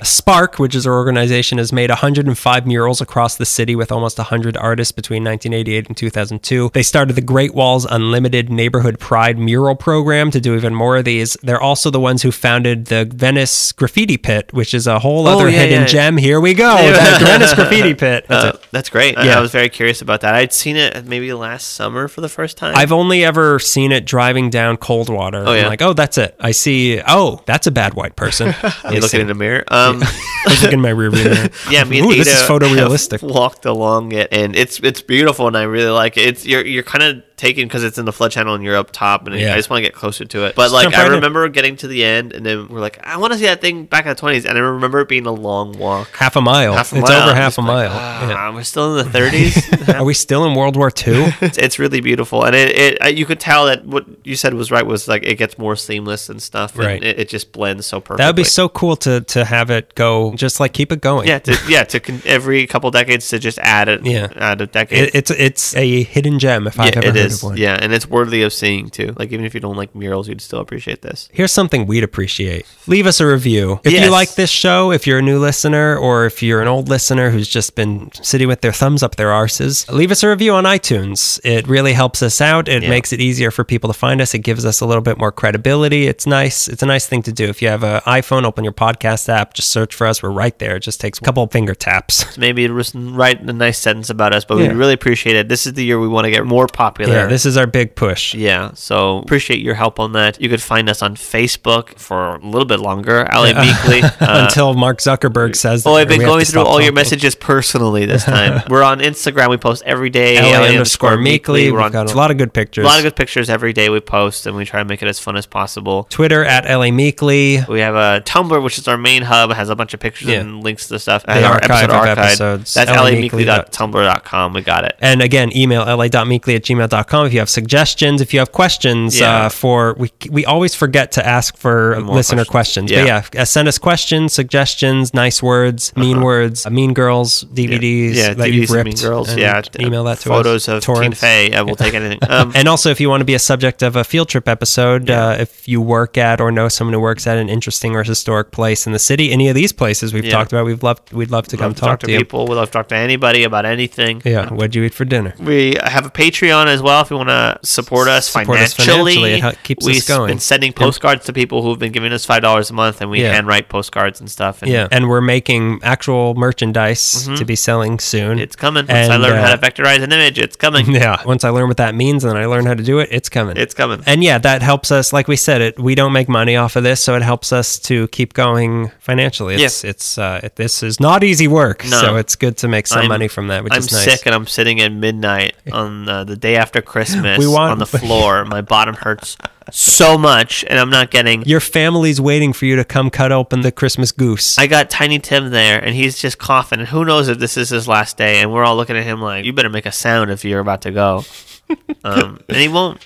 A: SPARC, which is her organization, has made 105 murals across the city with almost 100 artists between 1988 and 2002. They started the Great Walls Unlimited Neighborhood Pride mural program to do even more of these. They're also the ones who founded the Venice Graffiti Pit, which is a whole
B: Oh,
A: other
B: yeah,
A: hidden
B: yeah.
A: gem. Here we go. The Venice Graffiti Pit. That's
B: Uh, that's great.
A: Yeah.
B: I was very curious about that. I'd seen it maybe last summer for the first time.
A: I've only ever seen it driving down Coldwater.
B: Oh,
A: I'm
B: yeah?
A: like, oh, that's it. I see. Oh, that's a bad white person.
B: you looking in the mirror. Um,
A: I was looking in my rearview mirror.
B: yeah, me and
A: Ooh,
B: Ada
A: this is photorealistic.
B: walked along it, and it's it's beautiful, and I really like it. It's you're you're kind of taken because it's in the flood channel, and you're up top, and
A: Yeah.
B: I just want to get closer to it. But like I remember getting to the end, and then we're like, I want to see that thing back in the twenties, and I remember it being a long walk.
A: Half a mile.
B: Half a
A: it's
B: mile.
A: over half a
B: like,
A: mile.
B: "Ah,
A: Yeah.
B: We're still in the thirties.
A: Are we still in World War II?
B: it's, it's really beautiful, and it, it you could tell that what you said was right. Was like it gets more seamless and stuff, and
A: Right.
B: It, it just blends so perfectly.
A: that would be so cool to to have it go. Just like keep it going.
B: Yeah, to, yeah. To con- every couple decades to just add it.
A: Yeah.
B: add a decade.
A: It, it's it's a hidden gem if I've ever
B: it
A: heard
B: is. Yeah, and it's worthy of seeing too. Like even if you don't like murals, you'd still appreciate this.
A: Here's something we'd appreciate. Leave us a review. If you like this show, if you're a new listener, or if you're an old listener who's just been sitting with their thumbs up their arses, leave us a review on iTunes. It really helps us out. It
B: Yeah.
A: makes it easier for people to find us. It gives us a little bit more credibility. It's nice. It's a nice thing to do. If you have an iPhone, open your podcast app, just search for us. We're right there. It just takes a couple of finger taps.
B: So maybe write a nice sentence about us, but
A: Yeah.
B: we really appreciate it. This is the year we want to get more popular.
A: Yeah, this is our big push.
B: Yeah, so appreciate your help on that. You could find us on Facebook for a little bit longer, LA Meekly. Uh,
A: Until Mark Zuckerberg says that.
B: Oh, I've been going through all your messages personally this time. We're on Instagram. We post every day.
A: LA
B: LA
A: underscore meekly.
B: We're
A: We've
B: on
A: got a lot of good pictures.
B: a lot of good pictures every day we post, and we try to make it as fun as possible.
A: Twitter at LA Meekly.
B: We have a Tumblr, which is our main hub. Has a bunch of pictures
A: Yeah.
B: and links to stuff.
A: The
B: And our
A: archive
B: episode
A: of
B: archive.
A: episodes,
B: That's lameekly.tumblr.com. We got it.
A: And again, email la.meekly at gmail.com if you have suggestions, if you have questions
B: Yeah.
A: uh, for, we, we always forget to ask for
B: more
A: listener
B: questions.
A: questions.
B: Yeah.
A: But yeah, uh, send us questions, suggestions, nice words, mean words, uh, mean girls, DVDs
B: yeah,
A: that
B: DVDs
A: you've ripped.
B: Mean Girls. Yeah,
A: Email that to
B: photos
A: us.
B: of Teen
A: Torrents.
B: Fey. Yeah, we'll take anything. Um,
A: And also, if you want to be a subject of a field trip episode, uh, if you work at or know someone who works at an interesting or historic place in the city, any of these places we've talked about, we've loved, we'd love to come
B: love to
A: talk, to, you.
B: people. We love to talk to anybody about anything.
A: Yeah, what'd you eat for dinner?
B: We have a Patreon as well if you want to support us
A: Support us
B: financially.
A: financially. It hel- keeps
B: We've
A: us going.
B: been sending postcards to people who've been giving us five dollars a month, and we
A: Yeah.
B: handwrite postcards and stuff. And
A: Yeah, and we're making actual merchandise to be selling soon.
B: Mm-hmm. it's coming. Once I learn how
A: uh,
B: to vectorize an image, it's coming.
A: Yeah, once I learn what that means and I learn how to do it, it's coming.
B: It's coming.
A: and yeah, that helps us. Like we said, it we don't make money off of this, so it helps us to keep going financially. It's it's uh, it, this is not easy work,
B: No.
A: so it's good to make some
B: I'm-
A: money from that, which
B: I'm
A: is nice.
B: sick and I'm sitting at midnight on uh, the day after Christmas
A: We want-
B: on the floor. My bottom hurts so much, and I'm not getting.
A: Your family's waiting for you to come cut open the Christmas goose.
B: I got Tiny Tim there, and he's just coughing. And who knows if this is his last day? And we're all looking at him like, "You better make a sound if you're about to go." Um, and he won't.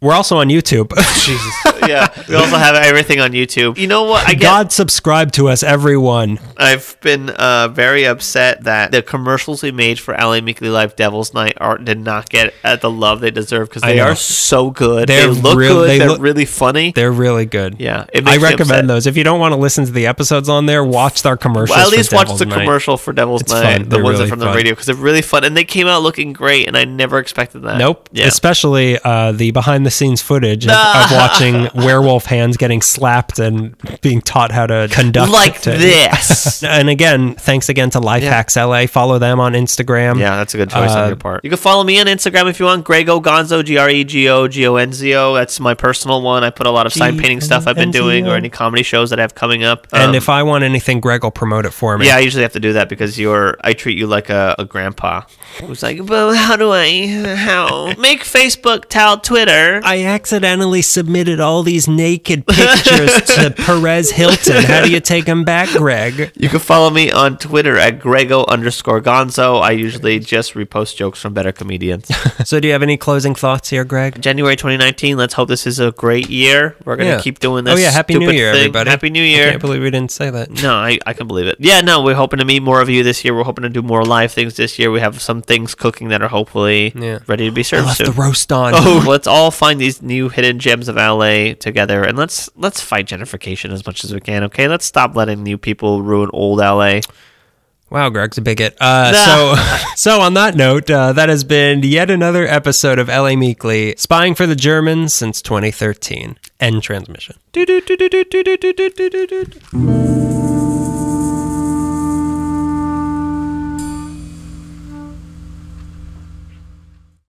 A: We're also on YouTube. Jesus.
B: yeah, we also have everything on YouTube. You know what? I get.
A: God subscribe to us, everyone.
B: I've been uh, very upset that the commercials we made for LA Meekly Live Devil's Night are, did not get at the love they deserve because they are so good.
A: They're
B: they look
A: real-
B: good.
A: they
B: They are
A: look-
B: really funny.
A: They're really good.
B: Yeah, it
A: I
B: makes upset.
A: recommend those. If you don't want to listen to the episodes on there, watch our commercials.
B: Well, at
A: for
B: least watch
A: Devil's
B: the
A: Night.
B: commercial for Devil's
A: It's
B: Night,
A: fun.
B: the
A: They're
B: ones
A: really
B: from the
A: fun.
B: radio, because they're really fun and they came out looking great, and I never expected that.
A: Nope.
B: Yeah.
A: Especially uh, the behind the scenes footage of, of watching werewolf hands getting slapped and being taught how to conduct
B: like
A: to-
B: this.
A: And again, thanks again to Lifehacks LA. Follow them on Instagram.
B: Yeah, that's a good choice
A: Uh,
B: on your part. You can follow me on Instagram if you want. Grego Gonzo, G R E G O G O N Z O. That's my personal one. I put a lot of sign painting stuff I've been doing, or any comedy shows that I have coming up.
A: And
B: Um,
A: if I want anything, Greg will promote it for me.
B: yeah, I usually have to do that because you're. I treat you like a, a grandpa who's like, "But how do I? How make Facebook tell Twitter?"
A: I accidentally submitted all these naked pictures to Perez Hilton. How do you take them back, Greg?
B: You can follow me on Twitter at Grego underscore Gonzo. I usually just repost jokes from better comedians.
A: So, do you have any closing thoughts here, Greg?
B: January 2019. Let's hope this is a great year. We're gonna
A: Yeah.
B: keep doing oh, this.
A: Oh yeah, Happy New Year,
B: thing.
A: everybody!
B: Happy New Year!
A: I can't believe we didn't say that.
B: No, I, I can believe it. Yeah, no, we're hoping to meet more of you this year. We're hoping to do more live things this year. We have some things cooking that are hopefully
A: Yeah.
B: ready to be
A: I
B: served
A: left
B: soon.
A: the roast on.
B: Oh, let's all find these new hidden gems of LA together, and let's let's fight gentrification as much as we can. Okay, let's stop letting new people ruin old LA.
A: Wow, Greg's a bigot. Uh, so, so on that note, uh, that has been yet another episode of LA Meekly, spying for the Germans since 2013. End transmission.